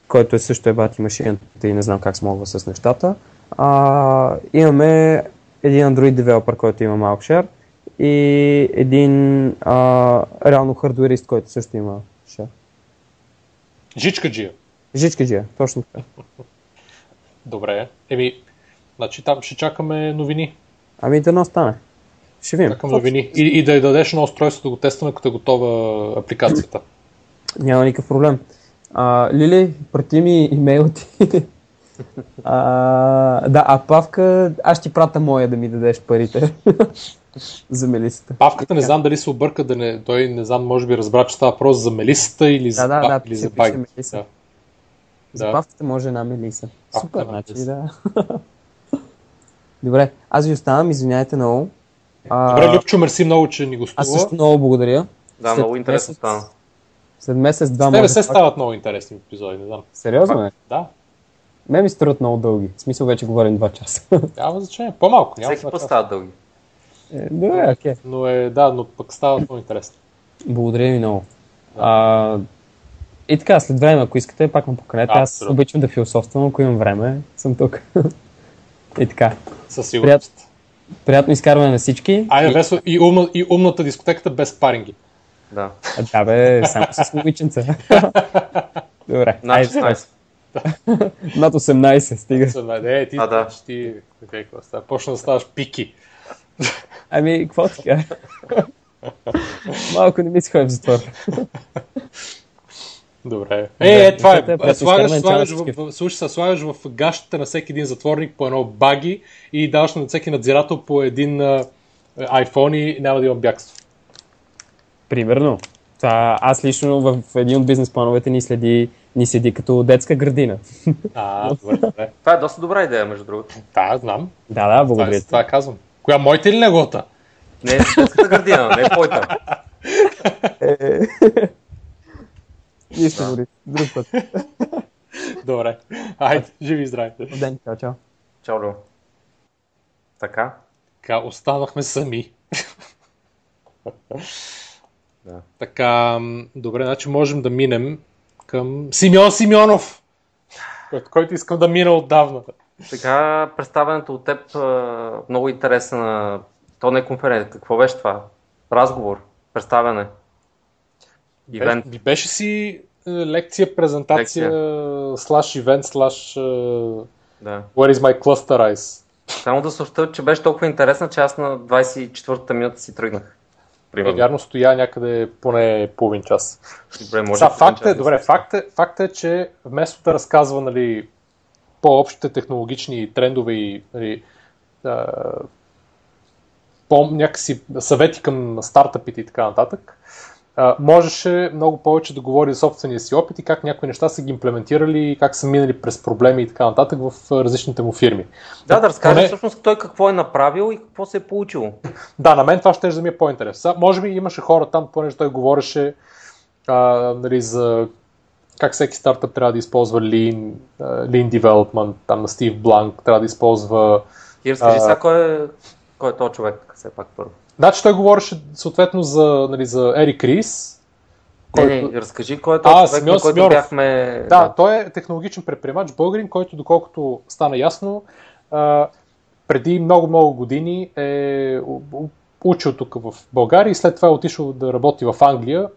който е също е бати машината и не знам как смогва с нещата. А, имаме един Android девелопър, който има малък share и един а, реално хардуерист, който също има share. Жичка Жичка Джия, точно така. Добре. Еми, значи там ще чакаме новини. Ами да не остане. Ще видим. Чакам новини. И, и да й дадеш на устройството да го тестваме, като е готова апликацията. Няма никакъв проблем. А, Лили, прати ми имейл ти. а, да, а Павка, аз ще ти пратя моя да ми дадеш парите. За мелисата. Павката не знам дали се обърка, да не, той не знам, може би разбра, че става въпрос за мелисата или за, Да, да, да, или за байк. Мелиса. Да. За Да. Павката може една мелиса. Павка Супер, на значи да. Добре, аз ви оставам, извиняйте много. А, Добре, Любчо, мерси много, че ни аз гостува. също много благодаря. Да, След много интересно месец- стана. След месец, два може се стават много интересни епизоди, не знам. Сериозно е? Да, Ме ми струват много дълги. В смисъл вече говорим два часа. няма значение. По-малко, няма Всеки път стават дълги. Е, Добре, окей. Но е, да, но пък става много интересно. Благодаря ви много. А, и така, след време, ако искате, пак ме поканете. Аз обичам да философствам, ако имам време, съм тук. и така. Със сигурност. Приятно изкарване на всички. Айде, Весо, и, умна, и умната дискотеката без паринги. Да. А, да, бе, само с момиченца. Добре. Над айде, 16. Над 18, стига. Е, ти, А, да. ти, става? почна да ставаш пики. Ами, какво така? Малко не ми се ходи в затвор. Добре. Е, е, това Да, е. да, Слагаш, слагаш, в, слушай, се, слагаш в гащата на всеки един затворник по едно баги и даваш на всеки надзирател по един а, iPhone и няма да има бягство. Примерно. Това, аз лично в един от бизнес плановете ни следи, ни седи като детска градина. А, добре, добре. Това е доста добра идея, между другото. Да, знам. да, да, Това, благодаря. е, ти. това казвам. Коя, моята или неговата? Не е детската градина, не е Нищо, Борис. Друг път. Добре. Айде, живи и здрави. Ден, чао, чао. Чао, Лео. Така? Така, останахме сами. Да. Така, добре, значи можем да минем към Симеон Симеонов, който, който искам да мина отдавна. Сега представянето от теб много интересна. То не е конференция. Какво беше това? Разговор, представяне. Ивент. Беше, беше си е, лекция, презентация, слаш ивент, слаш е, Да. Where is my cluster ice? Само да съобща, че беше толкова интересна, че аз на 24-та минута си тръгнах. Е, Примерно. вярно стоя някъде поне половин час. Добре, може да факт е, добре, факт е, факт е, че вместо да разказва нали, по-общите технологични трендове и нали, а, по някакси съвети към стартъпите и така нататък, а, можеше много повече да говори за собствения си опит и как някои неща са ги имплементирали, как са минали през проблеми и така нататък в различните му фирми. Да, да разкаже Поне- всъщност той какво е направил и какво се е получило. Да, на мен това ще да ми е по-интересно. Може би имаше хора там, понеже той говореше а, нали, за как всеки стартъп трябва да използва Lean, Lean Development, там на Стив Бланк трябва да използва... И разкажи сега кой е, кой е този човек, все пак първо. Значи той говореше съответно за, нали, за Ерик Рис. Не, Който... не, разкажи кой е този А, човек, Симеон на който Симеонов. бяхме... Да, той е технологичен предприемач, българин, който доколкото стана ясно, а, преди много-много години е учил тук в България и след това е отишъл да работи в Англия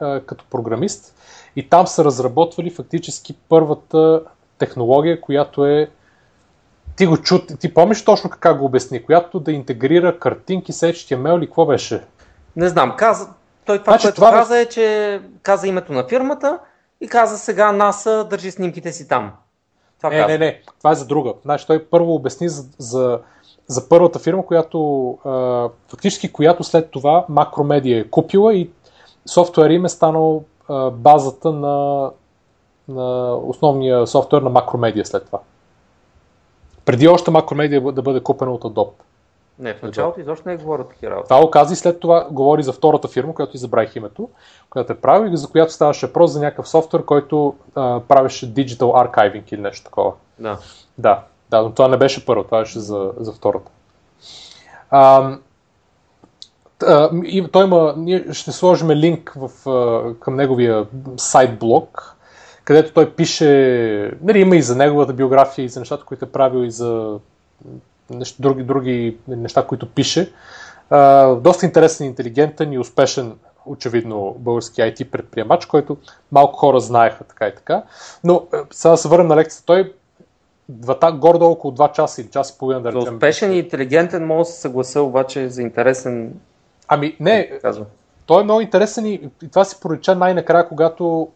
а, като програмист. И там са разработвали фактически първата технология, която е ти го чу, ти помниш точно как го обясни, която да интегрира картинки с HTML или какво беше? Не знам, каза, той това, Значи, което това каза е, че каза името на фирмата и каза сега НАСА държи снимките си там. Това Не, каза. не, не, това е за друга. Значи той първо обясни за, за, за първата фирма, която а, фактически която след това Макромедия е купила и софтуер им е станал а, базата на, на основния софтуер на Макромедия след това. Преди още Макромедия да бъде купена от Adobe. Не, в началото изобщо не е говорил такива работи. Това оказа и след това говори за втората фирма, която и забравих името, която е правил и за която ставаше въпрос за някакъв софтуер, който а, правеше Digital Archiving или нещо такова. Да. Да, да, но това не беше първо, това беше за, за втората. А, а, и, той има, ние ще сложим линк в, към неговия сайт блог, където той пише, нали, има и за неговата биография, и за нещата, които е правил, и за нещо, други, други неща, които пише. А, доста интересен, интелигентен и успешен, очевидно, български IT предприемач, който малко хора знаеха така и така. Но е, сега да се върнем на лекцията. Той двата, горе около 2 часа или час и половина да За речем. успешен и интелигентен мога да се съглася, обаче за интересен Ами не, той е много интересен и, и това си пролича най-накрая, когато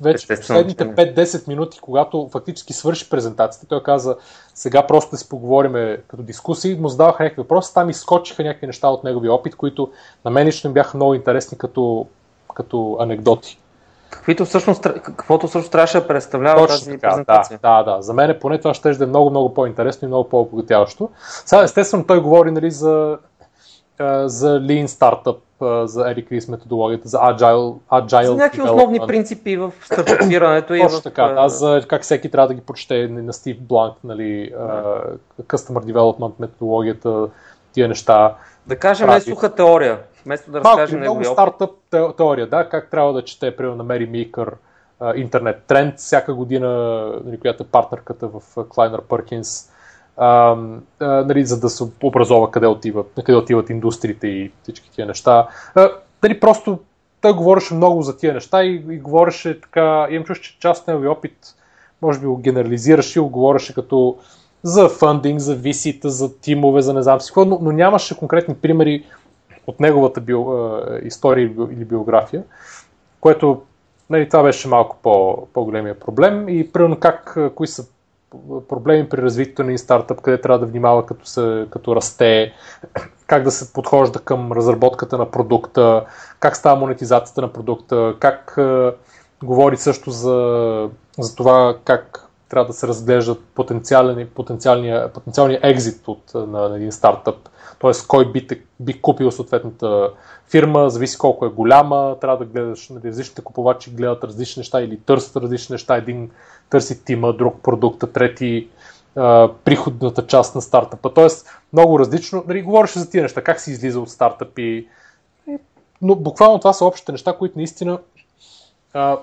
вече Естествено, последните че 5-10 минути, когато фактически свърши презентацията, той каза, сега просто да си поговориме като дискусии, му задаваха някакви въпроси, там изскочиха някакви неща от неговия опит, които на мен лично бяха много интересни като, като анекдоти. Каквито всъщност, каквото всъщност трябваше да представлява Точно тази така, презентация. да, да, да. За мен поне това ще е много, много по-интересно и много по-обогатяващо. Сега, естествено, той говори нали, за, за Lean Startup, за Ries методологията, за Agile, agile За някакви основни принципи в стартирането и Точно в... така, да, за как всеки трябва да ги прочете на Стив Бланк, нали, а, Customer Development методологията, тия неща. Да кажем прави. е суха теория, вместо да Малко, разкаже много стартъп те- теория, да, как трябва да чете, примерно, на Мери Мейкър, интернет тренд всяка година, нали, която е партнерката в Клайнер Пъркинс, а, а, нали, за да се образова къде отиват, къде отиват индустриите и всички тия неща. А, нали, просто той говореше много за тия неща и, и говореше така, имам чувство, че част от опит може би го генерализираше и го говореше като за фандинг, за висита, за тимове, за не знам си какво, но, но нямаше конкретни примери от неговата био, а, история или биография, което нали, това беше малко по, по-големия проблем и примерно как, кои са проблеми при развитието на един стартъп, къде трябва да внимава като, се, като расте, как да се подхожда към разработката на продукта, как става монетизацията на продукта, как е, говори също за, за това как трябва да се разглеждат потенциалния, екзит от, на, на един стартъп, т.е. кой би, би купил съответната фирма, зависи колко е голяма, трябва да гледаш, нали, различните купувачи гледат различни неща или търсят различни неща, един търси тима, друг продукт, трети а, приходната част на стартъпа. Тоест, много различно. Нали, говореше за тия неща, как се излиза от стартъпи. Но буквално това са общите неща, които наистина а,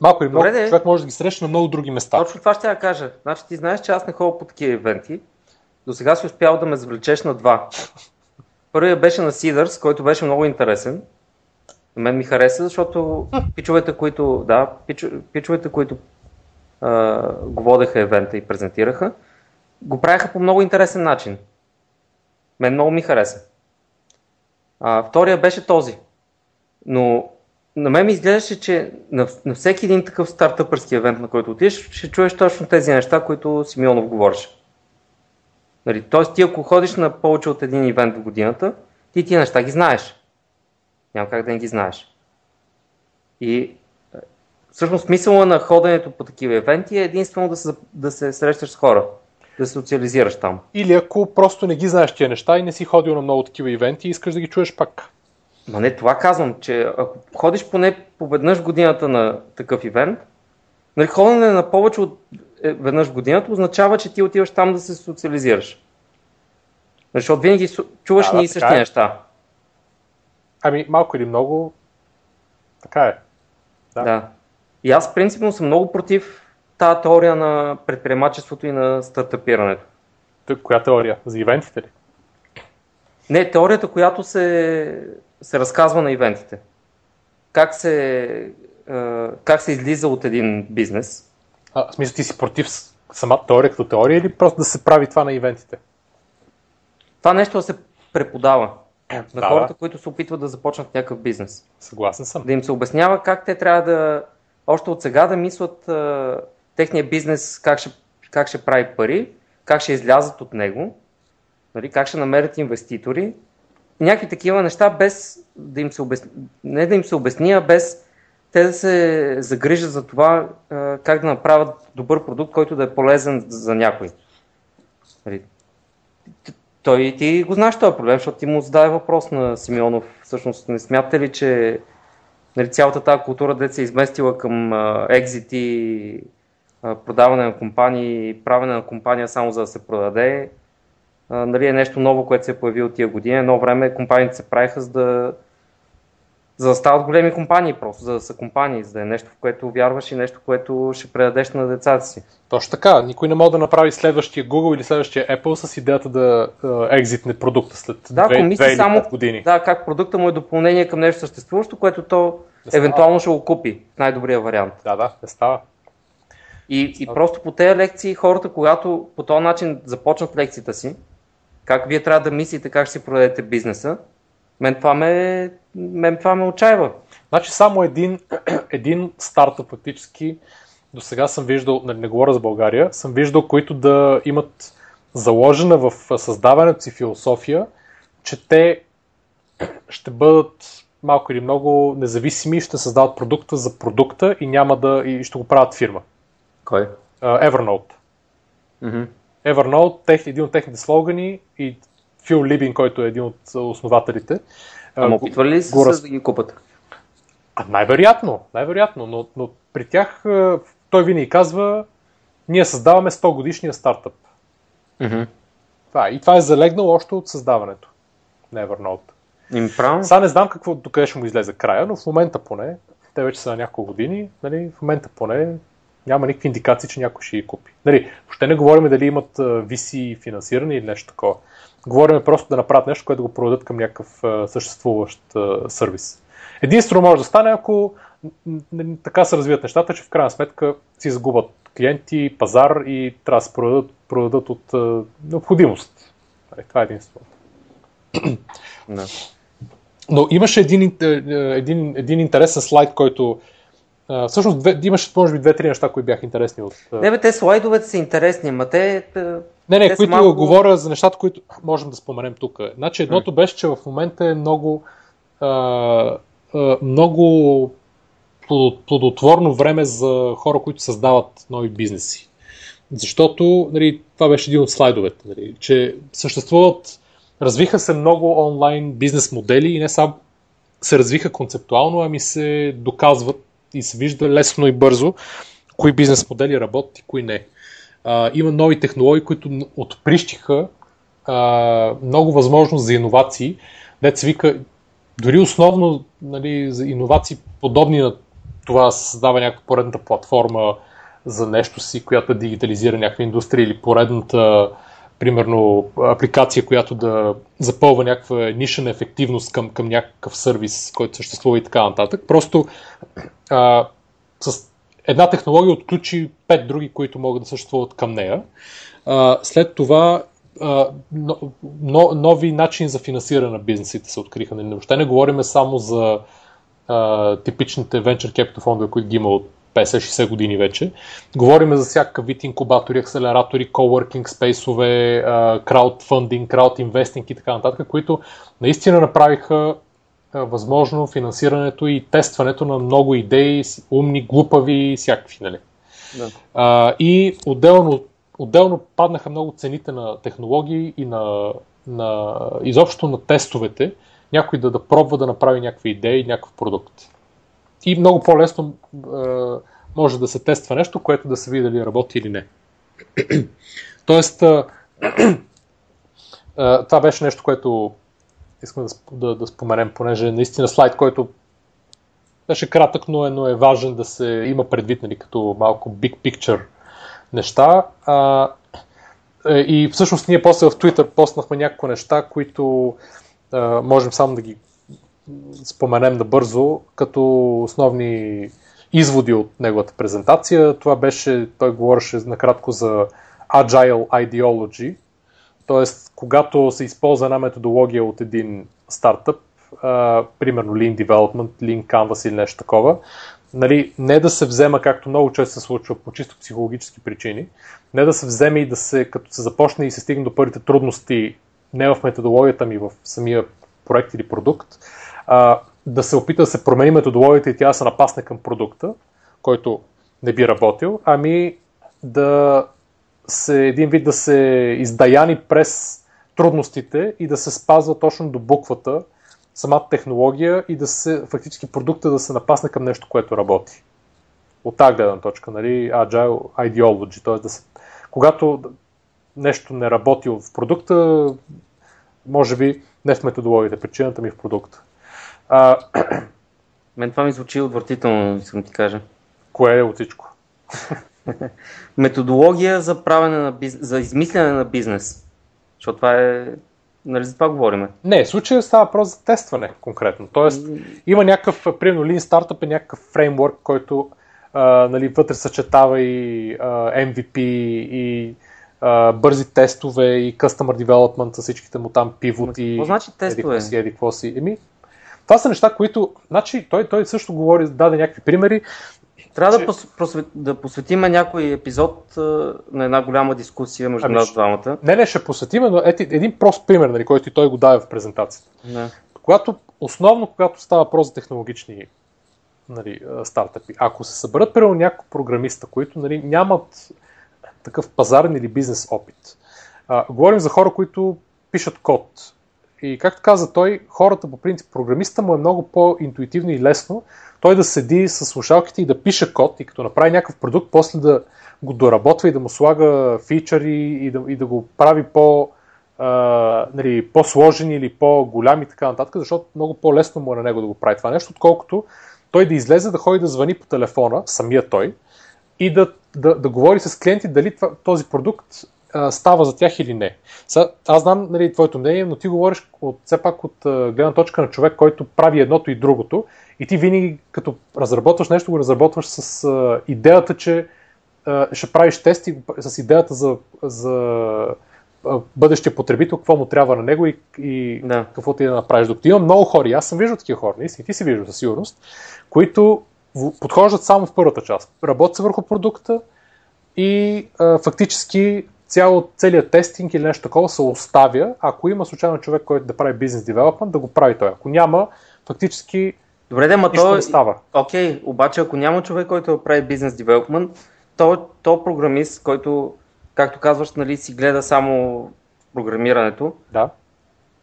малко или много Добре, човек може да ги срещне на много други места. Точно това ще я кажа. Значи ти знаеш, че аз не ходя по такива ивенти. До сега си успял да ме завлечеш на два. Първият беше на Сидърс, който беше много интересен. На мен ми хареса, защото пичовете, които, да, пич, пичовете, които а, го водеха евента и презентираха, го правиха по много интересен начин. Мен много ми хареса. А, втория беше този. Но на мен ми изглеждаше, че на, на всеки един такъв стартъпърски евент, на който отидеш, ще чуеш точно тези неща, които Симеонов говореше. Нали, Тоест ти ако ходиш на повече от един ивент в годината, ти тия неща ги знаеш. Няма как да не ги знаеш. И всъщност смисъла на ходенето по такива евенти е единствено да се, да се срещаш с хора, да се социализираш там. Или ако просто не ги знаеш тия неща и не си ходил на много такива ивенти и искаш да ги чуеш пак. Ма не, това казвам, че ако ходиш поне по веднъж годината на такъв ивент, нали, ходене на повече от е, веднъж годината означава, че ти отиваш там да се социализираш. Защото винаги чуваш ни и същи е. неща. Ами, малко или много, така е. Да. да. И аз принципно съм много против тази теория на предприемачеството и на стартапирането. Тук, коя теория? За ивентите ли? Не, теорията, която се, се разказва на ивентите. Как се, как се излиза от един бизнес. А, в смисъл ти си против самата теория като теория или просто да се прави това на ивентите? Това нещо да се преподава на да, хората, които се опитват да започнат някакъв бизнес. Съгласен съм. Да им се обяснява как те трябва да, още от сега да мислят а, техния бизнес как ще, как ще прави пари, как ще излязат от него, нали, как ще намерят инвеститори. Някакви такива неща, без да им се обясни, не да им се обясни, а без те да се загрижат за това а, как да направят добър продукт, който да е полезен за някой. Нали, той ти го знаеш този проблем, защото ти му зададе въпрос на Симеонов. Всъщност не смятате ли, че нали, цялата тази култура, де се е изместила към екзити, продаване на компании, правене на компания само за да се продаде, нали, е нещо ново, което се е появило тия години. Едно време компаниите се правиха за да за да стават големи компании просто, за да са компании, за да е нещо, в което вярваш и нещо, което ще предадеш на децата си. Точно така. Никой не може да направи следващия Google или следващия Apple с идеята да екзитне продукта след да, 2, 2 или само, години. Да, как продукта му е допълнение към нещо съществуващо, което то не евентуално ще го купи в най-добрия вариант. Да, да, не става. И, и просто по тези лекции хората, когато по този начин започнат лекцията си, как вие трябва да мислите как ще си продадете бизнеса, мен това ме, мен това ме отчаива. Значи само един, един стартъп фактически, до сега съм виждал, не, не говоря за България, съм виждал, които да имат заложена в създаването си философия, че те ще бъдат малко или много независими, ще създават продукта за продукта и няма да и ще го правят фирма. Кой? Uh, Evernote. Mm-hmm. Evernote, тех, един от техните слогани и Фил Либин, който е един от основателите. Ама опитвали ли се раз... да ги купат? А, най-вероятно, най-вероятно, но, но при тях той винаги казва, ние създаваме 100 годишния стартъп. Mm-hmm. Това, и това е залегнало още от създаването на Evernote. Им. Сега не знам какво, докъде ще му излезе края, но в момента поне, те вече са на няколко години, нали, в момента поне няма никакви индикации, че някой ще ги купи. Нали, въобще не говорим дали имат VC финансиране или нещо такова. Говорим просто да направят нещо, което да го продадат към някакъв съществуващ сервис. Единствено може да стане, ако така се развият нещата, че в крайна сметка си загубят клиенти, пазар и трябва да се продадат, продадат от необходимост. Нали, това е единствено. No. Но имаше един, един, един интересен слайд, който А, всъщност две, имаше може би две-три неща, които бяха интересни от... Не бе, те слайдовете са интересни, ма те... Не, не, те които малко... говоря за нещата, които можем да споменем тук. Значи едното беше, че в момента е много а, а, много плодотворно време за хора, които създават нови бизнеси. Защото нали, това беше един от слайдовете, нали, че съществуват, развиха се много онлайн бизнес модели и не само се развиха концептуално, ами се доказват и се вижда лесно и бързо кои бизнес модели работят и кои не. Има нови технологии, които отприщиха много възможност за иновации. Се вика, дори основно нали, за иновации подобни на това създава някаква поредната платформа за нещо си, която да дигитализира някаква индустрия или поредната примерно апликация, която да запълва някаква ниша на ефективност към, към някакъв сервис, който съществува и така нататък. Просто а, с една технология отключи пет други, които могат да съществуват към нея. А, след това а, но, но, нови начини за финансиране на бизнесите се откриха. Нали, въобще не говорим само за а, типичните venture capital фондове, които ги има от 50-60 години вече. Говориме за всякакъв вид инкубатори, акселератори, coworking спейсове, краудфандинг, краудинвестинг и така нататък, които наистина направиха възможно финансирането и тестването на много идеи, умни, глупави, всякакви. Нали? Да. А, и отделно, отделно паднаха много цените на технологии и на, на изобщо на тестовете, някой да, да пробва да направи някакви идеи, някакъв продукт и много по-лесно а, може да се тества нещо, което да се види дали работи или не. Тоест, а, а, това беше нещо, което искам да, да, да споменем, понеже наистина слайд, който беше кратък, но е, но е важен да се има предвид, нали, като малко big picture неща. А, е, и всъщност ние после в Twitter постнахме някакво неща, които а, можем само да ги споменем набързо като основни изводи от неговата презентация. Това беше, той говореше накратко за Agile Ideology, т.е. когато се използва една методология от един стартъп, а, примерно Lean Development, Lean Canvas или нещо такова, нали, не да се взема, както много често се случва по чисто психологически причини, не да се вземе и да се, като се започне и се стигне до първите трудности, не в методологията ми, в самия проект или продукт, а, да се опита да се промени методологията и тя да се напасне към продукта, който не би работил, ами да се, един вид да се издаяни през трудностите и да се спазва точно до буквата самата технология и да се, фактически продукта да се напасне към нещо, което работи. От тази гледна точка, нали, Agile Ideology, т.е. да се, когато нещо не работи в продукта, може би не в методологията, причината ми е в продукта. А... Мен това ми звучи отвратително, искам ти кажа. Кое е от всичко? Методология за правене на бизнес, за измислене на бизнес. Защото това е Нали за това говорим? Не, в случая става въпрос за тестване конкретно. Тоест, има някакъв, примерно, Lean Startup е някакъв фреймворк, който а, нали, вътре съчетава и а, MVP и а, бързи тестове и Customer Development с всичките му там пивоти. Какво значи тестове? Еди, си, еди, си. Еми, това са неща, които, значи, той, той също говори, даде някакви примери. Трябва че... да, посвет, да посветим някой епизод на една голяма дискусия между ами, нас двамата. Не, не, ще посветим, но ети, един прост пример, нали, който и той го даде в презентацията. Не. Когато, основно, когато става въпрос за технологични нали, стартъпи, ако се съберат примерно няколко програмиста, които нали, нямат такъв пазарен или бизнес опит, а, говорим за хора, които пишат код, и както каза той, хората по принцип, програмиста му е много по-интуитивно и лесно той да седи с слушалките и да пише код и като направи някакъв продукт, после да го доработва и да му слага фичъри и да, и да го прави по, а, нали, по-сложен или по-голям и така нататък, защото много по-лесно му е на него да го прави това нещо, отколкото той да излезе, да ходи да звъни по телефона, самия той, и да, да, да говори с клиенти дали това, този продукт а, става за тях или не. Са, аз знам нали, твоето мнение, но ти говориш от, все пак от а, гледна точка на човек, който прави едното и другото и ти винаги като разработваш нещо, го разработваш с а, идеята, че а, ще правиш тести с идеята за, за бъдещия потребител, какво му трябва на него и, и да. какво ти да направиш. Докато има много хора, аз съм виждал такива хора, наистина, ти си виждал със сигурност, които подхождат само в първата част. Работят се върху продукта и а, фактически цяло, целият тестинг или нещо такова се оставя, ако има случайно човек, който да прави бизнес девелопмент, да го прави той. Ако няма, фактически Добре, да, ма нищо то... не става. Окей, обаче ако няма човек, който да прави бизнес девелопмент, то, то програмист, който, както казваш, нали, си гледа само програмирането, Да.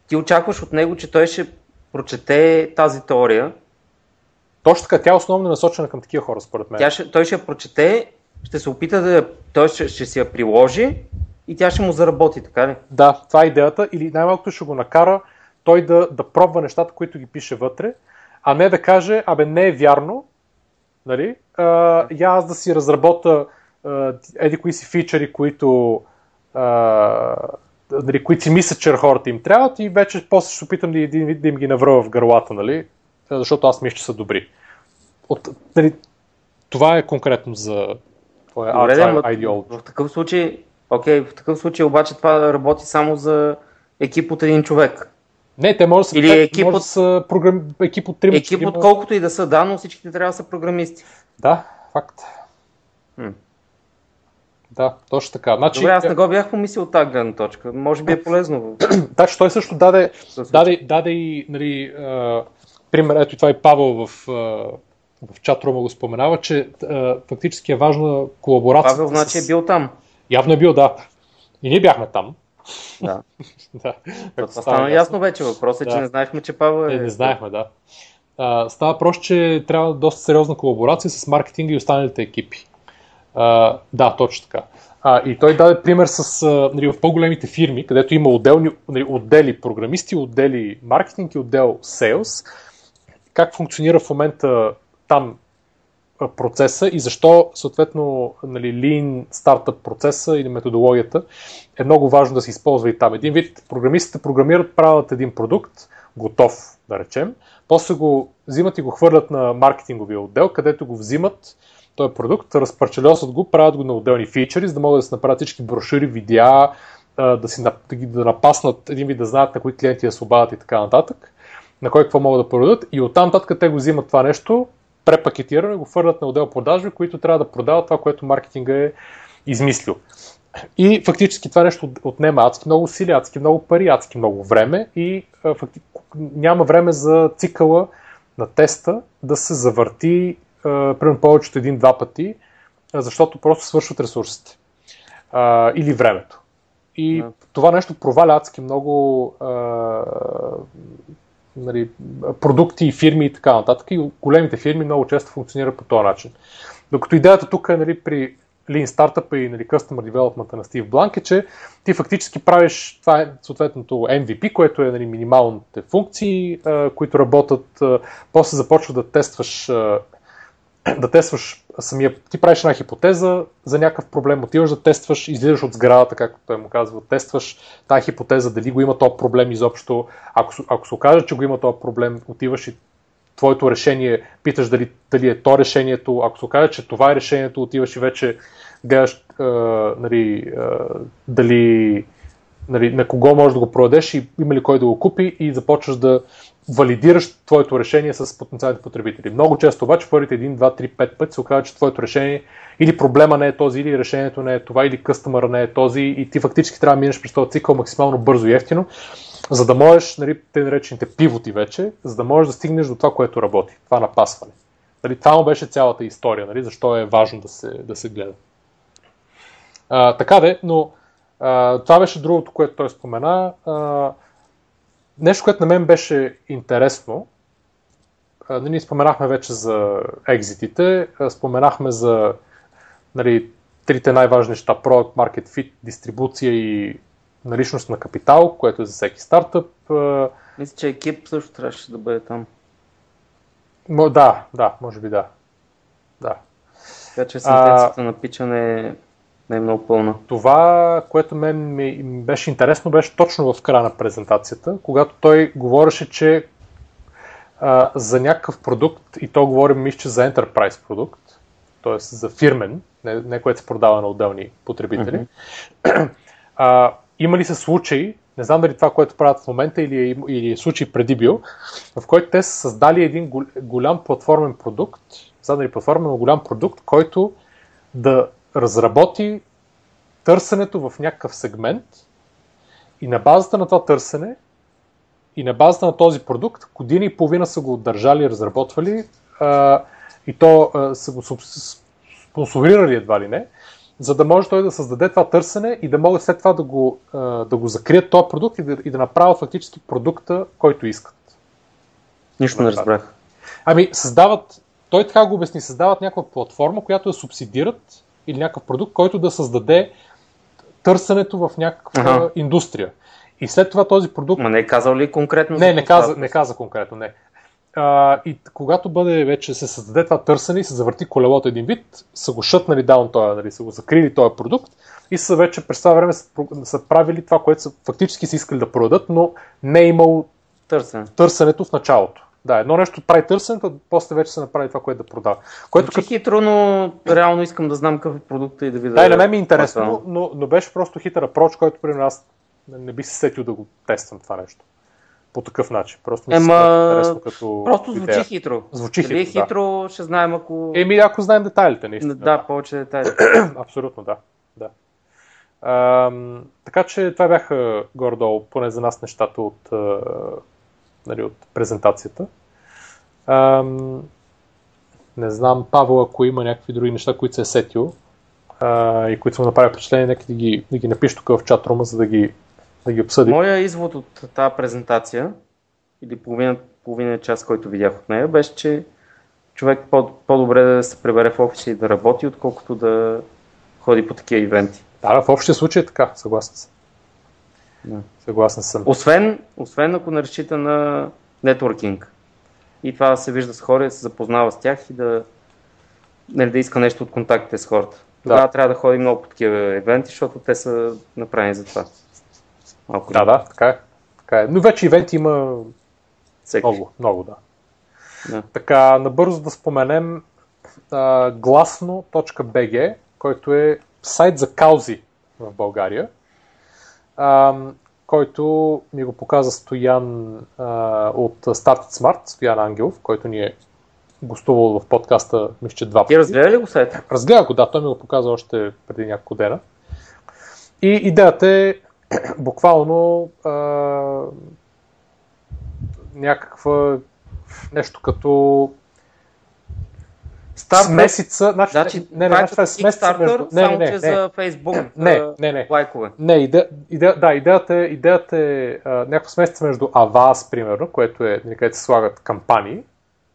ти очакваш от него, че той ще прочете тази теория, Точно така, тя е основно насочена към такива хора, според мен. тя ще, той ще прочете, ще се опита да той ще, ще си я приложи и тя ще му заработи, така ли? Да, това е идеята. Или най-малкото ще го накара той да, да пробва нещата, които ги пише вътре, а не да каже, абе не е вярно, нали? А, я аз да си разработа а, еди кои си фичъри, които, а, нали, които си мислят, че хората им трябват и вече после ще опитам да, да, да им ги навръва в гърлата, нали? Защото аз мисля, че са добри. От, нали, това е конкретно за твоя Добре, да, ма, ideology. в такъв случай, окей, в такъв случай обаче това работи само за екип от един човек. Не, те може да са, Или екип може от- да са програм... екип от 3 Екип от колкото и да са, да, но всичките трябва да са програмисти. Да, факт. М. Да, точно така. Значи, Добре, аз не го бях помислил от тази гледна точка. Може би е полезно. да, че той също даде, даде, даде и, нали, а, пример, ето и това и Павел в, а, в чатрума го споменава, че а, фактически е важна колаборацията. Павел, значи е бил там. Явно е бил, да. И ние бяхме там. Да. да. Това стана ясно вече. Въпросът е, че Да. не знаехме, че Павел е... Не, не знаехме, да. А, става въпрос, че трябва доста сериозна колаборация с маркетинга и останалите екипи. А, да, точно така. А, и той даде пример с а, нали, в по-големите фирми, където има отделни, нали, отдели програмисти, отдели маркетинг и отдел sales. Как функционира в момента там процеса и защо съответно нали, Lean стартъп процеса или методологията е много важно да се използва и там. Един вид програмистите програмират, правят един продукт, готов, да речем, после го взимат и го хвърлят на маркетинговия отдел, където го взимат този продукт, разпарчелосат го, правят го на отделни фичери, за да могат да се направят всички брошури, видеа, да, си, да, ги- да напаснат един вид да знаят на кои клиенти да се обадят и така нататък, на кой какво могат да продадат и оттам нататък те го взимат това нещо, препакетирано и го хвърлят на отдел продажби, които трябва да продават това, което маркетинга е измислил. И фактически това нещо отнема адски много усилия, адски много пари, адски много време и факти... няма време за цикъла на теста да се завърти примерно повече от един-два пъти, защото просто свършват ресурсите а, или времето. И Да. това нещо проваля адски много а, нали, продукти и фирми и така нататък. И големите фирми много често функционират по този начин. Докато идеята тук е нали, при Lean Startup и нали, Customer Development на Стив Бланк е, че ти фактически правиш това е съответното MVP, което е нали, минималните функции, а, които работят, а, после започва да тестваш а, да тестваш самия, ти правиш една хипотеза за някакъв проблем, отиваш да тестваш, излизаш от сградата, както той му казва, тестваш тази хипотеза, дали го има този проблем изобщо. Ако, ако се окаже, че го има този проблем, отиваш и твоето решение, питаш дали, дали е то решението, ако се окаже, че това е решението, отиваш и вече гледаш а, нали, а, дали нали, на кого можеш да го продадеш и има ли кой да го купи и започваш да валидираш твоето решение с потенциалните потребители. Много често обаче, първите 1, 2, 3, 5 пъти се оказва, че твоето решение или проблема не е този, или решението не е това, или къстъмъра не е този и ти фактически трябва да минеш през този цикъл максимално бързо и ефтино, за да можеш, нали, те наречените пивоти вече, за да можеш да стигнеш до това, което работи, това напасване. Нали, това му беше цялата история, нали, защо е важно да се, да се гледа. А, така де, но а, това беше другото, което той спомена. А, нещо, което на мен беше интересно, а, ние споменахме вече за екзитите, а, споменахме за нали, трите най-важни неща, Product Market Fit, дистрибуция и наличност на капитал, което е за всеки стартъп. А, Мисля, че екип също трябваше да бъде там. мо- да, да, може би да. Да. Така че синтезата на пича не е, много пълна. Това, което мен ми беше интересно, беше точно в края на презентацията, когато той говореше, че а, за някакъв продукт, и то говорим, мисля, че за enterprise продукт, т.е. за фирмен, не, не което се продава на отделни потребители, а, има ли се случаи, не знам дали това, което правят в момента или е, или е случай преди бил, в който те са създали един гол- голям платформен продукт задали платформа на голям продукт, който да разработи търсенето в някакъв сегмент и на базата на това търсене и на базата на този продукт, година и половина са го държали, разработвали а, и то а, са го спонсорирали едва ли не, за да може той да създаде това търсене и да могат след това да го, а, да го закрият този продукт и да, и да направят фактически продукта, който искат. Нищо не разбрах. Ами, създават, той така го обясни, създават някаква платформа, която да субсидират или някакъв продукт, който да създаде търсенето в някаква ага. индустрия. И след това този продукт. Ма не е казал ли конкретно? Не, не каза, не каза конкретно, не. А, и когато бъде вече се създаде това търсене и се завърти колелото един вид, са го шътнали даун този, нали, са го закрили този продукт и са вече през това време са, са правили това, което са фактически са искали да продадат, но не е имало Търсен. търсенето в началото. Да, едно нещо прави търсенето, после вече се направи това, което да продава. Което като... хитро, но реално искам да знам какъв е продукта и да видя. Да, и на мен ми е интересно, но, но беше просто хитър апроч, който при нас не би се сетил да го тествам това нещо. По такъв начин. Просто ми Ема... интересно като Просто звучи идея. хитро. Звучи Дали е хитро, хитро, да. ще знаем ако... Еми, ако знаем детайлите, наистина. Да, да, повече детайли. Абсолютно, да. да. Ам, така че това бяха горе-долу, поне за нас, нещата от, нали, от презентацията. Ам, не знам, Павел, ако има някакви други неща, които се е сетил а, и които му направили впечатление, нека да ги, да ги напиш тук в чатрума, за да ги, да ги обсъдим. Моя извод от тази презентация, или половина, половина час, който видях от нея, беше, че човек по- по-добре да се пребере в офиса и да работи, отколкото да ходи по такива ивенти. Да, в общия случай е така, съгласен съм. Да. Съгласен съм. Освен, освен ако не разчита на нетворкинг. И това да се вижда с хора, да се запознава с тях и да, нали, да иска нещо от контактите с хората. Тогава да. трябва да ходи много по такива евенти, защото те са направени за това. Малко да, да, така е. така е. Но вече ивенти има Всеки. много, много, да. Да. Така, набързо да споменем а, glaсно.bg, който е сайт за каузи в България, а, който ми го показа Стоян а, от Started Smart, Стоян Ангелов, който ни е гостувал в подкаста, мисля, че два пъти. Ти разгледа ли го сайта? Разгледа го, да, той ми го показа още преди няколко дена. И идеята е буквално а, някаква нещо като Стартъп, смесица, значи, значи, не, не, значи, това е смесица между... Не, не, не, не, за Facebook не, не, не. лайкове. Не, иде, иде, да, идеята е, идеята е а, някаква смесица между Avast, примерно, което е, нали, където се слагат кампании,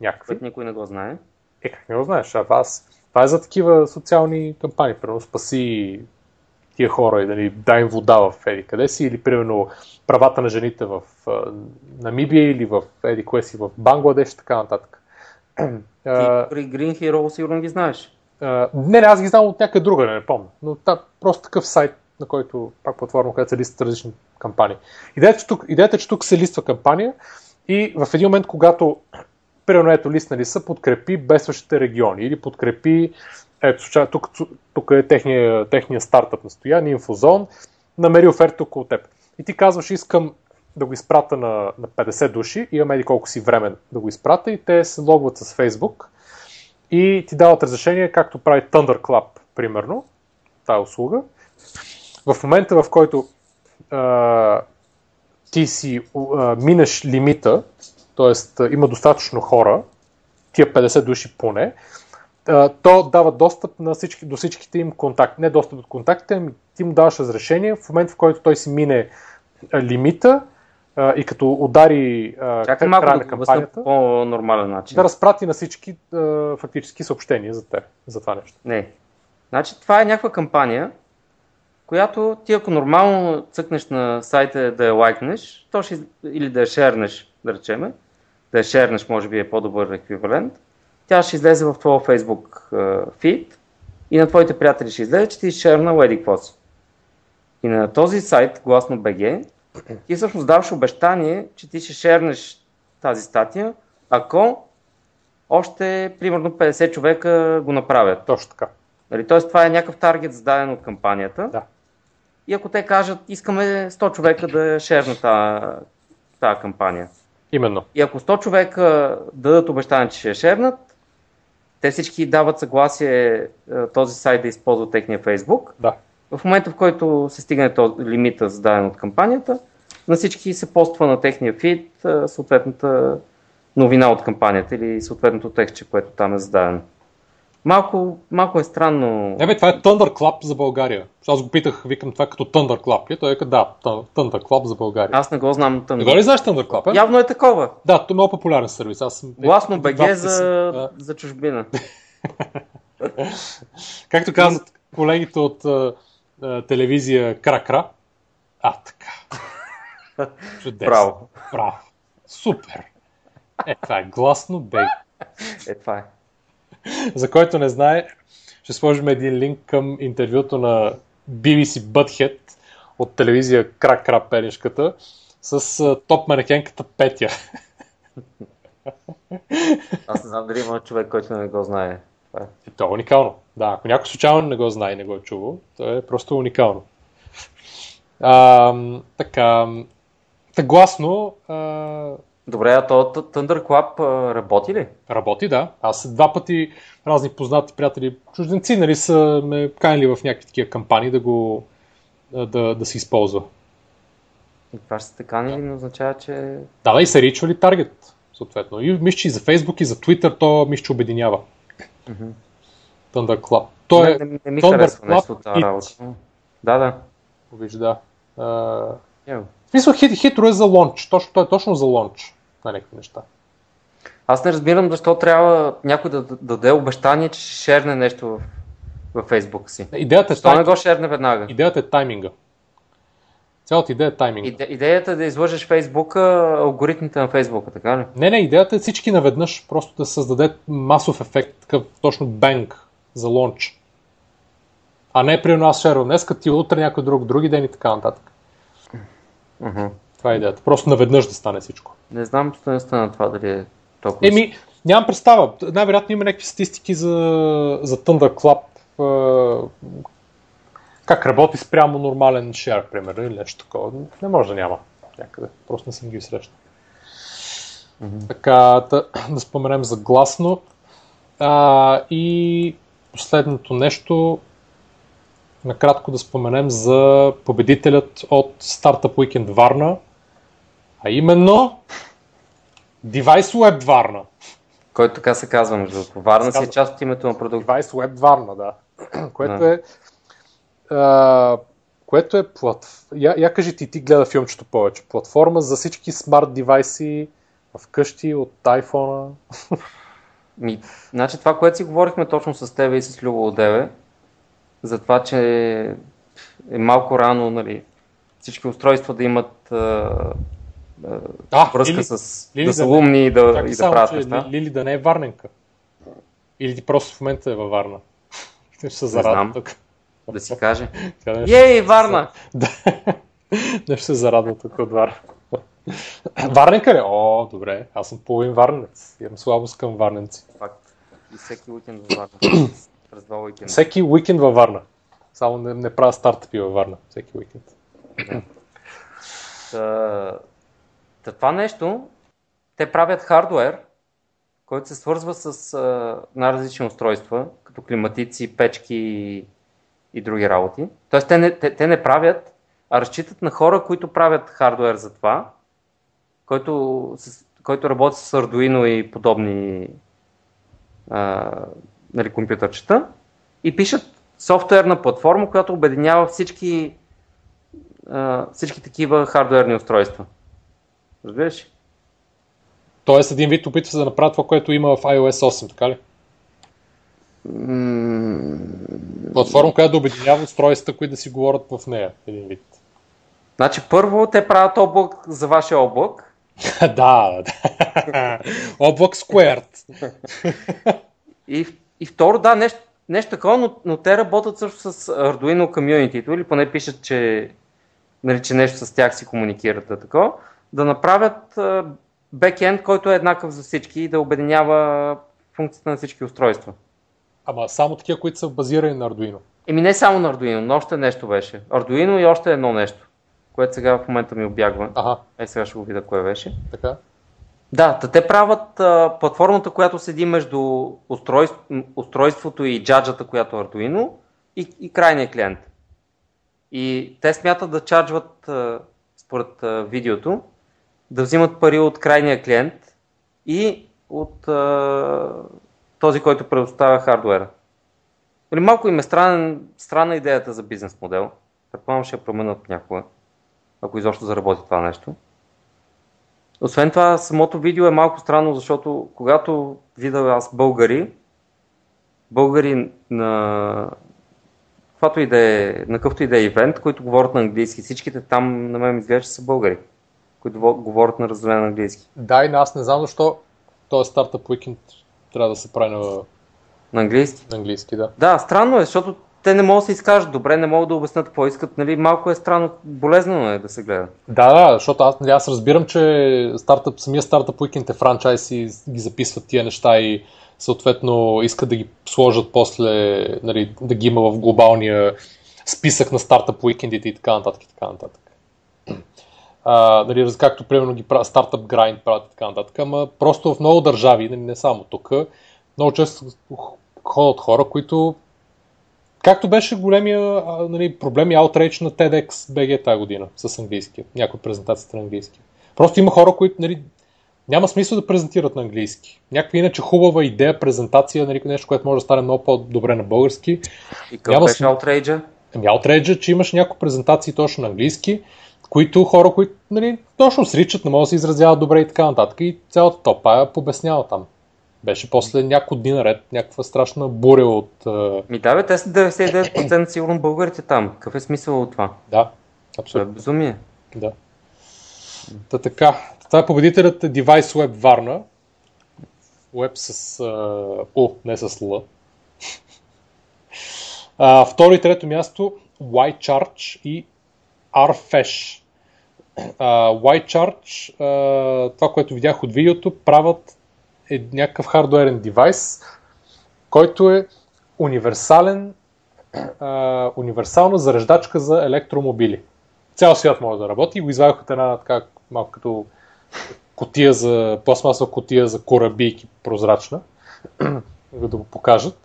някакви. Което никой не го знае. Е, как не го знаеш, Avast. Това е за такива социални кампании, примерно спаси тия хора и дали дай им вода в еди къде си, или примерно правата на жените в а, Намибия или в еди кое си в Бангладеш и така нататък. Ти при Green Hero сигурно ги знаеш. А, не, не, аз ги знам от някъде друга, не, не помня. Но та, просто такъв сайт, на който пак платформа, където се листват различни кампании. Идеята, че тук, идеята, че тук се листва кампания и в един момент, когато примерно ето листнали са, подкрепи бедстващите региони или подкрепи ето, тук, тук е техния, техния стартъп настояние, Инфозон, намери оферта около теб. И ти казваш, искам да го изпрата на, на 50 души, имаме еди колко си време да го изпрата и те се логват с Facebook и ти дават разрешение, както прави Thunderclap, примерно, тая услуга. В момента, в който а, ти си а, минеш лимита, т.е. има достатъчно хора, тия 50 души поне, а, то дава достъп на всички, до всичките им контакти. Не достъп до контактите, ами ти му даваш разрешение в момента, в който той си мине лимита а, и като удари края на кампанията, по нормален начин. да разпрати на всички а, фактически съобщения за те, за това нещо. Не. Значи това е някаква кампания, която ти ако нормално цъкнеш на сайта да я лайкнеш, то ще, или да я шернеш, да речеме, да я шернеш може би е по-добър еквивалент, тя ще излезе в твоя Facebook фид и на твоите приятели ще излезе, че ти шерна Леди си. И на този сайт, гласно BG, ти всъщност даваш обещание, че ти ще шернеш тази статия, ако още примерно 50 човека го направят. Точно така. Нали, Тоест това е някакъв таргет зададен от кампанията. Да. И ако те кажат, искаме 100 човека да шернат тази кампания. Именно. И ако 100 човека дадат обещание, че ще шернат, те всички дават съгласие този сайт да използва техния Фейсбук. Да. В момента, в който се стигне този лимита, зададен от кампанията, на всички се поства на техния фид съответната новина от кампанията или съответното текстче, което там е зададено. Малко, малко е странно. Не бе, това е Thunderclap за България. Аз го питах, викам това е като Thunderclap. И той е да, Thunderclap за България. Аз не го знам. Не го ли знаеш Thunderclap? Е? Явно е такова. Да, то е много популярен сервис. Аз съм... Гласно БГ за, да. за чужбина. Както казват колегите от uh, телевизия Кракра. А, така. Чудесно. Браво. Браво. Супер. Е, това е гласно БГ. Е, това е. За който не знае, ще сложим един линк към интервюто на BBC Butthead от телевизия Крак Крак Пенешката с топ манекенката Петя. Аз не знам дали има човек, който не го знае. Това е. То е уникално. Да, ако някой случайно не го знае и не го е чувал, то е просто уникално. А, така, гласно, а, Добре, а то Thunderclap работи ли? Работи, да. Аз два пъти разни познати приятели, чужденци, нали, са ме канили в някакви такива кампании да го да, да се използва. И това ще сте канили, не означава, че... Да, да, и са ричвали таргет, съответно. И мисля, че и за Facebook, и за Twitter то мисля, че обединява. Mm-hmm. Thunderclap. То е... Не, не, не ми харесва нещо от тази работа. Да, да. Виж, да. Yeah. В смисъл, хит, хитро е за лонч. Точно, той е точно за лонч на някакви неща. Аз не разбирам защо трябва някой да, да даде обещание, че ще шерне нещо в, в Фейсбук си. Идеята е защо тай... не го шерне веднага? Идеята е тайминга. Цялата идея е тайминга. Иде, идеята е да излъжеш Фейсбука, алгоритмите на Фейсбука, така ли? Не, не, идеята е всички наведнъж, просто да създаде масов ефект, такъв точно бенг за лонч. А не при нас шерва днес, ти утре някой друг, други ден и така нататък. Uh-huh. Това е идеята. Просто наведнъж да стане всичко. Не знам стоеността на това дали е толкова. Еми, нямам представа. Най-вероятно има някакви статистики за, за Thunderclap. Как работи спрямо нормален шер, примерно, или нещо такова. Не може да няма някъде. Просто не съм ги срещал. Mm-hmm. Така, да, да споменем за гласно. А, и последното нещо, накратко да споменем за победителят от Startup Weekend Варна, а именно Device Web Варна. Който така се казва, между другото. Варна си е част от името на продукт. Device Web Варна, да. което да. е а, което е плат... Я, я кажи ти, ти гледа филмчето повече. Платформа за всички смарт девайси в къщи от iPhone. Ми, значи това, което си говорихме точно с тебе и с Любо Одеве, за това, че е малко рано нали, всички устройства да имат а, а, връзка Лили, с Лили да са умни и да, и да правят неща. Лили да не е варненка. Или ти просто в момента е във Варна. Ще се зарадва тук. Да си каже. Ей, Варна! Да. Нещо се зарадва тук от Варна. Варненка ли? О, добре. Аз съм половин варненец. Имам слабост към варненци. Факт. И всеки уикенд във Варна. През два уикенда. Всеки уикенд във Варна. Само не, не правя стартъпи във Варна. Всеки уикенд. Та, та това нещо, те правят хардвер, който се свързва с най-различни устройства, като климатици, печки и, други работи. Тоест те не, те, те не правят, а разчитат на хора, които правят хардвер за това, който, с, който работи с Arduino и подобни а, нали, компютърчета и пишат софтуерна платформа, която обединява всички, а, всички такива хардуерни устройства. Разбираш? Тоест един вид опитва се да направят това, което има в iOS 8, така ли? Платформа, която да обединява устройствата, които да си говорят в нея, един вид. Значи първо те правят облак за вашия облак. да, да. облак Squared. и и второ, да, нещо, нещо такова, но, но те работят също с Arduino Community, или поне пишат, че, нали, че нещо с тях си комуникират да такова, да направят бекенд, който е еднакъв за всички и да обединява функцията на всички устройства. Ама само такива, които са базирани на Arduino. Еми не само на Arduino, но още нещо беше. Arduino и още едно нещо, което сега в момента ми обягва. Ага. Е, сега ще го видя кое беше. Така. Да, да те правят а, платформата, която седи между устройств, устройството и джаджата, която е Arduino и, и крайния клиент. И те смятат да чарджват, а, според а, видеото, да взимат пари от крайния клиент и от а, този, който предоставя хардуера. Или малко им е странен, странна идеята за бизнес модел. Предполагам ще я променят някога, ако изобщо заработи това нещо. Освен това, самото видео е малко странно, защото когато видя аз българи, българи на каквато и да е, на какъвто и да е ивент, които говорят на английски, всичките там на мен изглежда, са българи, които говорят на раздален английски. Да, и аз не знам защо този стартъп уикенд трябва да се прави на, На английски? на английски, да. Да, странно е, защото те не могат да се изкажат добре, не могат да обяснят какво искат, нали, малко е странно, болезнено е да се гледа. Да, да, защото аз, нали, аз разбирам, че стартъп, самия стартъп уикенд е франчайз и ги записват тия неща и съответно искат да ги сложат после, нали, да ги има в глобалния списък на стартъп уикендите и така нататък и така нататък. А, нали, както примерно ги правят стартъп грайнд правят и така нататък, ама просто в много държави, нали, не само тук, много често ходят хора, които Както беше големия нали, проблем и аутрейдж на TEDx BG тази година с английски. Някои презентацията на английски. Просто има хора, които нали, няма смисъл да презентират на английски. Някаква иначе хубава идея, презентация, нали, нещо, което може да стане много по-добре на български. И Няма беше аутрейджа? Ами аутрейджа, че имаш някои презентации точно на английски, които хора, които нали, точно сричат, не могат да се изразяват добре и така нататък. И цялата топа я побеснява там. Беше после няколко дни наред някаква страшна буря от... Ми да, бе, те са 99% сигурно българите там. Какъв е смисъл от това? Да, Това е абсолютно. безумие. Да. Та така. Това е победителят е Device Web Варна. Web с а, О, не с Л. Второ и трето място YCharge и Rfesh. YCharge, а, това, което видях от видеото, правят е някакъв хардуерен девайс, който е универсален, универсална зареждачка за електромобили. Цял свят може да работи и го извадих от една така малко като котия за, пластмасова котия за корабийки прозрачна, да го покажат.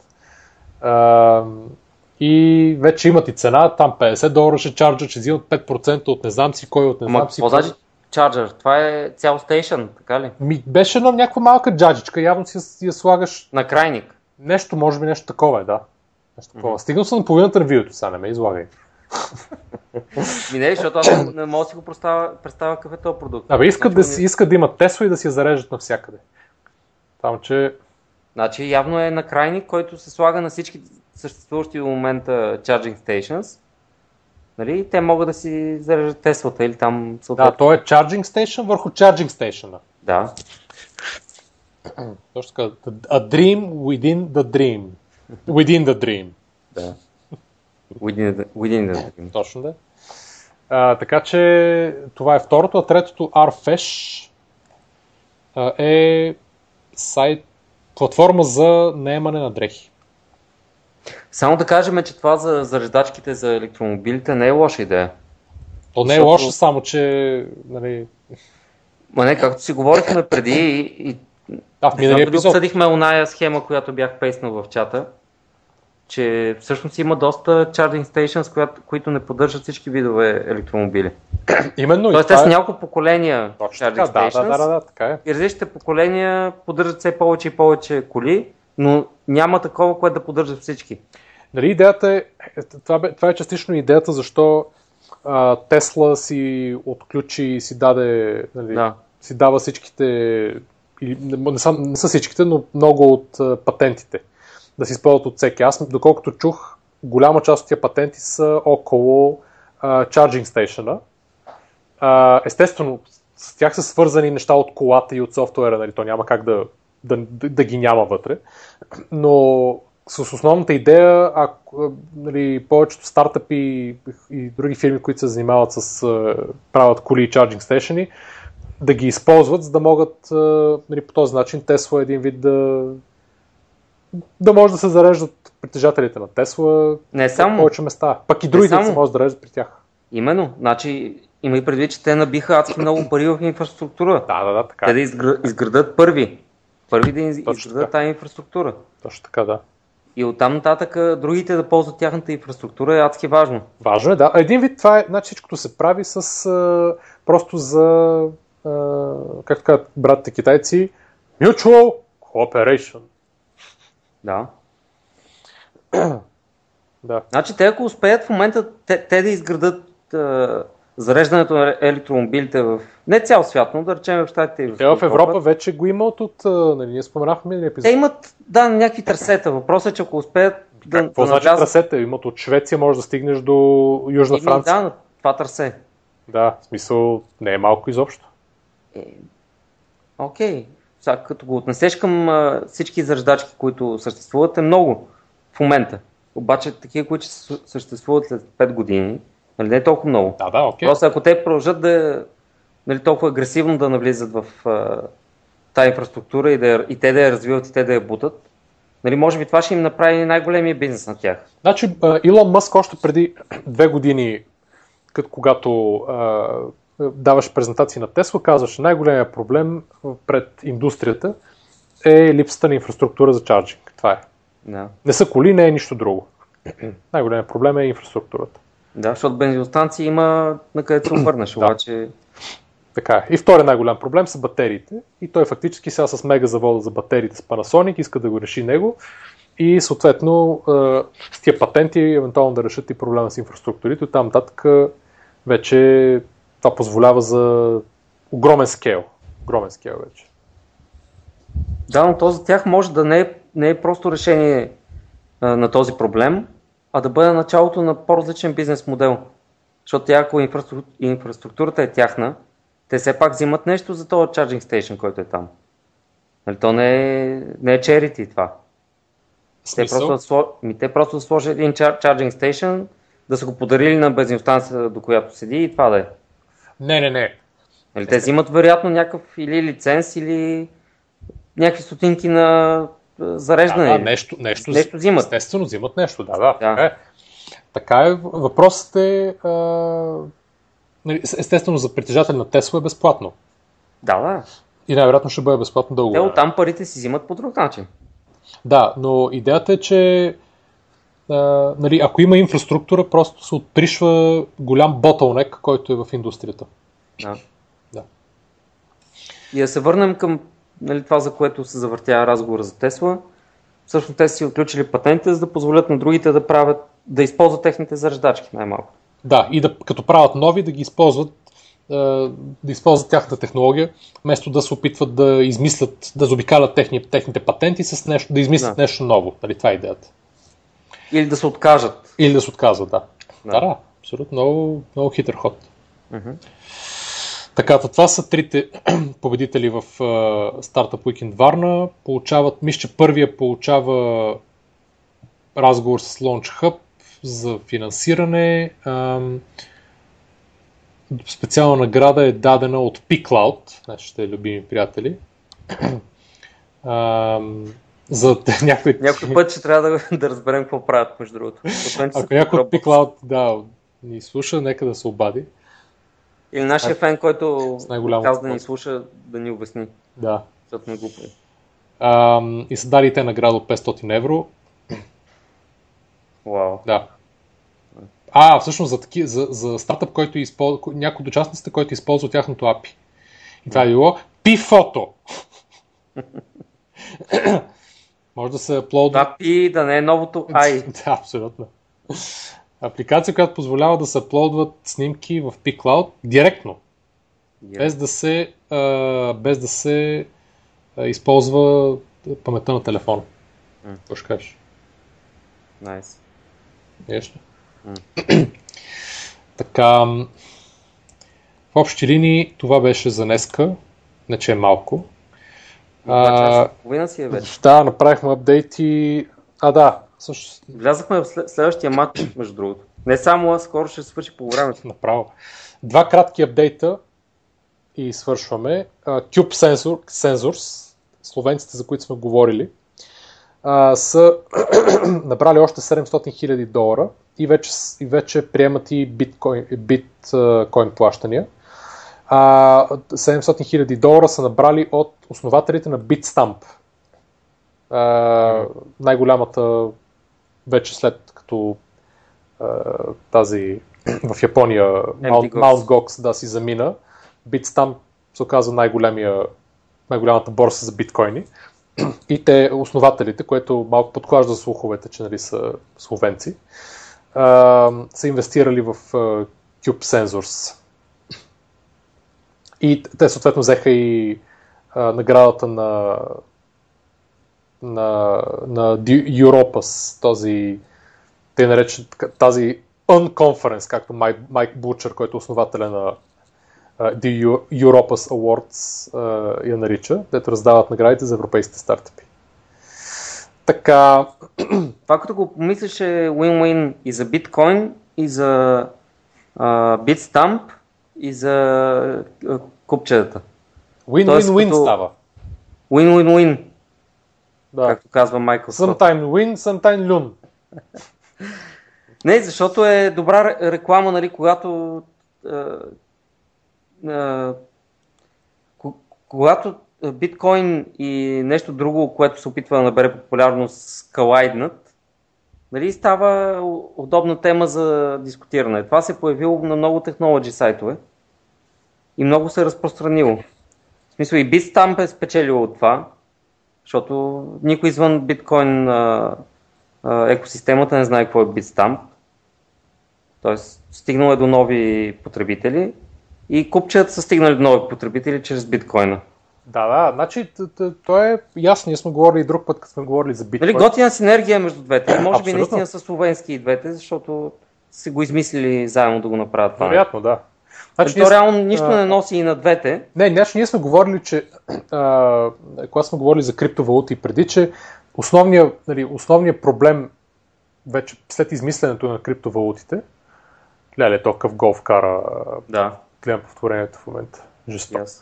И вече имат и цена, там 50 долара ще чарджат, ще взимат 5% от не знам си кой, от не Ама знам си какво кой. значи чарджер? Това е цял стейшън, така ли? Ми, беше една някаква малка джаджичка, явно си я, си слагаш На крайник. нещо, може би нещо такова е, да. Нещо такова. Стигнал съм на половината на видеото, сега не ме излагай. Ми не, защото аз не- мога да си го представя, представя какъв е този продукт. Абе, искат да, Значи, си, искат да имат Тесла и да си я зареждат навсякъде. Там, че Значи явно е на крайник, който се слага на всички съществуващи до момента charging stations. Нали? Те могат да си зареждат Теслата или там да, съответно. то е charging station върху charging station. Да. Точно така. A dream within the dream. Within the dream. да. Within the, within the Точно да. А, така че това е второто, а третото Rfesh а, е сайт, платформа за наемане на дрехи. Само да кажем, че това за зареждачките за електромобилите не е лоша идея. То не е Защото- лошо, само че нали, Ма не, както си говорихме преди и, и да, в миналия епизод. обсъдихме оная схема, която бях пейснал в чата, че всъщност има доста charging stations, която, които не поддържат всички видове електромобили. Именно Тоест те са е... няколко поколения Точно charging така, да, stations да, да, да, така е. и различните поколения поддържат все повече и повече коли, но няма такова, което да поддържат всички. Нали, идеята е, е, това, бе, това е частично идеята, защо а, Тесла си отключи и си даде, нали, Да. си дава всичките, или, не, са, не са всичките, но много от а, патентите да се използват от всеки. Аз, доколкото чух, голяма част от тия патенти са около а, charging station Естествено, с тях са свързани неща от колата и от софтуера, нали, то няма как да, да, да, да ги няма вътре. Но с основната идея, ако нали, повечето стартъпи и, и други фирми, които се занимават с а, правят коли и чарджинг стейшени, да ги използват, за да могат а, нали, по този начин Тесла един вид да да може да се зареждат притежателите на Тесла Не само, повече места. Пък и другите само. се може да зареждат при тях. именно, значи има и предвид, че те набиха адски много пари в инфраструктура. Да, да, да, така. Те да изгр... изградат първи. Първи да изградат тази инфраструктура. Точно така, да. И оттам нататък другите да ползват тяхната инфраструктура е адски важно. Важно е, да. Един вид това е, значи всичкото се прави с а, просто за, а, както казват братите китайци, mutual cooperation. Да. Да. Значи те ако успеят в момента те, те да изградат а, зареждането на електромобилите в не цял свят, но да речем в Штатите и в, Те в Европа вече го има от, от нали, ние споменахме миналия епизод. Те имат, да, някакви трасета. Въпросът е, че ако успеят да, Какво да значи навлязат- трасета? Имат от Швеция, може да стигнеш до Южна Еми, Франция. Да, това трасе. Да, в смисъл не е малко изобщо. Е, Окей. Сега, като го отнесеш към а, всички зареждачки, които съществуват, е много в момента. Обаче такива, които ще съ- съществуват след 5 години, нали, не е толкова много. Да, да, окей. Просто ако те продължат да нали, толкова агресивно да навлизат в а, тази инфраструктура и, да, я- и те да я развиват и те да я бутат, нали, може би това ще им направи най-големия бизнес на тях. Значи Илон Мъск още преди две години, като когато а, даваш презентации на Тесла, казваше най-големия проблем пред индустрията е липсата на инфраструктура за чарджинг. Това е. Да. Не са коли, не е нищо друго. Най-големият проблем е инфраструктурата. Да, защото бензиностанции има на където се обърнеш, обаче Така е. И втория най-голям проблем са батериите. И той фактически сега с мега завода за батериите с Panasonic иска да го реши него. И съответно а, с тия патенти евентуално да решат и проблема с инфраструктурите. От там нататък а, вече това позволява за огромен скейл. Огромен скейл вече. Да, но то за тях може да не е, не е просто решение а, на този проблем, а да бъде началото на по-различен бизнес модел. Защото тя, ако инфраструк- инфраструктурата е тяхна, те все пак взимат нещо за този charging station, който е там. Нали, то не е, не е charity това. Те просто, ми, те просто сложат един чар- charging station, да са го подарили на бензиностанцията, до която седи и това да е. Не, не, не. Нали, те взимат вероятно някакъв или лиценз, или някакви стотинки на зареждане. Да, да, нещо, нещо, нещо взимат. Естествено взимат нещо, да, да. Да. Така е. Така е. Въпросът е... А, нали, естествено за притежател на Тесла е безплатно. Да, да. И най-вероятно ще бъде безплатно дълго. Те оттам парите си взимат по друг начин. Да, но идеята е, че а, нали, ако има инфраструктура, просто се отпришва голям ботълнек, който е в индустрията. Да. Да. И да се върнем към нали, това, за което се завъртя разговора за Тесла. Всъщност те си отключили патентите, за да позволят на другите да правят, да използват техните зареждачки най-малко. Да, и да, като правят нови, да ги използват, а, да използват тяхната технология, вместо да се опитват да измислят, да заобикалят техни, техните патенти с нещо, да измислят Да. нещо ново. Нали, това е идеята. Или да се откажат. Или да се отказват, да. Да. Да, да, абсолютно много, много хитър ход. Мгм. Така, то това са трите победители в Startup Weekend Варна. Получават, мисля, че първия получава разговор с Launch Hub за финансиране. Специална награда е дадена от P-Cloud, нашите любими приятели. За някой... Някой път ще трябва да, да разберем какво правят, между другото. Освен, Ако някой от. P-Cloud да, ни слуша, нека да се обади. Или нашия фен, който каза да ни слуша, да ни обясни, Да. защото не го и са дали те награда от 500 евро. Вау. Да. А, всъщност за, таки, за, за стартъп, който използва, някой от участниците, който използва тяхното API. И това е било P-Photo. Може да се аплодва. Това пи да не е новото ай. Да, абсолютно. Апликация, която позволява да се аплодват снимки в P-Cloud директно, без да се, а, без да се а, използва паметта на телефона. Какво ще кажеш? Найс. Виж ли? така, в общи линии това беше за днеска, не че е малко. А, половина си е вече. Да, направихме апдейти. А, да, всъщност Влязахме в след- следващия матч, между другото. Не само аз, скоро ще свърши по времето. направо. Два кратки апдейта и свършваме. Cube Sensor, Sensors, словенците, за които сме говорили, са набрали още 700 000 долара и вече, и вече приемат и биткоин, биткоин плащания. А, 700 000 долара са набрали от основателите на Bitstamp. Най-голямата вече след като а, тази в Япония Mount, Gox да си замина, Bitstamp се оказа най-голямата борса за биткоини. И те, основателите, което малко подклажда слуховете, че нали, са словенци, а, са инвестирали в а, Cube Sensors. И те съответно взеха и а, наградата на, на, на Europas, този, те наречат тази Unconference, както Майк, Майк Бучер, който е основателя на uh, The Europas Awards uh, я нарича, дето раздават наградите за европейските стартъпи. Така... Това като го помислиш е win-win и за биткоин, и за uh, Bitstamp, и за uh, купчетата. Win-win-win като... става. Win-win-win. Да. Както казва Майкъл. Sometime win, sometime lun. Не, защото е добра реклама, нали, когато когато биткоин и нещо друго, което се опитва да набере популярност, калайднат, нали, става удобна тема за дискутиране. Това се е появило на много технологи сайтове и много се е разпространило. В смисъл и Bitstamp е спечелил от това, защото никой извън биткоин екосистемата не знае какво е Bitstamp. Тоест, стигнал е до нови потребители и купчета са стигнали до нови потребители чрез биткоина. Да, да, значи то е ясно, ние сме говорили и друг път, като сме говорили за биткоин. Дали готина синергия между двете. Може би наистина са словенски и двете, защото са го измислили заедно да го направят това. Вероятно, да. Значи, то реално нищо а... не носи и на двете. Не, значи ние сме говорили, че а, когато сме говорили за криптовалути преди, че основният, нали, основният проблем вече след измисленето на криптовалутите, Леле, то къв голф кара. Да. Гледам повторението в момента. Жестоко. Yes.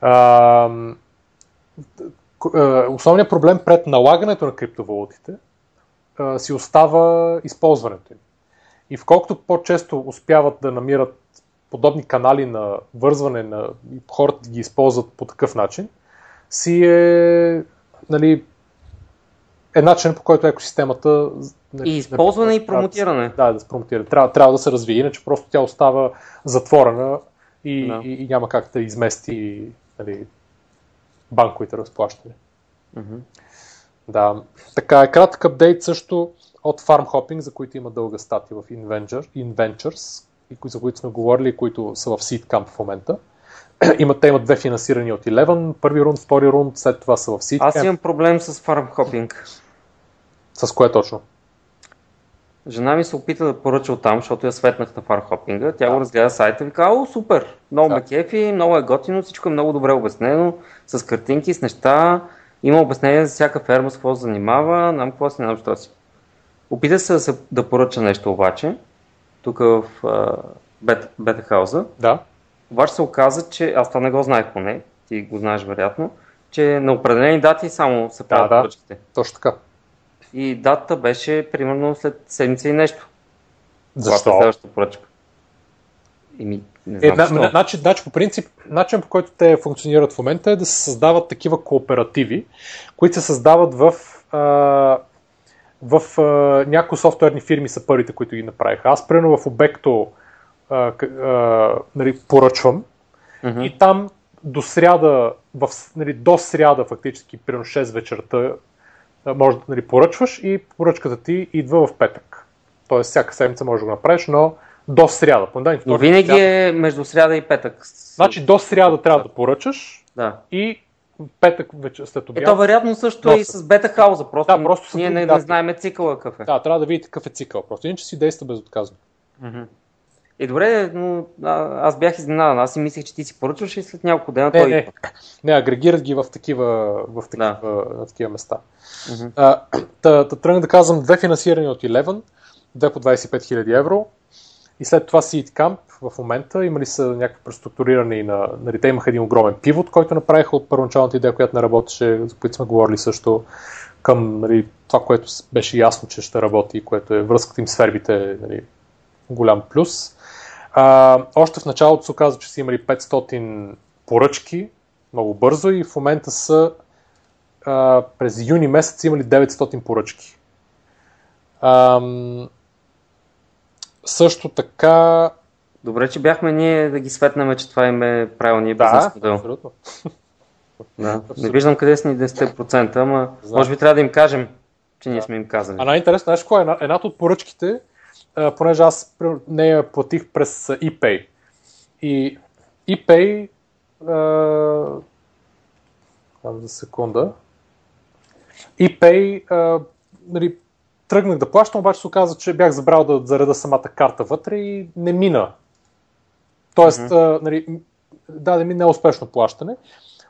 А, основният проблем пред налагането на криптовалутите а, си остава използването им. И вколкото по-често успяват да намират подобни канали на вързване на хората ги използват по такъв начин, си е нали, е начин по който екосистемата. Нали, и използване и промотиране. Да, да се промотира. Трябва, трябва да се развие, иначе просто тя остава затворена и, да. и, и няма как да измести нали, банковите разплащания. Mm-hmm. Да. Така е, кратък апдейт също от Farm Hopping, за които има дълга статия в Inventure, Inventures, за които сме говорили, които са в Seed Camp в момента. имат, те имат две финансирани от Eleven, първи рунд, втори рунд, след това са в Seed Аз имам проблем с Farm Hopping. С кое точно? Жена ми се опита да поръча оттам, защото я светнах на фархопинга. Тя да. го разгледа сайта и вика, о, супер, много да. ме кефи, много е готино, всичко е много добре обяснено, с картинки, с неща. Има обяснение за всяка ферма с какво се занимава, нам какво си, нам що си. Опита се да, поръча нещо обаче, тук в uh, бета, хауза. Да. Обаче се оказа, че аз това не го знаех поне, ти го знаеш вероятно, че на определени дати само се правят да, поръчките. Да, точно така и датата беше примерно след седмица и нещо. Защо? Това е следващата поръчка. ми, не знам е, защо. Значи, значи, по принцип, начин по който те функционират в момента е да се създават такива кооперативи, които се създават в, а, в а, някои софтуерни фирми са първите, които ги направиха. Аз, примерно, в обекто а, а, нали, поръчвам mm-hmm. и там до сряда, в, нали, до сряда фактически, примерно 6 вечерта може да нали, поръчваш и поръчката ти идва в петък. Тоест всяка седмица можеш да го направиш, но до сряда. Понеделник, но винаги сряда. е между сряда и петък. Значи до сряда трябва да поръчаш да. и петък вече след обяд. Ето вероятно също е и с бета хауза. Просто, да, просто ние не, не знаем цикъла какъв е. Да, трябва да видите какъв е цикъл. Просто иначе си действа безотказно. Mm-hmm. Е, добре, но а, аз бях изненадан. Аз си мислех, че ти си поръчваш и след няколко дена не, той. Не, не, агрегират ги в такива, в такива, да. на такива места. Mm-hmm. А, та, та, тръгна да казвам две финансирани от Eleven, две по 25 000 евро И след това Seed Camp в момента имали са някакви преструктурирани на... Нали, те имаха един огромен пивот, който направиха от първоначалната идея, която не работеше, за които сме говорили също към нали, това, което беше ясно, че ще работи, което е връзката им с фербите, нали, голям плюс. А, още в началото се оказа, че са имали 500 поръчки, много бързо и в момента са а, през юни месец имали 900 поръчки. А, също така... Добре, че бяхме ние да ги светнаме, че това им е правилният да, бизнес модел. Абсолютно. Да, не виждам къде са ни 10%, ама Знам. може би трябва да им кажем, че ние сме им казали. А най-интересно, какво е? Едната от поръчките, понеже аз не я платих през ePay. И ePay там за секунда. ePay, нали, тръгнах да плащам, обаче се оказа, че бях забрал да зареда самата карта вътре и не мина. Тоест, mm-hmm. нали, даде ми неуспешно плащане.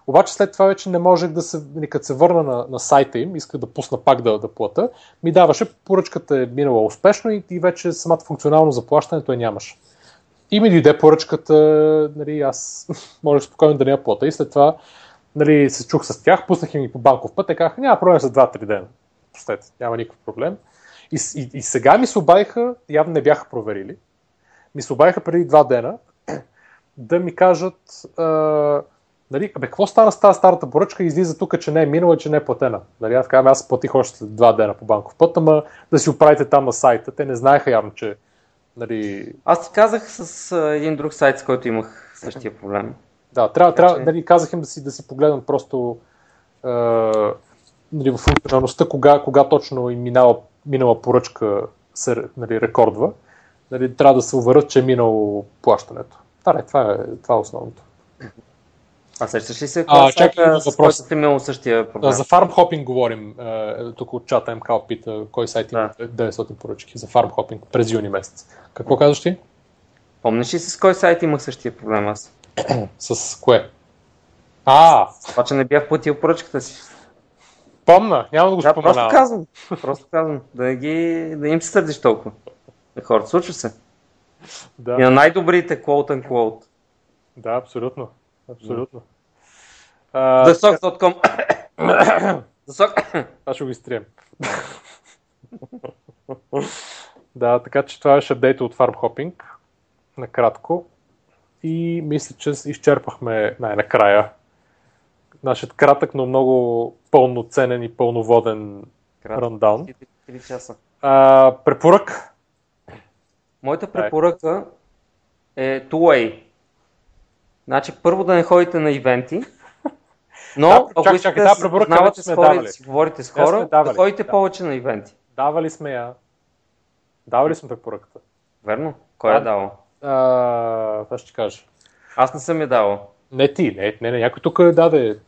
Обаче след това вече не можех да се, нали, като се върна на, на сайта им, исках да пусна пак да, да плата, ми даваше, поръчката е минала успешно и, и вече самата функционално заплащането я нямаше. И ми дойде поръчката, нали, аз можех спокойно да не я плата и след това нали, се чух с тях, пуснах им и по банков път, те казаха, няма проблем за 2-3 дена. Пустете, няма никакъв проблем. И, и, и сега ми се обадиха, явно не бяха проверили, ми се обадиха преди два дена да ми кажат, а, нали, абе, какво стана с тази старата поръчка излиза тук, че не е минала, че не е платена. Нали, аз казвам, аз платих още след два дена по банков път, ама да си оправите там на сайта. Те не знаеха явно, че Нали... Аз ти казах с а, един друг сайт, с който имах същия проблем. Да, трябва, трябва че... нали, казах им да си, да си погледнат просто е, нали, в функционалността, кога, кога точно им минала, минала поръчка се нали, рекордва. Нали, трябва да се уверят, че е минало плащането. Да, не, това е, това е основното. А сещаш ли се а, чакай, с който сте имал същия проблем? За фармхопинг говорим. Е, тук от чата МК пита кой сайт има да. 900 поръчки за фармхопинг през юни месец. Какво казваш ти? Помниш ли с кой сайт имах същия проблем аз? с кое? А! Това, че не бях платил поръчката си. Помна, няма да го да, споменавам. Просто казвам, просто казвам, да, ги, да им се сърдиш толкова. На хората, случва се. Да. И на най-добрите quote and quote. Да, абсолютно. Абсолютно. The socks.com The sock... Аз ще го изтрием. да, така че това беше апдейт от Farm Hopping. Накратко. И мисля, че изчерпахме най-накрая нашият кратък, но много пълноценен и пълноводен рандаун. А, препорък. Моята препоръка е two-way. Значи първо да не ходите на ивенти, но да, ако чак, искате да познавате с хора да си говорите с хора, да ходите да. повече на ивенти. Давали сме я. Давали сме препоръката. Верно? Кой да. е давал? Това ще кажа. Аз не съм я давал. Не ти, не, не, не някой тук е даде.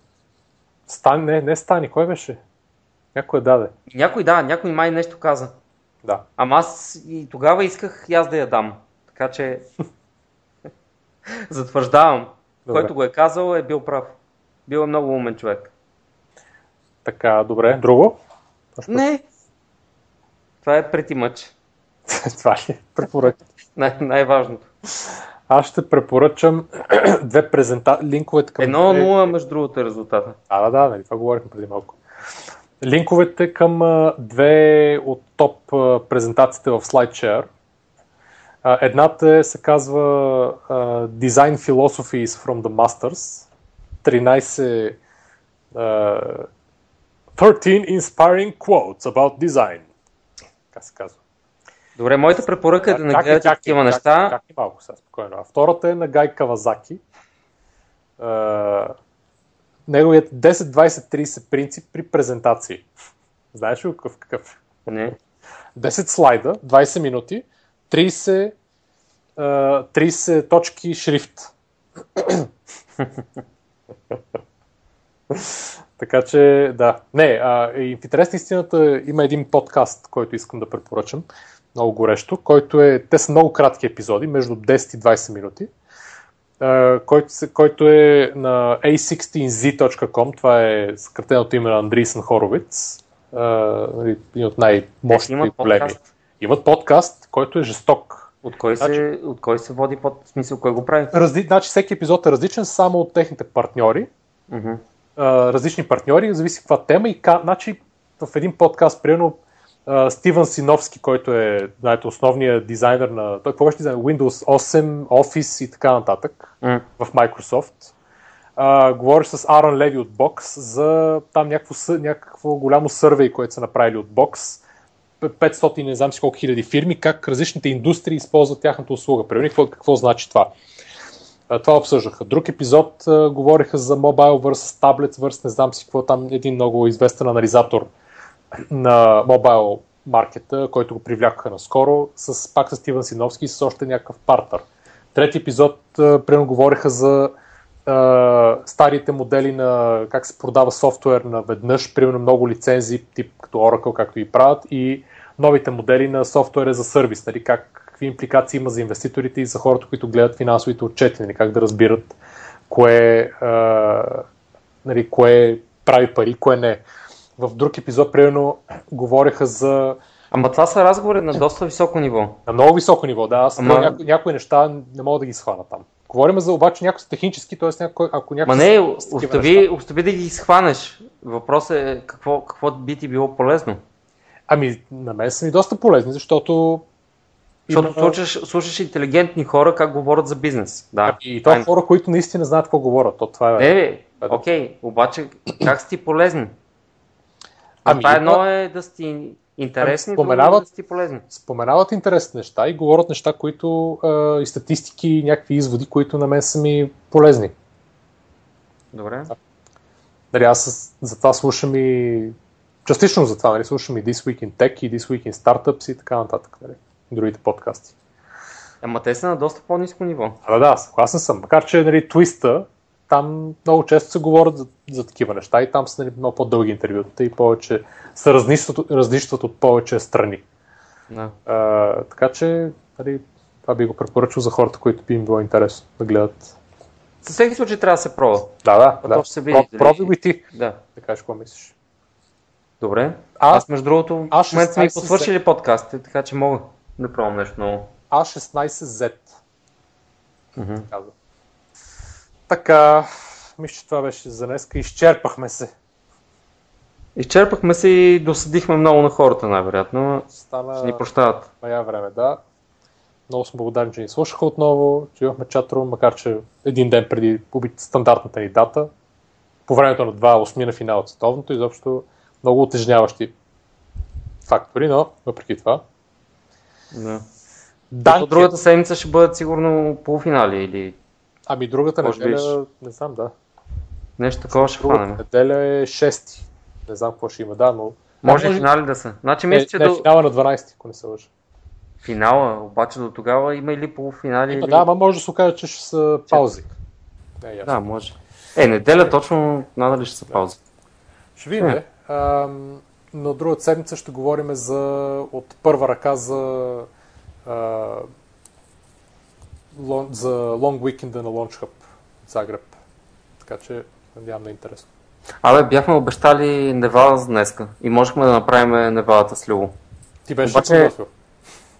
Стани, не, не Стани, кой беше? Някой даде. Някой да, някой май нещо каза. Да. Ама аз и тогава исках и аз да я дам. Така че Затвърждавам. Добре. Който го е казал е бил прав. Бил е много умен човек. Така, добре. Друго? Не. Това е прети мъч. Това ли е препоръка? Най- най-важното. Аз ще препоръчам две презентации, линковете към... Едно две... нула между другото е резултата. А, да, да, нали, това говорихме преди малко. Линковете към две от топ презентациите в SlideShare Едната се казва Design Philosophies from the Masters. 13 uh, 13 Inspiring Quotes about Design. Как се казва? Добре, моята препоръка е да не гледате такива неща. Чакай малко сега, спокойно. А втората е на Гай Кавазаки. Uh, неговият 10-20-30 принцип при презентации. Знаеш ли какъв? какъв? Не. 10 слайда, 20 минути, 30, 30 точки шрифт. така че, да. Не, а, и в интерес на истината има един подкаст, който искам да препоръчам, много горещо, който е, те са много кратки епизоди, между 10 и 20 минути, който, който е на a16z.com, това е съкратеното име на Андрисън Хоровиц, нали, един от най-мощните и големи. Имат подкаст, който е жесток От кой, се, Значи- от кой се води под смисъл, кой го прави? Разли... Значи всеки епизод е различен само от техните партньори. А, различни партньори, зависи каква тема и ка... значи в един подкаст, примерно Стивън Синовски, който е знаете, основният дизайнер на той какво беше дизайнер? Windows 8, Office и така нататък М. в Microsoft. А, говориш с Арон Леви от Box за там някакво, някакво голямо сървей, което са направили от Box. 500, не знам си колко хиляди фирми, как различните индустрии използват тяхната услуга. Примерно, какво, какво значи това? А, Това обсъждаха. Друг епизод а, говориха за Mobile vs. Tablet vs. не знам си какво там, един много известен анализатор на Mobile маркета, който го привлякаха наскоро, с, пак с Стивен Синовски и с още някакъв партнер. Трети епизод, примерно, говориха за а, старите модели на как се продава софтуер на веднъж, примерно много лицензии, тип като Oracle, както и правят, и новите модели на софтуера за сервис, нали, как, какви импликации има за инвеститорите и за хората, които гледат финансовите отчети, нали, как да разбират кое, а, нали, кое прави пари, кое не. В друг епизод, примерно, говореха за Ама това са разговори на доста високо ниво. на много високо ниво, да. Аз Ама- няко, някои неща не мога да ги схвана там. Говорим за обаче някои са технически, т.е. някой, ако някой Ма не, остави, остави да ги схванеш. Въпросът е какво, какво би ти било полезно. Ами, на мен са ми доста полезни, защото... Защото има- слушаш, слушаш интелигентни хора как говорят за бизнес. Да. Ами, и това Ай, хора, които наистина знаят какво говорят. То, това е... Не, да. окей, обаче как си ти полезни? Ами, Ами, това едно е да си интересни, Ами, е споменават- да си полезни. споменават интересни неща и говорят неща, които а, и статистики, и някакви изводи, които на мен са ми полезни. Добре. Нали, аз затова слушам и частично затова, нали, слушам и This Week in Tech и This Week in Startups и така нататък, нали, другите подкасти. Ама те са на доста по-низко ниво. А, да, да, съгласен съм. Макар, че нали, твиста, там много често се говорят за, за такива неща и там са нали, много по-дълги интервюта и повече се разнищват, разнищват от повече страни. Да. А, така че, нали, това би го препоръчал за хората, които би им било интересно да гледат. Със всеки случай трябва да се пробва. Да, да, А да. ще се види Про- дали- Пробвай го и ти, Да. да кажеш какво мислиш. Добре. А- Аз, между другото, А в момента сме и 16 посвършили подкастите, така че мога да пробвам нещо ново. А16Z, Мгм. казва. Така, мисля, че това беше за днеска. Изчерпахме се. Изчерпахме се и досъдихме много на хората, най-вероятно. Стана... Ще ни прощават. Бая време, да. Много съм благодарен, че ни слушаха отново, че имахме чатрум, макар че един ден преди стандартната ни дата, по времето на два осми на финал от световното, изобщо много утежняващи фактори, но въпреки това. Да. Данке, другата седмица ще бъдат сигурно полуфинали или ами другата Може неделя, не знам, да. нещо такова ще Другата хванем. неделя е 6. Не знам какво ще има, да, но... Може и финали да са. Значи мисля, че не, до финала на 12, ако не се лъжа. финала, обаче до тогава има или полуфинали, Има, или... да, ама може да се окаже, че ще са паузи. Не е ясно. да, може. Е, неделя точно надали ще са пауза. Ще видим. е. Ам, Но другата седмица ще говорим за, от първа ръка за, а, за Long Weekend на Launch Hub в Загреб. Така че надявам да е интересно. Абе, бяхме обещали Невада за днеска и можехме да направим Невадата с Любо. Ти беше Обаче- подготвил.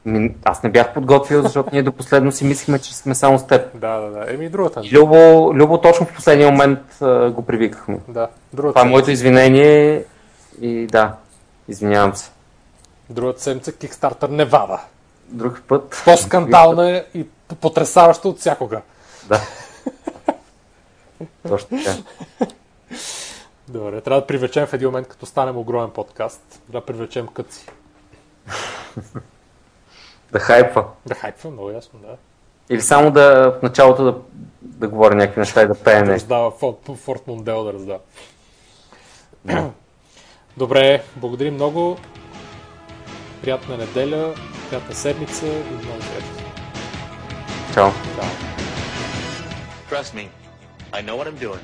Ми, Аз не бях подготвил, защото ние до последно си мислихме, че сме само с теб. Да, да, да. Еми и другата. Любо, Любо точно в последния момент а, го привикахме. Да, другата, Това е моето извинение и да, извинявам се. другата седмица Kickstarter Невада. Друг път. По-скандална е и потрясаваща от всякога. Да. Точно така. Добре, трябва да привлечем в един момент, като станем огромен подкаст, да привлечем къци. Да хайпва. Да хайпва, много ясно, да. Или само да в началото да, да говори някакви неща и да пее Да нещо. раздава Форт, Мондел да раздава. Добре, благодарим много. Приятна неделя, приятна седмица и много срещи. Ciao. Ciao. Trust me, I know what I'm doing.